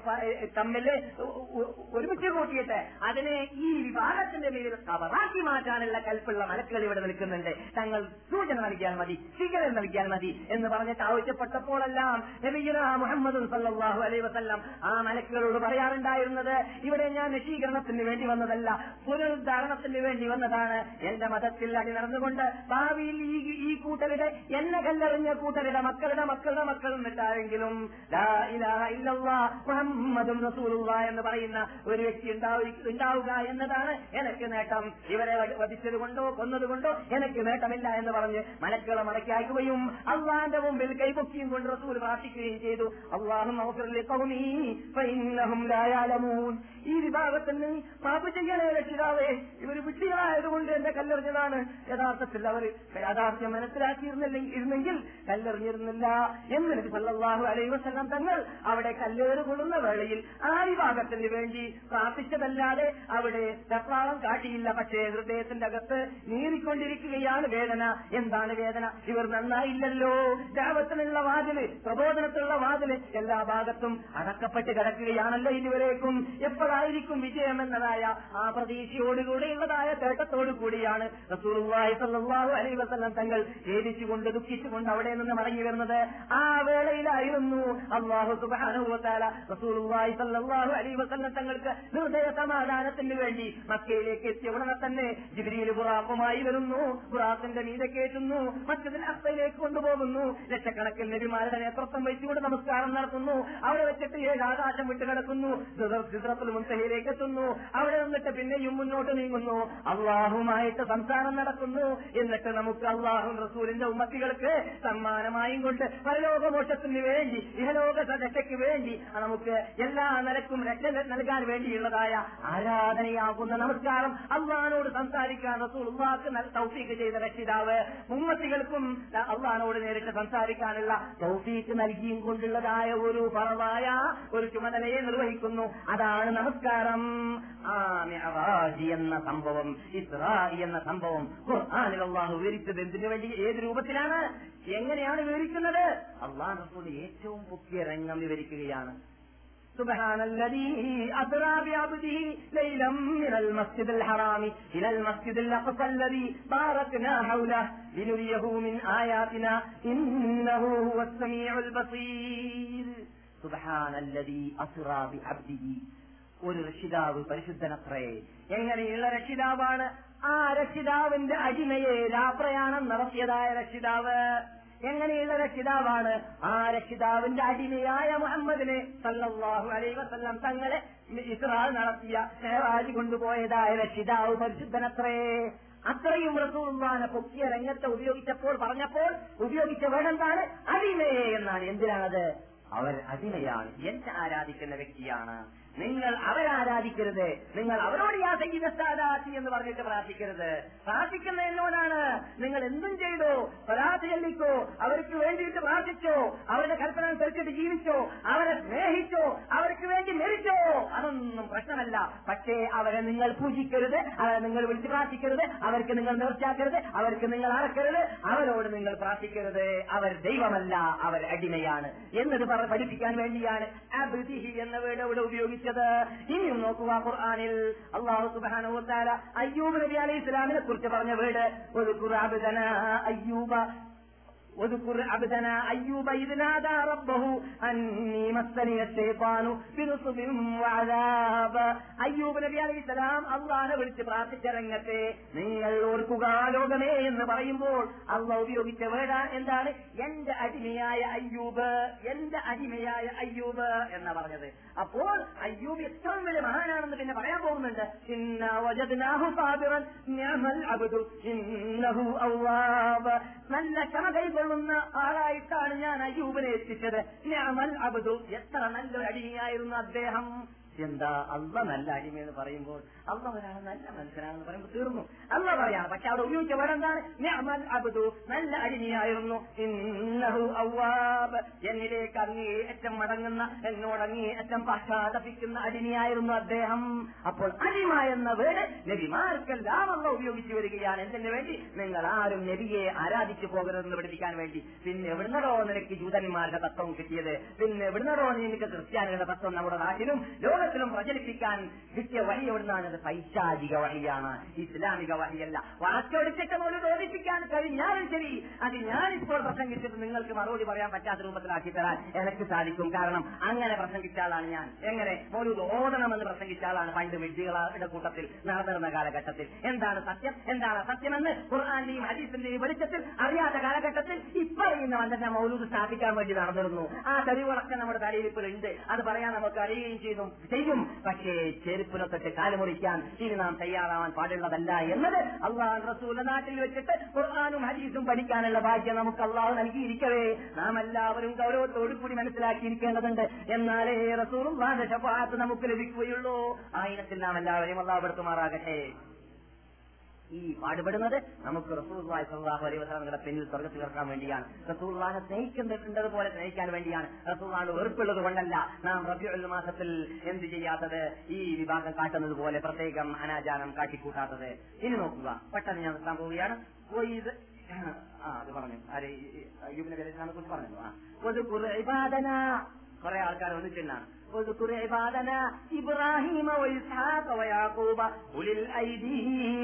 തമ്മിൽ ഒരുമിച്ച് കൂട്ടിയിട്ട് അതിനെ ഈ വിവാഹത്തിന്റെ പേരിൽ കവറാക്കി മാറ്റാനുള്ള കൽപ്പുള്ള മലക്കുകൾ ഇവിടെ നിൽക്കുന്നുണ്ട്. തങ്ങൾ സൂചന നൽകിയാൽ മതി സ്വീകരണം നൽകിയാൽ മതി എന്ന് പറഞ്ഞിട്ട് ആവശ്യപ്പെട്ടപ്പോഴെല്ലാം മുഹമ്മദ് സല്ലാഹു അലൈ വസ്ല്ലാം ആ മലക്കുകളോട് പറയാറുണ്ടായിരുന്നത് ഇവിടെ ഞാൻ നശീകരണത്തിന് വേണ്ടി വന്നതല്ല പുനരുദ്ധാരണത്തിന് വേണ്ടി വന്നതാണ്. എന്റെ മതത്തിൽ അടി നടന്നുകൊണ്ട് ഭാവിയിൽ ഈ ഈ കൂട്ടരുടെ എന്നെ കല്ലെറിഞ്ഞ കൂട്ടരുടെ മക്കളുടെ മക്കളുടെ മക്കൾ എന്നിട്ടാരെങ്കിലും മുഹമ്മദും എന്ന് പറയുന്ന ഒരു വ്യക്തി ഉണ്ടാവി- ഉണ്ടാവുക എന്നതാണ് എനിക്ക് നേട്ടം. ഇവരെ വധിച്ചതുകൊണ്ടോ വധിച്ചത് കൊണ്ടോ കൊന്നതുകൊണ്ടോ എനിക്ക് നേട്ടമില്ല. എന്ന് പറഞ്ഞ് മലക്കുകളെ മടക്കി അയക്കുകയും അള്ളാന്റെ മുമ്പിൽ കൈപൊക്കിയും കൊണ്ട് റസൂൽ പ്രാർത്ഥിക്കുകയും ചെയ്തു. അള്ളാഹും ഈ വിഭാഗത്തിന് പാപ ചെയ്യണേ രക്ഷിതാവേ ഇവർ വിട്ടികളായതുകൊണ്ട് എന്റെ കല്ലെറിഞ്ഞതാണ്. യഥാർത്ഥത്തിൽ അവർ യാഥാർത്ഥ്യം മനസ്സിലാക്കിയിരുന്നില്ലെങ്കിൽ ഇരുന്നെങ്കിൽ കല്ലെറിഞ്ഞിരുന്നില്ല എന്ന് നബി സല്ലല്ലാഹു അലൈഹി വസല്ലം തങ്ങൾ അവിടെ കല്ലേറ് കൊള്ളുന്ന വേളയിൽ ആ വിഭാഗത്തിന് വേണ്ടി പ്രാർത്ഥിച്ചതല്ലാതെ അവിടെ തപ്പാളം കാട്ടിയില്ല. പക്ഷേ ഹൃദയത്തിന്റെ അകത്ത് നീറിക്കൊണ്ടിരിക്കുകയാണ് വേദന. എന്താണ് വേദന? ഇവർ നന്നായില്ലല്ലോ. ദാവത്തിനുള്ള വാതിൽ പ്രബോധനത്തിലുള്ള വാതിൽ എല്ലാ ഭാഗത്തും അടക്കപ്പെട്ട് കിടക്കുകയാണല്ലോ ഇതുവരേക്കും. എപ്പോഴായിരിക്കും വിജയം എന്നതായ ആ പ്രതീക്ഷയോടുകൂടിയുള്ളതായ തേട്ടത്തോടു കൂടിയാണ് റസൂലുള്ളാഹി അലൈഹി വസല്ലം തങ്ങൾ ഖേദിച്ചുകൊണ്ട് ദുഃഖിച്ചുകൊണ്ട് അവിടെ നിന്ന് മടങ്ങി വരുന്നത്. ആ വേളയിലായിരുന്നു അള്ളാഹു സുബ്ഹാനഹു വതആല റസൂലുള്ളാഹി അലൈഹി വസല്ലം തങ്ങൾക്ക് ഹൃദയ സമാധാനത്തിന് വേണ്ടി മക്കയിലേക്ക് എത്തിയ ഉടനെ തന്നെ ജിബ്രീൽ ബുറാഖുമായി വരുന്നു. ബുറാഖിന്റെ മീതെ കയറ്റുന്നു മറ്റതിൽ അത്തയിലേക്ക് കൊണ്ടുപോകുന്നു. ലക്ഷക്കണക്കിൽ നബിമാരുടെ നേതൃത്വം വെച്ചുകൊണ്ട് നമസ്കാരം നടത്തുന്നു. അവിടെ വെച്ചിട്ട് ഏഴ് ആകാശം വിട്ടുകിടക്കുന്നു ചിത്രത്തിൽ മുൻതഹയിലേക്ക് എത്തുന്നു. അവിടെ നിന്നിട്ട് പിന്നെയും മുന്നോട്ട് നീങ്ങുന്നു. അള്ളാഹുമായിട്ട് സംസാരം നടക്കുന്നു. എന്നിട്ട് നമുക്ക് അള്ളാഹു റസൂലിന്റെ ഉമ്മത്തികൾക്ക് സമ്മാനമായും കൊണ്ട് പരലോകമോക്ഷത്തിന് വേണ്ടി ഇഹലോക രക്ഷയ്ക്ക് വേണ്ടി നമുക്ക് എല്ലാ നിലക്കും രക്ഷ നൽകാൻ വേണ്ടിയുള്ളതായ ആരാധനയാകുന്ന നമസ്കാരം അള്ളഹാനോട് സംസാരിക്കാൻ റസൂൽ ഉള്ളാക്ക് തൗഫീക്ക് ചെയ്ത രക്ഷിതാവ് മുമ്മത്തികൾക്കും അള്ളഹാനോട് നേരിട്ട് സംസാരിക്കാനുള്ള തൗഫീക്ക് നൽകിയും കൊണ്ടുള്ളതായ ഒരു പറവായ ഒരു ചുമതലയെ നിർവഹിക്കുന്നു. അതാണ് നമസ്കാരം. എന്ന സംഭവം ഇസ്രായി എന്ന സംഭവം ഖുർആനിൽ അള്ളാഹ് വിവരിച്ചത് എന്തിനു വേണ്ടി ഏത് രൂപത്തിലാണ് എങ്ങനെയാണ് വിവരിക്കുന്നത്? അള്ളാഹ് റസൂൽ ഏറ്റവും പുതിയ രംഗം വിവരിക്കുകയാണ്. سبحان الذي أسرى بعبده ليلا من المسجد الحرام إلى المسجد الأقصى الذي باركنا حوله لنريه من آياتنا إنه هو السميع البصير سبحان الذي أسرى بعبده ഒരു രക്ഷിതാവ് പരിശുദ്ധനത്രേ എങ്ങനെയുള്ള രക്ഷിതാവാണ് ആ രക്ഷിതാവിന്റെ അടിമയെ രാപ്രയാണം നടത്തിയതായ രക്ഷിതാവ് എങ്ങനെയുള്ള രക്ഷിതാവാണ്? ആ രക്ഷിതാവിന്റെ അടിമയായ മുഹമ്മദിനെ സല്ലാഹു അലൈ വസല്ലം തങ്ങളെ ഇസ്രാൽ നടത്തിയ ഷെഹറാജ് കൊണ്ടുപോയതായ രക്ഷിതാവ് പരിശുദ്ധനത്രേ. അത്രയും റസൂർമാനെ പൊക്കിയ രംഗത്തെ ഉപയോഗിച്ചപ്പോൾ പറഞ്ഞപ്പോൾ ഉപയോഗിച്ച വേടെന്താണ് അടിമയെ എന്നാണ്. എന്തിനാണത്? അവർ അടിമയാണ്. എന്നെ ആരാധിക്കുന്ന വ്യക്തിയാണ്. നിങ്ങൾ അവരെ ആരാധിക്കരുത്. നിങ്ങൾ അവരോട് യാ സയ്യിദ സാദാത്തി എന്ന് പറഞ്ഞിട്ട് പ്രാർത്ഥിക്കരുത്. പ്രാർത്ഥിക്കുന്ന എന്നോടാണ് നിങ്ങൾ എന്തും ചെയ്തോ പരാതി ചെല്ലിക്കോ അവർക്ക് വേണ്ടിയിട്ട് പ്രാർത്ഥിച്ചോ അവരുടെ കൽപ്പന അനുസരിച്ചിട്ട് ജീവിച്ചോ അവരെ സ്നേഹിച്ചോ അവർക്ക് വേണ്ടി മരിച്ചോ അതൊന്നും പ്രശ്നമല്ല. പക്ഷേ അവരെ നിങ്ങൾ പൂജിക്കരുത് അവരെ നിങ്ങൾ വിളിച്ച് പ്രാർത്ഥിക്കരുത് അവർക്ക് നിങ്ങൾ നേർച്ചാക്കരുത് അവർക്ക് നിങ്ങൾ അറക്കരുത് അവരോട് നിങ്ങൾ പ്രാർത്ഥിക്കരുത്. അവർ ദൈവമല്ല അവർ അടിമയാണ്. എന്നത് പഠിപ്പിക്കാൻ വേണ്ടിയാണ്. അബ്ദിഹി എന്ന വേർഡ് ഇവിടെ ഉപയോഗിച്ചത് ഇനിയും നോക്കുക ഖുർആാനിൽ. അള്ളാഹു തആല അയ്യൂബ് നബി അലൈഹി ഇസ്ലാമിനെ കുറിച്ച് പറഞ്ഞ വീട്. ഒരു ഖുർആബദന അയ്യൂബ واذكر عبدنا أيوب إذ نادى ربه أني مسني الشيطان بنصب وعذاب അയ്യൂബ് നബി അലൈഹി സ്വലാം അള്ളാഹനെ വിളിച്ച് പ്രാർത്ഥിച്ച രംഗത്തെ നിങ്ങൾ ഓർക്കുക ലോകമേ എന്ന് പറയുമ്പോൾ അള്ളാഹ് ഉപയോഗിച്ച വേട എന്താണ് എന്റെ അടിമയായ അയ്യൂബ് എന്റെ അടിമയായ അയ്യൂബ് എന്നാ പറഞ്ഞത് അപ്പോൾ അയ്യൂബ് ഏറ്റവും വലിയ മഹാനാണെന്ന് പിന്നെ പറയാൻ പോകുന്നുണ്ട് ഇന്ന വജദ്നാഹു സാബിറൻ നിഅമൽ അബ്ദു ഇന്നഹു അവ്വാബ് നല്ല ക്ഷമ കൈകൊള്ളുന്ന ആളായിട്ടാണ് ഞാൻ അയ്യൂബിനെ എത്തിച്ചത്. ഞാൻ അബ്ദു. എത്ര നല്ലൊരു അടിയായിരുന്നു അദ്ദേഹം. എന്താ? അല്ല നല്ല അടിമയെന്ന് പറയുമ്പോൾ അല്ല ഒരാൾ നല്ല മനുഷ്യനാണെന്ന് പറയുമ്പോൾ തീർന്നു. അല്ല പറയാം പക്ഷെ അവിടെ ഉപയോഗിച്ച പോലെന്താണ് അബുദു നല്ല അടിമയായിരുന്നു. ഇന്നഹു എന്നിലേക്ക് അങ്ങേയറ്റം മടങ്ങുന്ന എന്നോട് അങ്ങേയറ്റം പശ്ചാത്തപിക്കുന്ന അടിമയായിരുന്നു അദ്ദേഹം. അപ്പോൾ അടിമ എന്ന വേട് നബിമാർക്കെല്ലാം അല്ല ഉപയോഗിച്ചു വരികയാണ്. എന്തിനു വേണ്ടി? നിങ്ങൾ ആരും നബിയെ ആരാധിച്ചു പോകരുതെന്ന് പഠിപ്പിക്കാൻ വേണ്ടി. പിന്നെ എവിടുന്നടോ നിനക്ക് ജൂതന്മാരുടെ തത്വം കിട്ടിയത്? പിന്നെ എവിടുന്നടോ നിനക്ക് ക്രിസ്ത്യാനികളുടെ തത്വം നമ്മുടെ നാട്ടിലും ലോകത്തിലും പ്രചരിപ്പിക്കാൻ കിട്ടിയ വഴി എവിടുന്നാണ്? അത് പൈശാചിക വഴിയാണ്. ഇസ്ലാമിക വഴിയല്ല. വളച്ചൊടിച്ചിട്ട് പോലും ചോദിപ്പിക്കാൻ കഴിഞ്ഞാലും ശരി. അത് ഞാനിപ്പോൾ പ്രസംഗിച്ചിട്ട് നിങ്ങൾക്ക് മറുപടി പറയാൻ പറ്റാത്ത രൂപത്തിലാക്കി തരാൻ എനിക്ക് സാധിക്കും. കാരണം അങ്ങനെ പ്രസംഗിച്ച ആളാണ് ഞാൻ. എങ്ങനെ? ഒരു ഓതണമെന്ന് പ്രസംഗിച്ച ആളാണ് പണ്ട് വിഡ്ഢികളുടെ കൂട്ടത്തിൽ നടന്നിരുന്ന കാലഘട്ടത്തിൽ. എന്താണ് സത്യം? എന്താണ് സത്യമെന്ന് ഖുർആാന്റെയും ഹദീസിന്റെയും വെളിച്ചത്തിൽ അറിയാത്ത കാലഘട്ടത്തിൽ ഇപ്പറയുന്ന വന്നിട്ട് മൗലൂദ് സ്ഥാപിക്കാൻ വേണ്ടി നടന്നിരുന്നു. ആ തെളിവുകളൊക്കെ നമ്മുടെ ഉണ്ട് അത് പറയാൻ നമുക്ക് അറിയുകയും ചെയ്തു. ചെയ്യും. പക്ഷേ ചെരുപ്പിനൊത്തിട്ട് കാലുമുറിക്കാൻ ഇനി നാം തയ്യാറാവാൻ പാടുള്ളതല്ല എന്നത് അള്ളാഹ് റസൂല നാട്ടിൽ വെച്ചിട്ട് ഖുർആാനും ഹദീസും പഠിക്കാനുള്ള ഭാഗ്യം നമുക്ക് അള്ളാഹു നൽകിയിരിക്കവേ. നാം എല്ലാവരും ഗൗരവത്തോടു കൂടി മനസ്സിലാക്കിയിരിക്കേണ്ടതുണ്ട്. എന്നാലേ റസൂറും നമുക്ക് ലഭിക്കുകയുള്ളൂ. ആയിരത്തിൽ നാം എല്ലാവരെയും അള്ളാഹ് പെടുത്തുമാറാകട്ടെ ഈ പാടുപെടുന്നത് നമുക്ക് റസൂർവായ് സല്ലാഹു വസ്ലാമിന്റെ പിന്നിൽ സ്വർഗത്തിൽ ചേർക്കാൻ വേണ്ടിയാണ്. റസൂർലാനെ സ്നേഹിക്കുന്നത് പോലെ സ്നേഹിക്കാൻ വേണ്ടിയാണ്. റസൂർവാണ് വെറുപ്പുള്ളത് കൊണ്ടല്ല. നാം റബിയുൽ മാസത്തിൽ എന്ത് ചെയ്യാത്തത്? ഈ വിഭാഗം കാട്ടുന്നത് പോലെ പ്രത്യേകം അനാചാരം കാട്ടിക്കൂട്ടാത്തത്. ഇനി നോക്കുക. പെട്ടെന്ന് ഞാൻ നിർത്താൻ പോവുകയാണ്. ആ അത് പറഞ്ഞു. ആരെ അലൈഹി കുറിച്ച് പറഞ്ഞു? ആ. കുറെ ആൾക്കാർ ഒന്നിച്ചിട്ടാണ് واذكر عبادنا إبراهيم وإسحاق ويعقوب أولي الأيدي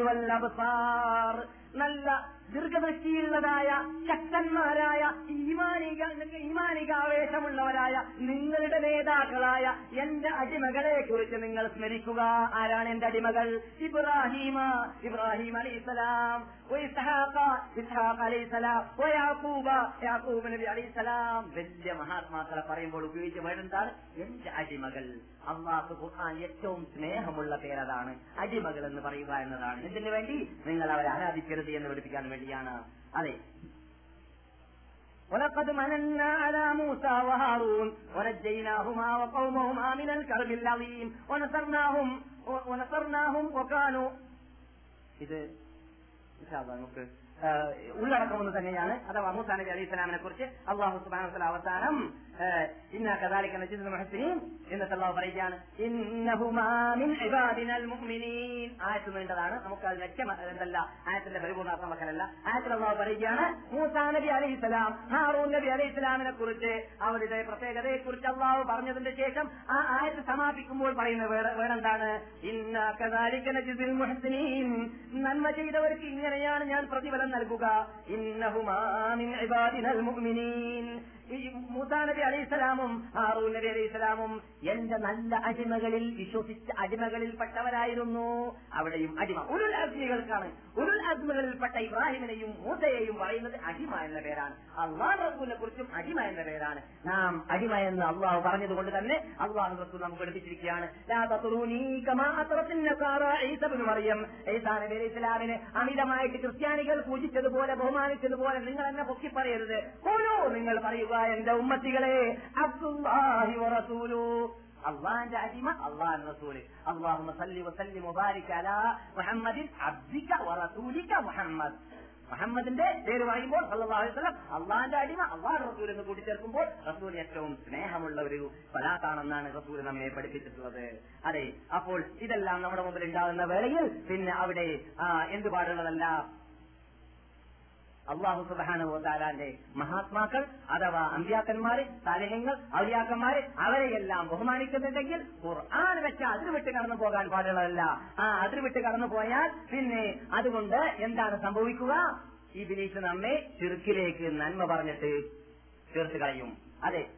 والأبصار നല്ല ദീർഘദൃഷ്ടിയുള്ളതായ ശക്തന്മാരായ ഈമാനിക ഈമാനികാവേശമുള്ളവരായ നിങ്ങളുടെ നേതാക്കളായ എന്റെ അടിമകളെ കുറിച്ച് നിങ്ങൾ സ്മരിക്കുക. ആരാണ് എന്റെ അടിമകൾ? ഇബ്രാഹിമ. ഇബ്രാഹിം യാക്കൂബ യാക്കൂബ് നബി അലൈഹിസ്സലാം. വലിയ മഹാത്മാക്കളെ പറയുമ്പോൾ ഉപയോഗിച്ച് വേണ്ടെന്താണ് എന്റെ അടിമകൾ. അള്ളാഹ് ഖുർആൻ ഏറ്റവും സ്നേഹമുള്ള പേരതാണ്. അടിമകൾ എന്ന് പറയുക എന്നതാണ്. ഇതിനു വേണ്ടി? നിങ്ങൾ അവരെ ആരാധിക്കരുത് എന്ന് പഠിപ്പിക്കാൻ വേണ്ടിയാണ് അതെ ولقد مننا على موسى وهارون ونجيناهما وقومهما من الكرب العظيم ونصرناهم ونصرناهم وكانوا ഇത് നമുക്ക് ഉള്ളടക്കം ഒന്ന് തന്നെയാണ് അഥവാ മൂസാ നബി അലൈഹി സ്വലാമിനെ കുറിച്ച് അള്ളാഹു സുബാന അവസാനം ഇന്ന കദാലിക നജിദുൽ മുഹ്സിനീൻ എന്നിട്ട് അള്ളാഹു പറയുകയാണ് ഇന്നഹുമാമിൻ ഇബാദിനൽ മുഅ്മിനീൻ. ആയത്ത് നീണ്ടതാണ് നമുക്ക് അത് ലക്ഷ്യം എന്തല്ല ആയത്തിന്റെ പരിപൂർണാർത്ഥം വെക്കലല്ല. ആയത്തിൽ അള്ളാഹു പറയുകയാണ് മൂസാ നബി അലൈഹി സ്വലാം ഹാറൂൻ നബി അലൈഹി സ്വലാമിനെ കുറിച്ച് അവരുടെ പ്രത്യേകതയെ കുറിച്ച് അള്ളാഹു പറഞ്ഞതിന്റെ ശേഷം ആ ആയത്ത് സമാപിക്കുമ്പോൾ പറയുന്ന വേറെന്താണ്? ഇന്ന കദാലിക നജിദുൽ മുഹ്സിനീൻ നന്മ ചെയ്തവർക്ക് ഇങ്ങനെയാണ് ഞാൻ പ്രതിഫലം നൽകുക. ഇന്നഹുമാമിൻ ഇബാദിനൽ മുഅ്മിനീൻ. മൂസാ നബി അലൈഹിസ്സലാമും ഹാറൂൻ നബി അലൈഹിസ്സലാമും എന്റെ നല്ല അടിമകളിൽ വിശ്വസിച്ച അടിമകളിൽപ്പെട്ടവരായിരുന്നു. അവിടെയും അടിമ. ഉരുൾ അഗ്നികൾക്കാണ് ഉരുൾ അഗ്നികളിൽപ്പെട്ട ഇബ്രാഹിമിനെയും മൂസയെയും പറയുന്നത് അടിമ എന്ന പേരാണ്. അള്ളാഹ് റസൂലിനെ കുറിച്ചും അടിമ എന്ന പേരാണ്. നാം അടിമ എന്ന് അള്ളാഹു പറഞ്ഞതുകൊണ്ട് തന്നെ അള്ളാഹു റസൂൽ നമുക്ക് എടുപ്പിച്ചിരിക്കുകയാണ് ഇസ്ലാമിനെ അമിതമായിട്ട് ക്രിസ്ത്യാനികൾ പൂജിച്ചതുപോലെ ബഹുമാനിച്ചതുപോലെ നിങ്ങൾ എന്നെ പൊക്കി പറയരുത് ഓരോ നിങ്ങൾ പറയുക എന്റെ ഉമ്മത്തികളെ റസൂലു. അടിമ സല്ലി മുഹമ്മദിൻ അബ്ദിക മുഹമ്മദ്. മുഹമ്മദിന്റെ പേര് പറയുമ്പോൾ വസല്ലം അള്ളാന്റെ അടിമ അള്ളാഹ് റസൂൽ എന്ന് കൂട്ടിച്ചേർക്കുമ്പോൾ റസൂൽ ഏറ്റവും സ്നേഹമുള്ള ഒരു ഫലാത്താണെന്നാണ് റസൂൽ നമ്മെ പഠിപ്പിച്ചിട്ടുള്ളത്. അതെ അപ്പോൾ ഇതെല്ലാം നമ്മുടെ മുമ്പിൽ ഉണ്ടാകുന്ന വേളയിൽ പിന്നെ അവിടെ എന്ത് പാടുള്ളതല്ല അള്ളാഹു സുബാനുവതാലാന്റെ മഹാത്മാക്കൾ അഥവാ അമ്പ്യാക്കന്മാര് താലഹ്യങ്ങൾ ഔലിയാക്കന്മാര് അവരെയെല്ലാം ബഹുമാനിക്കുന്നുണ്ടെങ്കിൽ ഖുർആൻ വെച്ച അതിന് വിട്ട് കടന്നു പോകാൻ പാടുള്ളതല്ല. ആ അതിന് വിട്ട് കടന്നു പോയാൽ പിന്നെ അതുകൊണ്ട് എന്താണ് സംഭവിക്കുക? ഈ ബിലീസ് നമ്മെ ചെറുക്കിലേക്ക് നന്മ പറഞ്ഞിട്ട് ചേർത്ത് കളയും. അതെ.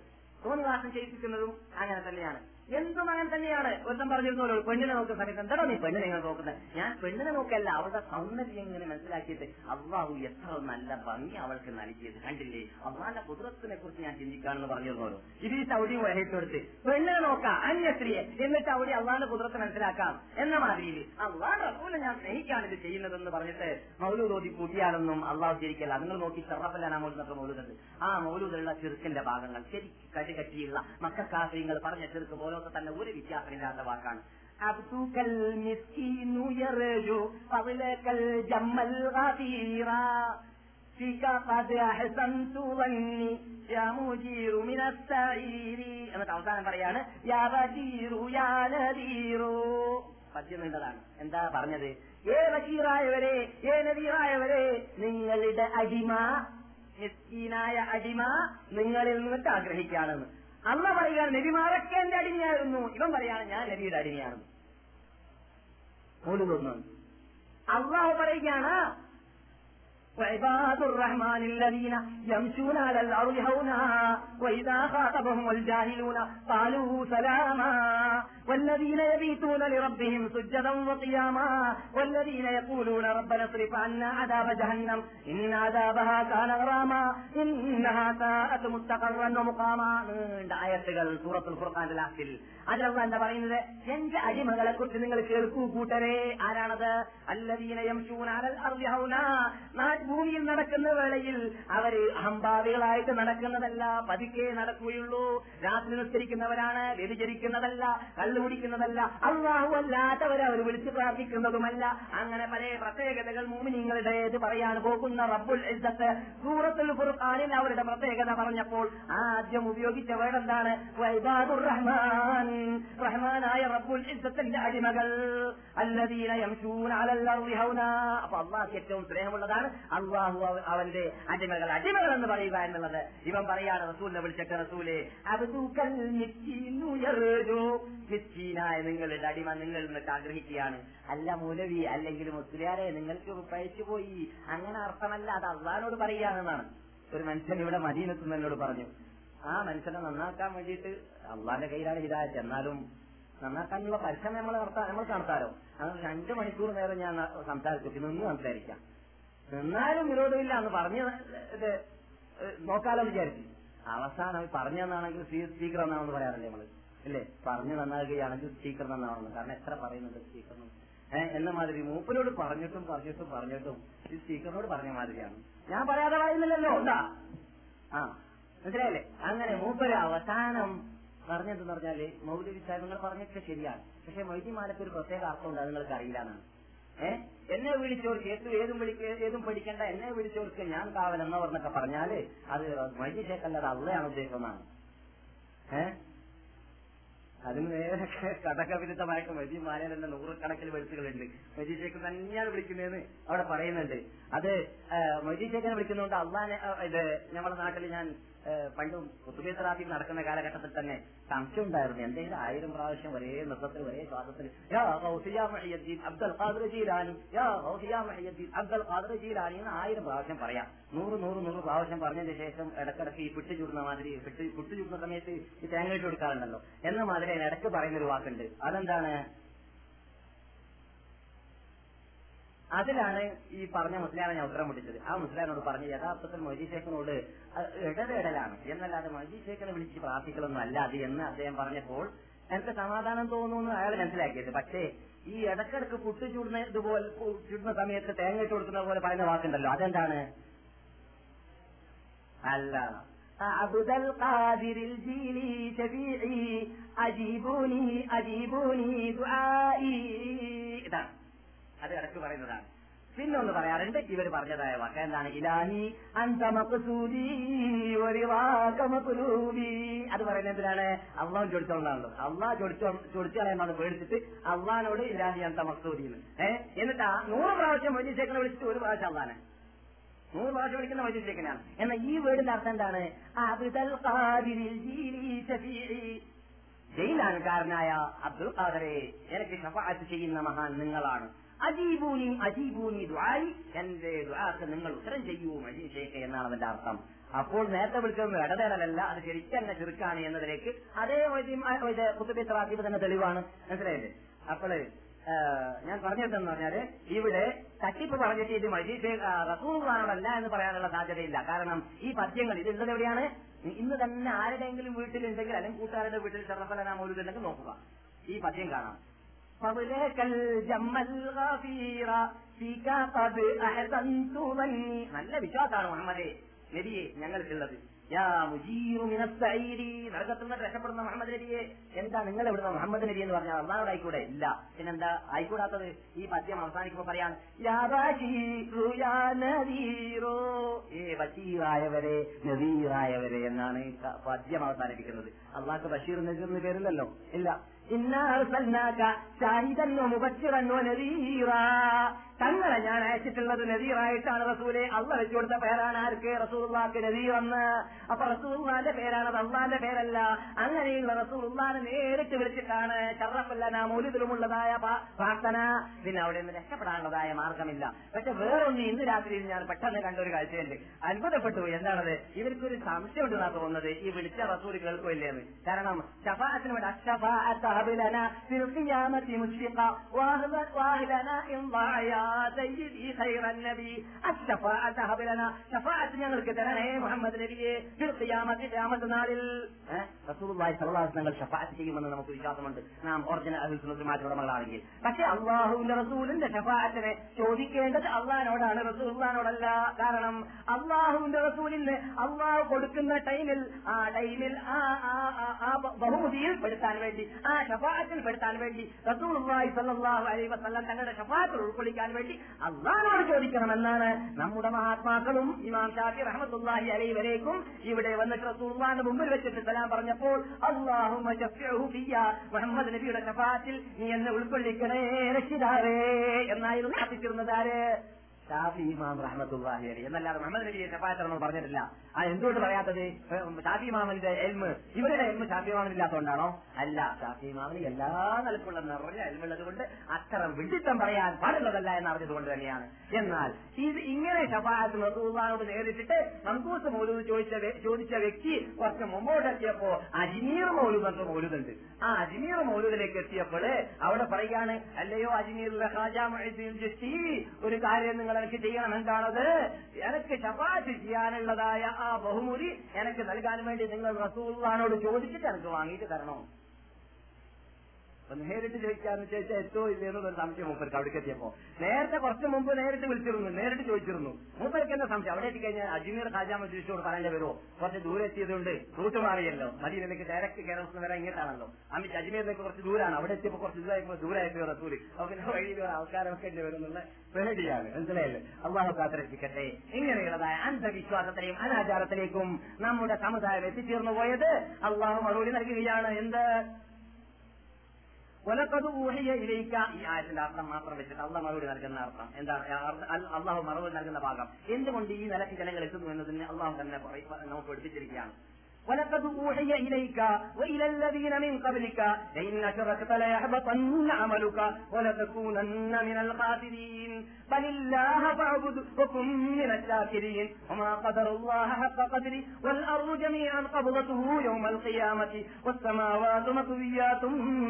തോന്നുവാസം ചെയ്യിപ്പിക്കുന്നതും അങ്ങനെ തന്നെയാണ്. എന്തും അങ്ങനെ തന്നെയാണ്. ഒരുത്തം പറഞ്ഞിരുന്നല്ലോ പെണ്ണിനെ നോക്കുന്ന സമയത്ത് എന്താണോ നീ പെണ്ണിനെ നിങ്ങൾ നോക്കുന്നത്? ഞാൻ പെണ്ണിനെ നോക്കല്ല. അവളുടെ സൗന്ദര്യം ഇങ്ങനെ മനസ്സിലാക്കിയിട്ട് അള്ളാഹു എത്ര നല്ല ഭംഗി അവൾക്ക് നൽകിയത് കണ്ടില്ലേ? അള്ളാന്റെ കുതിരത്തിനെ കുറിച്ച് ഞാൻ ചിന്തിക്കാണെന്ന് പറഞ്ഞിരുന്നല്ലോ ഇത് ഈ സൗദി വഹയിട്ടെടുത്ത് പെണ്ണിനെ നോക്കാം അന്യ സ്ത്രീയെ എന്നിട്ട് അവിടെ അള്ളാന്റെ കുതിരത്തെ മനസ്സിലാക്കാം. എന്ന മാതിരിയിൽ അള്ളാഹ് റസൂലെ ഞാൻ സ്നേഹിക്കാണ് ഇത് ചെയ്യുന്നതെന്ന് പറഞ്ഞിട്ട് മൗലൂദോതി കൂട്ടിയാണെന്നും അള്ളാഹു ശരിക്കല്ല. നിങ്ങൾ നോക്കി ചെറപ്പല്ലാനാ മൗലൂദൊക്കെ മൗലൂദുണ്ട് ആ മൗലൂദുള്ള ചെറുക്കന്റെ ഭാഗങ്ങൾ ശരി കടികട്ടിയുള്ള മക്കാശ്രീങ്ങൾ പറഞ്ഞ ചെറുക്ക് പോലൊക്കെ തന്നെ ഒരു വ്യത്യാസമില്ലാത്ത വാക്കാണ് عبدك المسكين يرجو فضلك الجم الغفيرا فيك قد أحسنت ظني يا مجير من السعير എന്നിട്ട് അവസാനം പറയാണ് യാ ബഷീറു യാ നദീറു പദ്യം നീണ്ടതാണ് എന്താ പറഞ്ഞത് ഏ ബഷീറായവരെ ഏ നദീറായവരെ നിങ്ങളുടെ അടിമ മിസ്കീനായ അടിമ നിങ്ങളിൽ നിന്നിട്ട് ആഗ്രഹിക്കുകയാണെന്ന് അല്ല പറയുകയാണ് നബിമാരൊക്കെ എന്റെ അടിമയായിരുന്നു. ഇവൻ പറയാണ് ഞാൻ നബിയുടെ അടിമയാണ്. അള്ളാഹു പറയുകയാണ് وعباد الرحمن الذين يمشون على الأرض هونا وإذا خاطبهم الجاهلون قالوا سلاما. والذين يبيتون لربهم سجدا وقياما والذين يقولون ربنا اصرف عنا عذاب جهنم إن عذابها كان غراما. إنها ساءت مستقرا ومقاما. دعاية سورة ഖുർആന്റെ ലാസ്റ്റിൽ. അതിലുള്ള എന്താ പറയുന്നത്? എന്റെ അടിമകളെ കുറിച്ച് നിങ്ങൾ കേൾക്കൂ കൂട്ടരെ. ആരാണത്? അല്ലദീന യംശൂന അലൽ അർദി ഭൂമിയിൽ നടക്കുന്ന വേളയിൽ അവർ അഹംഭാവികളായിട്ട് നടക്കുന്നതല്ല പതുക്കെ നടക്കുകയുള്ളൂ. രാത്രി നിസ്കരിക്കുന്നവരാണ് വ്യതിചരിക്കുന്നതല്ല കള്ളുപിടിക്കുന്നതല്ല അള്ളാഹു അല്ലാത്തവരെ അവർ വിളിച്ചു പ്രാർത്ഥിക്കുന്നതുമല്ല. അങ്ങനെ പല പ്രത്യേകതകൾ മൂമിനിങ്ങളുടേത് പറയാൻ പോകുന്ന റബ്ബുൽ ഇസ്സത്ത് സൂറത്തുൽ ഖുർആനിൽ അവരുടെ പ്രത്യേകത പറഞ്ഞപ്പോൾ ആദ്യം ഉപയോഗിച്ച വേർഡ് എന്താണ് വൈബാദുർ റഹ്മാൻ. റഹ്മാനായ റബ്ബുൽ ഇസ്സത്തിന്റെ അടിമകൾ. അല്ലദീന യംശൂന അലൽ അപ്പൊ അള്ളാഹ് ഏറ്റവും സ്നേഹമുള്ളതാണ് അള്ളാഹു അവന്റെ അടിമകൾ അടിമകൾ എന്ന് പറയുക എന്നുള്ളത്. ഇവൻ പറയാണ് റസൂലിനെ വിളിച്ചിട്ട് റസൂലെ. മിസ്കീനായ നിങ്ങളുടെ അടിമ നിങ്ങൾ നിന്നിട്ട് ആഗ്രഹിക്കുകയാണ്. അല്ല മൂലവി അല്ലെങ്കിൽ മുസ്ലിയാരെ നിങ്ങൾക്ക് പഴിച്ചു പോയി. അങ്ങനെ അർത്ഥമല്ല അത് അള്ളഹാനോട് പറയുകയാണെന്നാണ് ഒരു മനുഷ്യൻ ഇവിടെ മദീനത്തുനിന്ന് എന്നോട് പറഞ്ഞു ആ മനുഷ്യനെ നന്നാക്കാൻ വേണ്ടിയിട്ട് അള്ളാന്റെ കയ്യിലാണ് ഹിതായത് എന്നാലും നന്നാക്കാനുള്ള പരിശ്രമം നമ്മൾ നമ്മൾ നടത്താലോ? അത് രണ്ടു മണിക്കൂർ നേരം ഞാൻ സംസാരിച്ചു. നിന്ന് സംസാരിക്കാം. എന്നാലും വിരോധമില്ല എന്ന് പറഞ്ഞ് നോക്കാലോ വിചാരിച്ചു അവസാനം പറഞ്ഞതെന്നാണെങ്കിൽ പറഞ്ഞു തന്നാണെങ്കിൽ സ്പീക്കർ എന്നാണെന്ന് പറയാറില്ലേ നമ്മൾ? അല്ലേ പറഞ്ഞു നന്നാകുകയാണെങ്കിൽ സ്പീക്കർ നന്നാവണം കാരണം എത്ര പറയുന്നുണ്ട് സ്പീക്കർ ഏഹ് എന്ന മാതിരി മൂപ്പനോട് പറഞ്ഞിട്ടും പറഞ്ഞിട്ടും പറഞ്ഞിട്ടും ഈ സ്പീക്കറിനോട് പറഞ്ഞ മാതിരിയാണ്. ഞാൻ പറയാതെ പറയുന്നില്ലല്ലോ. ഉണ്ടാ? ആ മനസ്സിലായില്ലേ? അങ്ങനെ മൂപ്പര് അവസാനം പറഞ്ഞതെന്ന് പറഞ്ഞാൽ മൗലവി സാഹിബ് പറഞ്ഞൊക്കെ ശരിയാണ്. പക്ഷെ മൊയ്തിമാലക്ക് ഒരു പ്രത്യേക അർത്ഥമുണ്ട് അത് നിങ്ങൾക്ക് അറിയില്ല എന്നാണ്. എന്നെ വിളിച്ചവർക്ക് ഏതും ഏതും വിളിക്ക ഏതും പഠിക്കണ്ട എന്നെ വിളിച്ചോർക്ക് ഞാൻ കാവൽ പറഞ്ഞൊക്കെ പറഞ്ഞാൽ അത് മൈജി ഷേഖല്ലാതെ അള്ളയാണ് ഉദ്ദേശിക്കുന്നതാണ് ഏഹ് അതിന് നേരെ കഥകവിരുദ്ധമായിട്ട് മജി തന്നെ നൂറുകണക്കിന് വെളുത്തുകളുണ്ട്. മജി ഷേഖ് തന്നെയാണ് വിളിക്കുന്നതെന്ന് അവിടെ പറയുന്നുണ്ട്. അത് മജി ഷേഖിനെ വിളിക്കുന്നതുകൊണ്ട് അള്ളാനെ ഇത് നമ്മുടെ നാട്ടിൽ ഞാൻ പണ്ടും കുത്തുബേത്തറാഫി നടക്കുന്ന കാലഘട്ടത്തിൽ തന്നെ സംശയം ഉണ്ടായിരുന്നു. എന്തെങ്കിലും ആയിരം പ്രാവശ്യം ഒരേ നൃത്തത്തിൽ ഒരേ ശ്വാസത്തിൽ അബ്ദുൽ അബ്ദുൽ എന്ന് ആയിരം പ്രാവശ്യം പറയാം. നൂറ് നൂറ് നൂറ് പ്രാവശ്യം പറഞ്ഞതിന് ശേഷം ഇടക്കിടക്ക് ഈ പിട്ടു ചുടുന്ന മാതിരി പിട്ടു ചുടുന്ന സമയത്ത് ഈ തേങ്ങ ഇട്ട് കൊടുക്കാറുണ്ടല്ലോ. എന്ന മാതിരി അതിന് ഇടയ്ക്ക് പറയുന്ന ഒരു വാക്കുണ്ട്. അതെന്താണ്? അതിലാണ് ഈ പറഞ്ഞ മുസ്ലിയാനെ ഞാൻ ഉത്തരം മുട്ടിച്ചത്. ആ മുസ്ലിയാനോട് പറഞ്ഞ് യഥാർത്ഥത്തിൽ മൊയ്ജി ഷേഖിനോട് അത് ഇടതിടലാണ് എന്നല്ലാതെ മൊയ്ജി ഷേഖിനെ വിളിച്ച് പ്രാർത്ഥിക്കലൊന്നും അല്ല അത് എന്ന് അദ്ദേഹം പറഞ്ഞപ്പോൾ എനിക്ക് സമാധാനം തോന്നുന്നു അയാൾ മനസ്സിലാക്കിയത്. പക്ഷേ ഈ ഇടക്കിടക്ക് പുട്ട് ചൂടുന്ന ഇതുപോലെ ചുടുന്ന സമയത്ത് തേങ്ങ ഇട്ട് കൊടുക്കുന്ന പോലെ പറയുന്ന വാക്കുണ്ടല്ലോ. അതെന്താണ്? അല്ല. عبد القادر الجيلي شفيعي أجيبوني أجيبوني دعائي ഇതാണ് അത് ഇടയ്ക്ക് പറയുന്നതാണ് പിന്നെ ഒന്ന് പറയാറുണ്ട് ഇവർ പറഞ്ഞതായ വാക്ക് എന്താണ് ഇലാഹി അന്ത മഖ്സൂദി വരിവാക മഖ്ലൂബി അത് പറയുന്നത് എന്തിനാണ് അള്ളാഹ് ചോദിച്ചോണ്ടാണല്ലോ അള്ളാഹ് ചോദിച്ചോ ചോദിച്ചു കളയാൻ പേടിച്ചിട്ട് അള്ളഹാനോട് ഇലാഹി അന്ത മഖ്സൂദി എന്ന് ഏഹ് എന്നിട്ട് ആ നൂറ് പ്രാവശ്യം മൊയ്തീശേഖനെ വിളിച്ചിട്ട് ഒരു പ്രാവശ്യം അള്ളഹാനെ നൂറ് പ്രാവശ്യം വിളിക്കുന്ന വൈദ്യുതിയാണ് എന്നാൽ ഈ വീടിന്റെ അർത്ഥം എന്താണ്? അബ്ദുൽ ജയിലാൻകാരനായ അബ്ദുൽ ഖാദറെ. എനിക്ക് ഷഫാത്ത് ചെയ്യുന്ന മഹാൻ നിങ്ങളാണ്. അജീബൂനി അജീബൂനി ദ്വായി എന്റെ ദ്വാക്ക് നിങ്ങൾ ഉത്തരം ചെയ്യൂ മജീഷേഖ് എന്നാണ് അതിന്റെ അർത്ഥം. അപ്പോൾ നേരത്തെ വിളിച്ചത് ഇടതേടലല്ല അത് ശരിക്കും തന്നെ ചുരുക്കാണ് എന്നതിലേക്ക് അതേ വൈദ്യം കുത്തുബി തന്നെ തെളിവാണ്. മനസ്സിലായില്ലേ? അപ്പോൾ ഞാൻ പറഞ്ഞിട്ടെന്ന് പറഞ്ഞാൽ ഇവിടെ തട്ടിപ്പ് പറഞ്ഞിട്ട് ഇത് മജീഷ് റസൂറുകാരോടല്ല എന്ന് പറയാനുള്ള സാധ്യതയില്ല. കാരണം ഈ പദ്യങ്ങൾ ഇത് ഉള്ളത് എവിടെയാണ്? ഇന്ന് തന്നെ ആരുടെയെങ്കിലും വീട്ടിലുണ്ടെങ്കിൽ അല്ലെങ്കിൽ കൂട്ടുകാരുടെ വീട്ടിൽ ചെറുപ്പല നാം ഒരു മൗലിക്കുണ്ടെങ്കിൽ നോക്കുക. ഈ പദ്യം കാണാം. നല്ല വിശ്വാസമാണ് മുഹമ്മദേ. നബിയെ ഞങ്ങൾക്കുള്ളത്. നരകത്തിൽ നിന്ന് രക്ഷപ്പെടുന്ന മുഹമ്മദ് നബിയെ. എന്താ നിങ്ങൾ എവിടുന്ന മുഹമ്മദ് നബി എന്ന് പറഞ്ഞാൽ അള്ളാഹോട് ആയിക്കൂടെ? ഇല്ല. പിന്നെന്താ? ആയിക്കൂടാത്തത് ഈ പദ്യം അവസാനിക്കുമ്പോൾ പറയാൻ ഏ ബഷീറായവരെ നദീറായവരെ എന്നാണ് പദ്യം അവസാനിപ്പിക്കുന്നത്. അള്ളാഹ് ബഷീർ നജീർ എന്ന് പേരില്ലല്ലോ. ഇല്ല. ഇന്നാ തങ്ങളെ ഞാൻ അയച്ചിട്ടുള്ളത് നദീറായിട്ടാണ് റസൂലെ. അള്ള വെച്ചു കൊടുത്ത പേരാണ് ആർക്ക്? റസൂൽക്ക് നദീർ എന്ന് അപ്പൊ റസൂൽന്റെ പേരാണ് അള്ളാന്റെ പേരല്ല. അങ്ങനെയുള്ള റസൂൽനെ നേരിട്ട് വിളിച്ചിട്ടാണ് ഷറഫല്ല മൂല്യത്തിലുമുള്ളതായ പ്രാർത്ഥന. പിന്നെ അവിടെ നിന്ന് രക്ഷപ്പെടാനുള്ളതായ മാർഗമില്ല. പക്ഷെ വേറൊന്ന് ഇന്ന് രാത്രിയിൽ ഞാൻ പെട്ടെന്ന് കണ്ടൊരു കാഴ്ചയുണ്ട്. അത്ഭുതപ്പെട്ടു എന്താണത്? ഇവർക്കൊരു സംശയം എന്നാ തോന്നുന്നത്. ഈ വിളിച്ച റസൂൽ കേൾക്കുമില്ലേന്ന് കാരണം ഷഫാഅത്തിന് വേണ്ടി അഷഫാഅത്ത് ഹബിലന ഫിൽ ഖിയാമത്തി മുശ്ഫിഖ വാഹിലന ഇൻ ضاعيا سيدي خير النبي الشفاعة هب لنا شفاعة ഞങ്ങൾക്ക് തരണേ മുഹമ്മദ് നബിയെ ഫിൽ ഖിയാമത്തി ഖിയാമത്ത് നാളിൽ റസൂലുള്ളാഹി സ്വല്ലല്ലാഹു അലൈഹി വസല്ലം ഷഫാഅത്ത് ചെയ്യുമെന്ന് നമുക്ക് വിശ്വാസമുണ്ട് നാം ഒറിജിനൽ അഹ്ലുൽ സുന്നത്ത് മാറ്റ ഉടമകളാണെങ്കിൽ പക്ഷേ അള്ളാഹുവിന്റെ റസൂലിന്റെ ഷഫാഅത്തിനെ ചോദിക്കേണ്ടത് അള്ളഹാനോടാണ് റസൂലിനോടല്ല കാരണം അള്ളാഹുവിന്റെ റസൂലിന് അള്ളാഹു കൊടുക്കുന്ന ടൈമിൽ ആ ടൈമിൽ ആ ആ ബഹുമതിയിൽ പെടുത്താൻ വേണ്ടി ആ ഷഫാഅത്തിൽ പെടുത്താൻ വേണ്ടി റസൂലുള്ളാഹി സ്വല്ലല്ലാഹു അലൈഹി വസല്ലം തങ്ങളുടെ ഷഫാഅത്തിൽ ഉൾക്കൊള്ളിക്കാൻ വേണ്ടി അള്ളാനോട് ചോദിക്കണമെന്നാണ് നമ്മുടെ മഹാത്മാക്കളും ഇമാം ഷാഫി റഹമത്തുല്ലാഹി അലൈ വരേക്കും ഇവിടെ വന്നിട്ട് റസൂലുള്ളാഹിന്റെ മുമ്പിൽ വെച്ചിട്ട് സലാം പറഞ്ഞപ്പോൾ അള്ളാഹു മുഹമ്മദ് നബിയുടെ ഷഫാത്തിൽ നീ എന്നെ ഉൾക്കൊള്ളിക്കണേ രക്ഷിതാവേ എന്നായിരുന്നു പ്രാർത്ഥിച്ചിരുന്നത് ഷാഫി ഇമാം റഹ്മത്തുള്ളാഹി അലി എന്നല്ലാതെ മുഹമ്മദ് നബിയെ ഷഫായത്തറന്ന് പറഞ്ഞിട്ടില്ല. ആ എന്തുകൊണ്ട് പറയാത്തത്? ഷാഫി ഇമാമിന്റെ എൽമ് ഇവരുടെ എൽമ് ഷാഫി ഇമാമിനില്ലാത്തതുകൊണ്ടാണോ അല്ല ഷാഫി ഇമാമിന് എല്ലാ നിലക്കുള്ള നിറഞ്ഞ എൽമുള്ളത് കൊണ്ട് അത്തരം വിഡിത്തം പറയാൻ പാടുള്ളതല്ല എന്ന് അറിഞ്ഞതുകൊണ്ട് തന്നെയാണ്. എന്നാൽ ഇത് ഇങ്ങനെ ഷഫായത്ത് റസൂള്ളാനോട് നേരിട്ടിട്ട് മങ്കൂസ് മൗലൂദ് ചോദിച്ച ചോദിച്ച വ്യക്തി കുറച്ച് മുമ്പോട്ട് എത്തിയപ്പോ അജ്മീർ മൗലൂദ് എന്ന മൗലൂദുണ്ട്. ആ അജ്മീർ മൗലൂദിലേക്ക് എത്തിയപ്പോൾ അവിടെ പറയുകയാണ് അല്ലയോ അജ്മീർ ഒരു കാര്യം നിങ്ങൾ എനിക്ക് ചെയ്യണം. എന്താണത്? എനിക്ക് ശപാറ്റ് ചെയ്യാനുള്ളതായ ആ ബഹുമതി എനിക്ക് നൽകാൻ വേണ്ടി നിങ്ങൾ റസൂള്ളാനോട് ചോദിച്ചിട്ട് എനിക്ക് വാങ്ങിയിട്ട് തരണോ. അപ്പൊ നേരിട്ട് ചോദിക്കാന്ന് ചോദിച്ചാൽ എത്തോ ഇല്ലേന്നുള്ള ഒരു സംശയം മൂപ്പർക്ക് അവിടേക്ക് എത്തിയപ്പോ. നേരത്തെ കുറച്ച് മുമ്പ് നേരിട്ട് വിളിച്ചിരുന്നു നേരിട്ട് ചോദിച്ചിരുന്നു. മൂപ്പർക്ക് എന്താ സംശയം? അവിടെ എത്തിക്കഴിഞ്ഞാൽ അജ്മീർ ഖാജാ മജീഷോട് പറയേണ്ടി വരുമോ കുറച്ച് ദൂരെ എത്തിയതുകൊണ്ട് റൂട്ട് മാറിയല്ലോ. മദീനയിലേക്ക് ഡയറക്റ്റ് കേരളത്തിൽ വരെ ഇങ്ങോട്ടാണല്ലോ. അമിത് അജ്മീറിലേക്ക് കുറച്ച് ദൂരാണ്. അവിടെ എത്തിയപ്പോ കുറച്ച് ദൂരമായപ്പോ ദൂരമായപ്പോ റസൂൽ. അപ്പൊ പിന്നെ വഴിയിൽ ആൾക്കാരൊക്കെ വരുന്നുള്ള പേടിയാണ്. മനസ്സിലായില്ലേ? അള്ളാഹു കാത്തിരക്ഷിക്കട്ടെ. ഇങ്ങനെയുള്ളതായ അന്ധവിശ്വാസത്തിലെയും അനാചാരത്തിലേക്കും നമ്മുടെ സമുദായം എത്തിച്ചേർന്നു പോയത് അള്ളാഹു മറുപടി നൽകുകയാണ്. എന്ത്? ഒലക്കത് ഊഹിയ ഇലയിക്ക ഈ ആയത്തിന്റെ അർത്ഥം മാത്രം വെച്ചിട്ട് അള്ളാഹ് മറുപടി നൽകുന്ന അർത്ഥം. എന്താണ് അള്ളാഹു മറുപടി നൽകുന്ന ഭാഗം. എന്തുകൊണ്ട് ഈ നിലയ്ക്ക് ജനങ്ങൾ എത്തുന്നു എന്നതിന് അള്ളാഹു തന്നെ നമുക്ക് പഠിപ്പിച്ചിരിക്കുകയാണ് ولقد أوحي إليك وإلى الذين من قبلك لئن أشركت ليحبطن عملك ولتكونن من الخاسرين. بل الله فاعبد وكن من الشاكرين. وما قدر الله حق قدره والأرض جميعا قبضته يوم القيامة والسماوات مطويات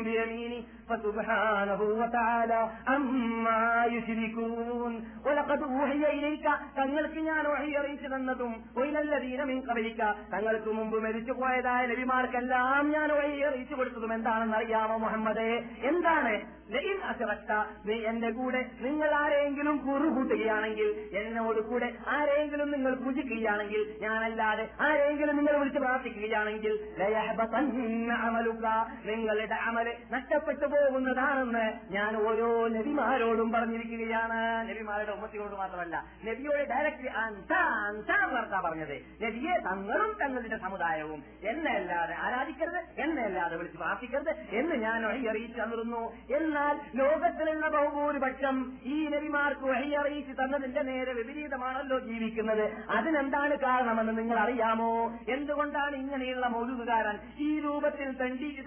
بيمينه. فسبحانه وتعالى عما يشركون ولقد أوحي إليك തങ്ങൾക്ക് ഞാൻ വഴി അറിയിച്ചു തന്നതും ഒയിലല്ലതീന മിൻ കബലിക്ക തങ്ങൾക്ക് മുമ്പ് മരിച്ചു പോയതായ നബിമാർക്കെല്ലാം ഞാൻ വഴി അറിയിച്ചു കൊടുത്തതും എന്താണെന്ന് അറിയാമോ മുഹമ്മദേ എന്താണ് ലയിൻ അശറക്ത നീ എന്റെ കൂടെ നിങ്ങൾ ആരെങ്കിലും കുറുകൂട്ടുകയാണെങ്കിൽ എന്നോട് കൂടെ ആരെങ്കിലും നിങ്ങൾ പൂജിക്കുകയാണെങ്കിൽ ഞാനല്ലാതെ ആരെങ്കിലും നിങ്ങൾ വിളിച്ച് പ്രാർത്ഥിക്കുകയാണെങ്കിൽ ലയഹ്ബതന്ന അമലുക നിങ്ങളുടെ അമല് നഷ്ടപ്പെട്ടു പോകുന്നതാണെന്ന് ഞാൻ ഓരോ നബിമാരോടും പറഞ്ഞിരിക്കുകയാണ്. നബിമാരുടെ ഉമ്മത്തിനോട് മാത്രമല്ല നബിയോട് ഡയറക്റ്റ് അൻസാർത്താ പറഞ്ഞത്. നബിയെ തങ്ങളും തങ്ങളുടെ സമുദായവും. എന്നല്ലാതെ ആരാധിക്കരുത് എന്നല്ലാതെ വിളിച്ച് പ്രാർത്ഥിക്കരുത് എന്ന് ഞാൻ അറിയിച്ചു തന്നിരുന്നു. എന്നാൽ ലോകത്തിലുള്ള ബഹുഭൂരിപക്ഷം ഈ നബിമാർക്ക് അറിയിച്ചു തന്നതിന്റെ നേരെ വിപരീതമാണല്ലോ ജീവിക്കുന്നത്. അതിനെന്താണ് കാരണമെന്ന് നിങ്ങൾ അറിയാമോ? എന്തുകൊണ്ടാണ് ഇങ്ങനെയുള്ള മൗലുകാരൻ ഈ രൂപത്തിൽ തണ്ടി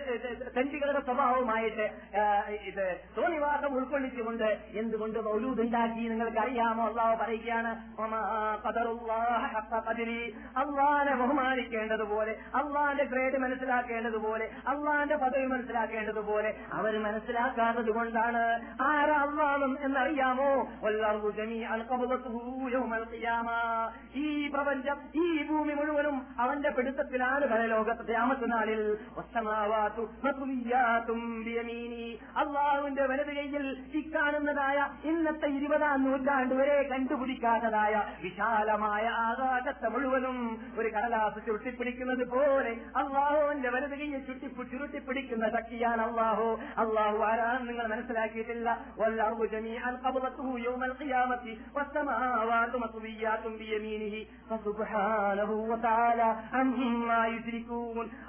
തണ്ടികളുടെ സ്വഭാവമായിട്ട് ഇത് തോന്നിവാസം ഉൾക്കൊള്ളിച്ചുകൊണ്ട് എന്തുകൊണ്ട് മൗലൂദ് ഉണ്ടാക്കി നിങ്ങൾക്ക് അറിയാമോ അള്ളാഹു പറയുകയാണ്. അള്ളാനെ ബഹുമാനിക്കേണ്ടതുപോലെ അള്ളാന്റെ ഗ്രേഡ് മനസ്സിലാക്കേണ്ടതുപോലെ അള്ളാന്റെ പദവി മനസ്സിലാക്കേണ്ടതുപോലെ അവർ മനസ്സിലാക്കാത്തത് കൊണ്ടാണ്. ആരാ അള്ളാഹും എന്നറിയാമോ? ഈ പ്രപഞ്ചം ഈ ഭൂമി മുഴുവനും അവന്റെ പിടുത്തത്തിലാണ് പരലോകത്തെ മത്വിയാതും ബിയമീനി അള്ളാഹുവിന്റെ വലത് കൈയിൽ ഇക്കാണുന്നതായ ഇന്നത്തെ ഇരുപതാം നൂറ്റാണ്ട് വരെ കണ്ടുപിടിക്കാത്തതായ വിശാലമായ ആകാശത്തെ മുഴുവനും ഒരു കടലാസ് ചുരുട്ടിപ്പിടിക്കുന്നത് പോലെ അള്ളാഹുവിന്റെ വലത് കൈയിൽ ചുട്ടി ചുരുട്ടിപ്പിടിക്കുന്ന ശക്തിയാണ് അള്ളാഹു. അള്ളാഹു ആരാണ് നിങ്ങൾ മനസ്സിലാക്കിയിട്ടില്ല?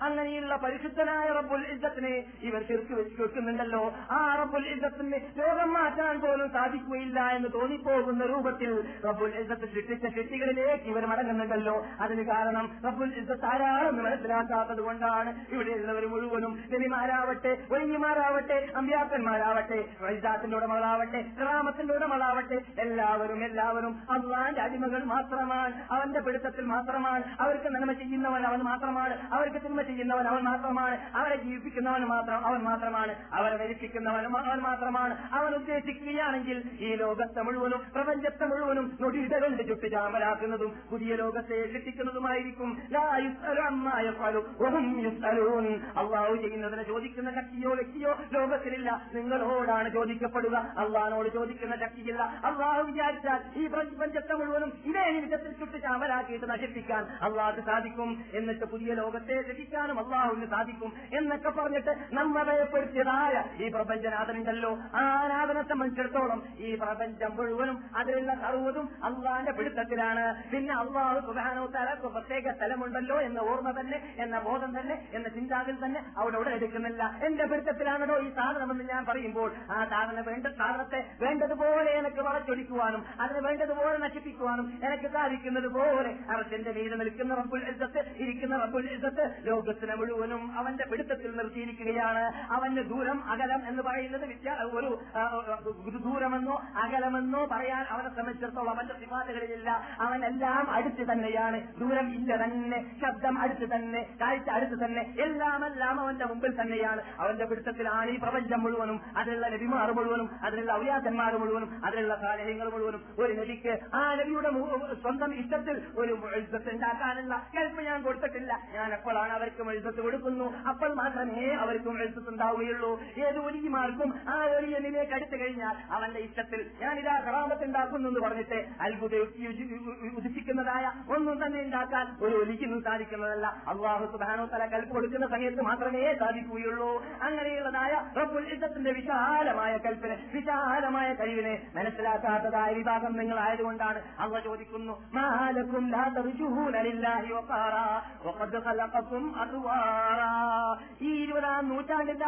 അങ്ങനെയുള്ള പരിശുദ്ധനായ റബ്ബുൽ ഇസ്സത്തിനെ ഇവർ ചെറുക്ക് വെച്ച് വെക്കുന്നുണ്ടല്ലോ ആ റബ്ബുൽ ഇസത്തിന് രോഗം മാറ്റാൻ പോലും സാധിക്കുകയില്ല എന്ന് തോന്നിപ്പോകുന്ന രൂപത്തിൽ റബ്ബുൽ ഇസത്ത് സൃഷ്ടിച്ച സൃഷ്ടികളിലേക്ക് ഇവർ മടങ്ങുന്നുണ്ടല്ലോ. അതിന് കാരണം റബ്ബുൽ ഇസത്ത് ആരാണെന്ന് മനസ്സിലാക്കാത്തത് കൊണ്ടാണ് ഇവിടെയുള്ളവർ മുഴുവനും നബിമാരാവട്ടെ ഒഴിഞ്ഞിമാരാവട്ടെ അമ്പ്യാക്കന്മാരാവട്ടെ റൈസാത്തിന്റെ ഉടമകളാവട്ടെ ഗ്രാമത്തിന്റെ ഉടമകളാവട്ടെ എല്ലാവരും എല്ലാവരും അള്ളാന്റെ അടിമകൾ മാത്രമാണ്. അവന്റെ പിടുത്തത്തിൽ മാത്രമാണ്. അവർക്ക് നന്മ ചെയ്യുന്നവൻ അവൻ മാത്രമാണ്. അവർക്ക് തിന്മ ചെയ്യുന്നവൻ അവൻ മാത്രമാണ്. അവരെ ജീവിപ്പിക്കുന്നവൻ മാത്രം അവൻ മാത്രമാണ്. അവരെ ധരിപ്പിക്കുന്നവൻ അവൻ മാത്രമാണ്. അവൻ ഉദ്ദേശിക്കുകയാണെങ്കിൽ ഈ ലോകത്തെ മുഴുവനും പ്രപഞ്ചത്തെ മുഴുവനും നൊടിയിടകളുടെ ചുട്ട് ചാമ്പലാക്കുന്നതും പുതിയ ലോകത്തെ യുസ്അലൂൻ. അള്ളാഹു ചെയ്യുന്നതിനെ ചോദിക്കുന്ന ശക്തിയോ വ്യക്തിയോ ലോകത്തിലില്ല. നിങ്ങളോടാണ് ചോദിക്കപ്പെടുക. അള്ളാഹിനോട് ചോദിക്കുന്ന ശക്തിയില്ല. അള്ളാഹു വിചാരിച്ചാൽ ഈ പ്രപഞ്ചത്തെ മുഴുവനും ഇതേ വിധത്തിൽ ചുട്ട് ചാമലാക്കിയിട്ട് നശിപ്പിക്കാൻ അള്ളാഹ് സാധിക്കും. എന്നിട്ട് പുതിയ ലോകത്തെ രക്ഷിക്കാനും അള്ളാഹുവിന് സാധിക്കും. എന്നൊക്കെ പറഞ്ഞിട്ട് നമ്മെ ഭയപ്പെടുത്തിയതായ ഈ പ്രപഞ്ചനാഥനുണ്ടല്ലോ. ആ ആരാധന സംബന്ധിച്ചിടത്തോളം ഈ പ്രപഞ്ചം മുഴുവനും അതിലുള്ള സർവതും അള്ളാന്റെ പിടുത്തത്തിലാണ്. പിന്നെ അള്ളാഹു സുഖാനോത്താരക്ക് പ്രത്യേക സ്ഥലമുണ്ടല്ലോ എന്ന ഓർമ്മ തന്നെ എന്ന ബോധം തന്നെ എന്ന ചിന്താഗതി തന്നെ അവിടെ ഇവിടെ എടുക്കുന്നില്ല. എന്റെ പിടുത്തത്തിലാണല്ലോ ഈ സാധനമെന്ന് ഞാൻ പറയുമ്പോൾ ആ സാധനം വേണ്ട സാധനത്തെ വേണ്ടതുപോലെ എനിക്ക് വളച്ചൊടിക്കുവാനും അതിന് വേണ്ടതുപോലെ നശിപ്പിക്കുവാനും എനിക്ക് സാധിക്കുന്നത് പോലെ അറച്ചന്റെ മീതെ നിൽക്കുന്ന റബ്ബുൽ ഇരിക്കുന്ന റബ്ബുൽ ലോകത്തിനെ മുഴുവനും അവന്റെ പിടുത്തത്തിൽ നിർത്തിയിരിക്കുകയാണ്. അവന്റെ ദൂരം അകലം എന്ന് പറയുന്നത് വിദ്യ ഒരു ദൂരമെന്നോ അകലമെന്നോ പറയാൻ അവനെ സംബന്ധിച്ചിടത്തോളം അവന്റെ സിമാതകളിലില്ല അവനെല്ലാം അടുത്ത് തന്നെയാണ്. ദൂരം ഇല്ല തന്നെ ശബ്ദം അടുത്ത് തന്നെ കാഴ്ച അടുത്ത് തന്നെ എല്ലാം എല്ലാം അവന്റെ മുമ്പിൽ തന്നെയാണ്. അവന്റെ പിടുത്തത്തിലാണ് ഈ പ്രപഞ്ചം മുഴുവനും. അതിലുള്ള നബിമാർ മുഴുവനും അതിലുള്ള ഔയാസന്മാർ മുഴുവനും അതിലുള്ള സാഹചര്യങ്ങൾ മുഴുവനും. ഒരു നബിക്ക് ആ നബിയുടെ സ്വന്തം ഇഷ്ടത്തിൽ ഒരു എഴുത്തത്ത് ഉണ്ടാക്കാനുള്ള കൽപ്പ് ഞാൻ കൊടുത്തിട്ടില്ല. ഞാൻ എപ്പോഴാണ് അവർക്ക് എഴുത്തത്ത് കൊടുക്കുന്നു? അപ്പോൾ മാത്രമേ അവർക്കും എഴുത്തത്ത് ഉണ്ടാവുകയുള്ളൂ. ഏത് ഒലിമാർക്കും ആ ഒലിയനിലേക്ക് അടുത്തു കഴിഞ്ഞാൽ അവന്റെ ഇഷ്ടത്തിൽ ഞാൻ ഇതാ ഹറാമത്ത് ഉണ്ടാക്കുന്നു എന്ന് പറഞ്ഞിട്ട് അത്ഭുത ഉദിപ്പിക്കുന്നതായ ഒന്നും തന്നെ ഉണ്ടാക്കാൻ ഒരു ഒലിക്കൊന്നും സാധിക്കുന്നതല്ല. അള്ളാഹു സുബാനോ തല കൽപ്പ് കൊടുക്കുന്ന സമയത്ത് മാത്രമേ സാധിക്കുകയുള്ളൂ. അങ്ങനെയുള്ളതായ റബ്ബുൽ വിശാലമായ കൽപ്പിന് വിശാലമായ കഴിവിനെ മനസ്സിലാക്കാത്തതായ വിഭാഗം നിങ്ങൾ ആയതുകൊണ്ടാണ് അവ ചോദിക്കുന്നു മാലക്കും ഈ ഇരുപതാം നൂറ്റാണ്ടിന്റെ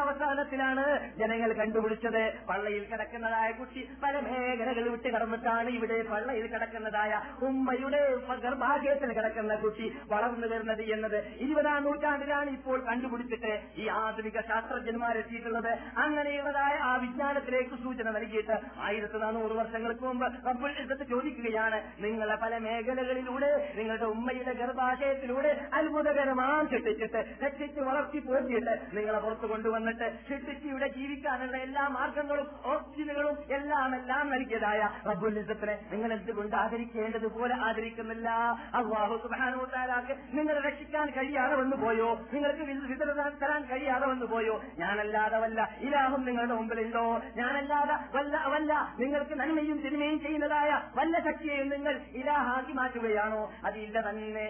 അവസാനത്തിലാണ് ജനങ്ങൾ കണ്ടുപിടിച്ചത്. പള്ളയിൽ കിടക്കുന്നതായ കുട്ടി പല മേഖലകൾ വിട്ട് കടന്നിട്ടാണ് ഇവിടെ പള്ളയിൽ കിടക്കുന്നതായ ഉമ്മയുടെ ഗർഭാശയത്തിൽ കിടക്കുന്ന കുട്ടി വളർന്നു വരുന്നത് എന്നത് ഇരുപതാം നൂറ്റാണ്ടിലാണ് ഇപ്പോൾ കണ്ടുപിടിച്ചിട്ട് ഈ ആധുനിക ശാസ്ത്രജ്ഞന്മാരെത്തിയിട്ടുള്ളത് അങ്ങനെയുള്ളതായ ആ വിജ്ഞാനത്തിലേക്ക് സൂചന നൽകിയിട്ട് ആയിരത്തി നാനൂറ് വർഷങ്ങൾക്ക് മുമ്പ് റബ്ബുൽ ചോദിക്കുകയാണ് നിങ്ങളെ പല മേഖലകളിലൂടെ നിങ്ങളുടെ ഉമ്മയുടെ ഗർഭാശയത്തിലൂടെ അത്ഭുതകരമാം ചിട്ടിച്ചിട്ട് രക്ഷിച്ച് വളർത്തി പോറ്റിയിട്ട് നിങ്ങളെ പുറത്തു കൊണ്ടുവന്നിട്ട് ശിക്ഷിച്ച് ഇവിടെ ജീവിക്കാനുള്ള എല്ലാ മാർഗങ്ങളും ഓക്സിജനുകളും എല്ലാം എല്ലാം നൽകിയതായ റബ്ബുൽ ഇസ്സത്തിനെ നിങ്ങൾ എന്തുകൊണ്ട് ആദരിക്കേണ്ടതുപോലെ ആദരിക്കുന്നില്ല? അള്ളാഹു സുബാനോട്ടാലാക്ക് നിങ്ങളെ രക്ഷിക്കാൻ കഴിയാതെ വന്നു പോയോ? നിങ്ങൾക്ക് വിതരണം തരാൻ കഴിയാതെ വന്നു പോയോ? ഞാനല്ലാതെ വല്ല ഇലാഹും നിങ്ങളുടെ മുമ്പിലുണ്ടോ? ഞാനല്ലാതെ വല്ല വല്ല നിങ്ങൾക്ക് നന്മയും തിന്മയും ചെയ്യുന്നതായ വല്ല ശക്തിയെയും നിങ്ങൾ ഇലാഹാക്കി മാറ്റുകയാണോ? അതില്ല തന്നെ.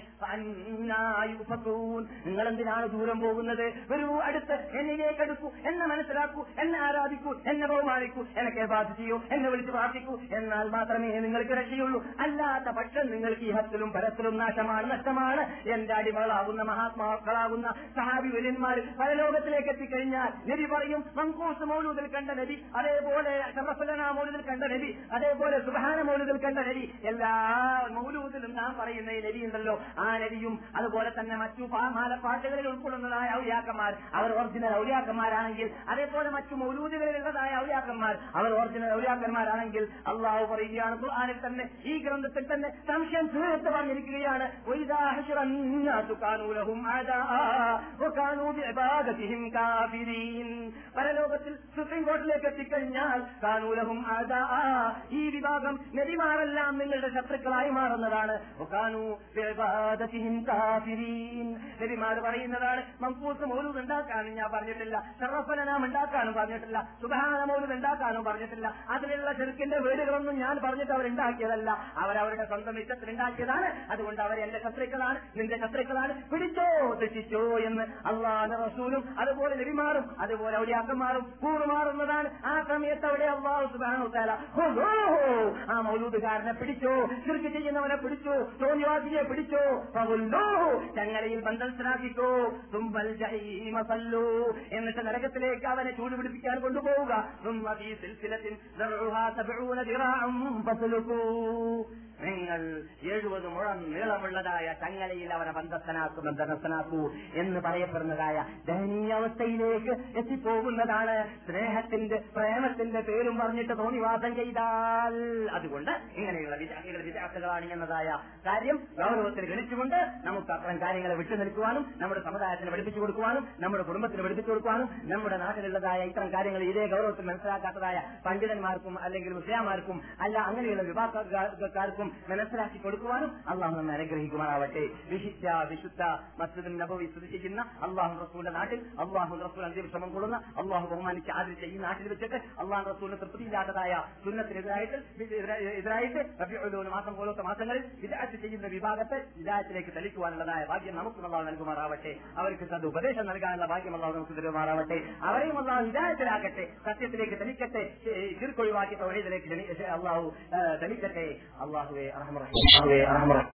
നിങ്ങൾ എന്തിനാണ് ദൂരം പോകുന്നത്? ഒരു അടുത്ത് എന്നിലേക്ക് അടുക്കൂ എന്നെ മനസ്സിലാക്കൂ എന്നെ ആരാധിക്കൂ എന്നെ ബഹുമാനിക്കൂ എന്നെ ബാധ ചെയ്യൂ എന്നെ വിളിച്ച് പ്രാർത്ഥിക്കൂ. എന്നാൽ മാത്രമേ നിങ്ങൾക്ക് രക്ഷയുള്ളൂ. അല്ലാത്ത പക്ഷം നിങ്ങൾക്ക് ഇഹത്തിലും പരത്തിലും നാശമാണ് നഷ്ടമാണ്. എന്റെ അടിമകളാകുന്ന മഹാത്മാക്കളാകുന്ന സഹാബി വര്യന്മാർ പരലോകത്തിലേക്ക് എത്തിക്കഴിഞ്ഞാൽ നബി പറയും മങ്കൂസ് മൗലൂദിൽ കണ്ട നബി അതേപോലെ ഷറഫലന മൗലൂദിൽ കണ്ട നബി അതേപോലെ സുബാന മൗലൂദിൽ കണ്ട നബി. എല്ലാ മൗലൂദിലും നാം പറയുന്ന ഈ നബി ഉണ്ടല്ലോ. ആ നബിയും അതുപോലെ തന്നെ മറ്റു പാമാല പാട്ടുകളിൽ ഉൾക്കൊള്ളുന്നതായ ഔലിയാക്കന്മാർ. അവർ ഒറിജിനൽ ഔലിയാക്കന്മാരാണെങ്കിൽ അതേപോലെ മറ്റു മൗലൂദുകളിലുള്ളതായ ഔലിയാക്കന്മാർ. അവർ ഓർജിനൽ ഔലിയാക്കന്മാരാണെങ്കിൽ അള്ളാഹു പറയുകയാണ് ഖുർആനിൽ തന്നെ ഈ ഗ്രന്ഥത്തിൽ തന്നെ സംശയം തീർത്ത് പറഞ്ഞിരിക്കുകയാണ്. പരലോകത്തിൽ സുപ്രീം കോർട്ടിലേക്ക് എത്തിക്കഴിഞ്ഞാൽ കാനൂലഹും ഈ വിഭാഗം നദിമാരെല്ലാം നിങ്ങളുടെ ശത്രുക്കളായി മാറുന്നതാണ്. നബിമാർ പറയുന്നതാണ് മംഫൂസ് മൗലൂദ് ഉണ്ടാക്കാൻ ഞാൻ പറഞ്ഞിട്ടില്ല. ഷറഫലനാം ഉണ്ടാക്കാനും പറഞ്ഞിട്ടില്ല. സുബാന മൗലൂദ് ഉണ്ടാക്കാനും പറഞ്ഞിട്ടില്ല. അതിലുള്ള ചെറുക്കിന്റെ വീടുകളൊന്നും ഞാൻ പറഞ്ഞിട്ട് അവരുണ്ടാക്കിയതല്ല. അവരവരുടെ സ്വന്തം ഇഷ്ടത്തിൽ ഇഷ്ടത്തിലുണ്ടാക്കിയതാണ് അതുകൊണ്ട് അവർ എന്റെ ശത്രുക്കളാണ് നിന്റെ ശത്രുക്കളാണ്. പിടിച്ചോ തെറ്റിച്ചോ എന്ന് അള്ളാഹ് റസൂലും അതുപോലെ ലഭിമാറും അതുപോലെ ഔലിയാക്കന്മാരും കൂറുമാറുന്നതാണ്. ആ സമയത്ത് അവിടെ അള്ളാഹു സുബാനുത്താല ആ മൗലൂദുകാരനെ പിടിച്ചോ ചെറുക്ക് ചെയ്യുന്നവനെ പിടിച്ചോ തോന്നിവാസിയെ പിടിച്ചോ ചങ്ങലയിൽ ബന്ധനത്തിനാക്കിക്കോ തുമ്പൽ എന്നിട്ട് നരകത്തിലേക്ക് അവനെ ചൂട് പിടിപ്പിക്കാൻ കൊണ്ടുപോവുക നിങ്ങൾ എഴുപത് മുഴം നീളമുള്ളതായ ചങ്ങലയിൽ അവനെ ബന്ധസ്ഥനാക്കും. ബന്ധനസ്ഥനാക്കൂ എന്ന് പറയപ്പെടുന്നതായ ദയനീയാവസ്ഥയിലേക്ക് എത്തിപ്പോകുന്നതാണ്. സ്നേഹത്തിന്റെ പ്രേമത്തിന്റെ പേരും പറഞ്ഞിട്ട് തോന്നിവാസം ചെയ്താൽ അതുകൊണ്ട് ഇങ്ങനെയുള്ള വിദ്യാർത്ഥികൾ വിദ്യാർത്ഥികളാണ് എന്നതായ കാര്യം ഗൗരവത്തിൽ ഗണിച്ചുകൊണ്ട് നമുക്ക് അത്തരം കാര്യങ്ങളെ വിട്ടു നിൽക്കുവാനും നമ്മുടെ സമുദായത്തിന് പഠിപ്പിച്ചു കൊടുക്കുവാനും നമ്മുടെ കുടുംബത്തിന് പഠിപ്പിച്ചു കൊടുക്കുവാനും നമ്മുടെ നാട്ടിലുള്ളതായ ഇത്തരം കാര്യങ്ങൾ ഇതേ ഗൗരവത്തിൽ മനസ്സിലാക്കാത്തതായ പണ്ഡിതന്മാർക്കും അല്ലെങ്കിൽ മുസ്ലിമാർക്കും അല്ല അങ്ങനെയുള്ള വിഭാഗക്കാർക്കും മനസ്സിലാക്കി കൊടുക്കുവാനും അള്ളാഹു നമ്മെ അനുഗ്രഹിക്കുവാനാവട്ടെ വിശിഷ്ട വിശുദ്ധ മസ്ജിദും നബവി ചെയ്യുന്ന അള്ളാഹു റസൂലിന്റെ നാട്ടിൽ അള്ളാഹു റസൂൽ അന്തിമ ശ്രമം കൊള്ളുന്ന അള്ളാഹു ബഹുമാനിച്ച് ആദരിച്ച ഈ നാട്ടിൽ വെച്ചിട്ട് അള്ളാഹു റസൂലിന് തൃപ്തിയില്ലാത്തതായ സുന്നത്തിനെതിരായിട്ട് എതിരായിട്ട് മാസം പോലത്തെ മാസങ്ങളിൽ വിദാറ്റ് ചെയ്യുന്ന വിഭാഗത്തെ വിദായത്തിലേക്ക് തെളിക്കുവാനുള്ളതായ ഭാഗ്യം നമുക്ക് അള്ളാഹു നൽകുമാറാവട്ടെ. അവർക്ക് അത് ഉപദേശം നൽകാനുള്ള ഭാഗ്യം അള്ളാഹു നമുക്ക് തരുമാറാവട്ടെ. അവരെയും അള്ളാഹു വിദായത്തിലാക്കട്ടെ സത്യത്തിലേക്ക് തെളിക്കട്ടെ ചുരുക്കൊഴിവാക്കി തൊഴിലേക്ക് അള്ളാഹു തെളിക്കട്ടെ رحمه الله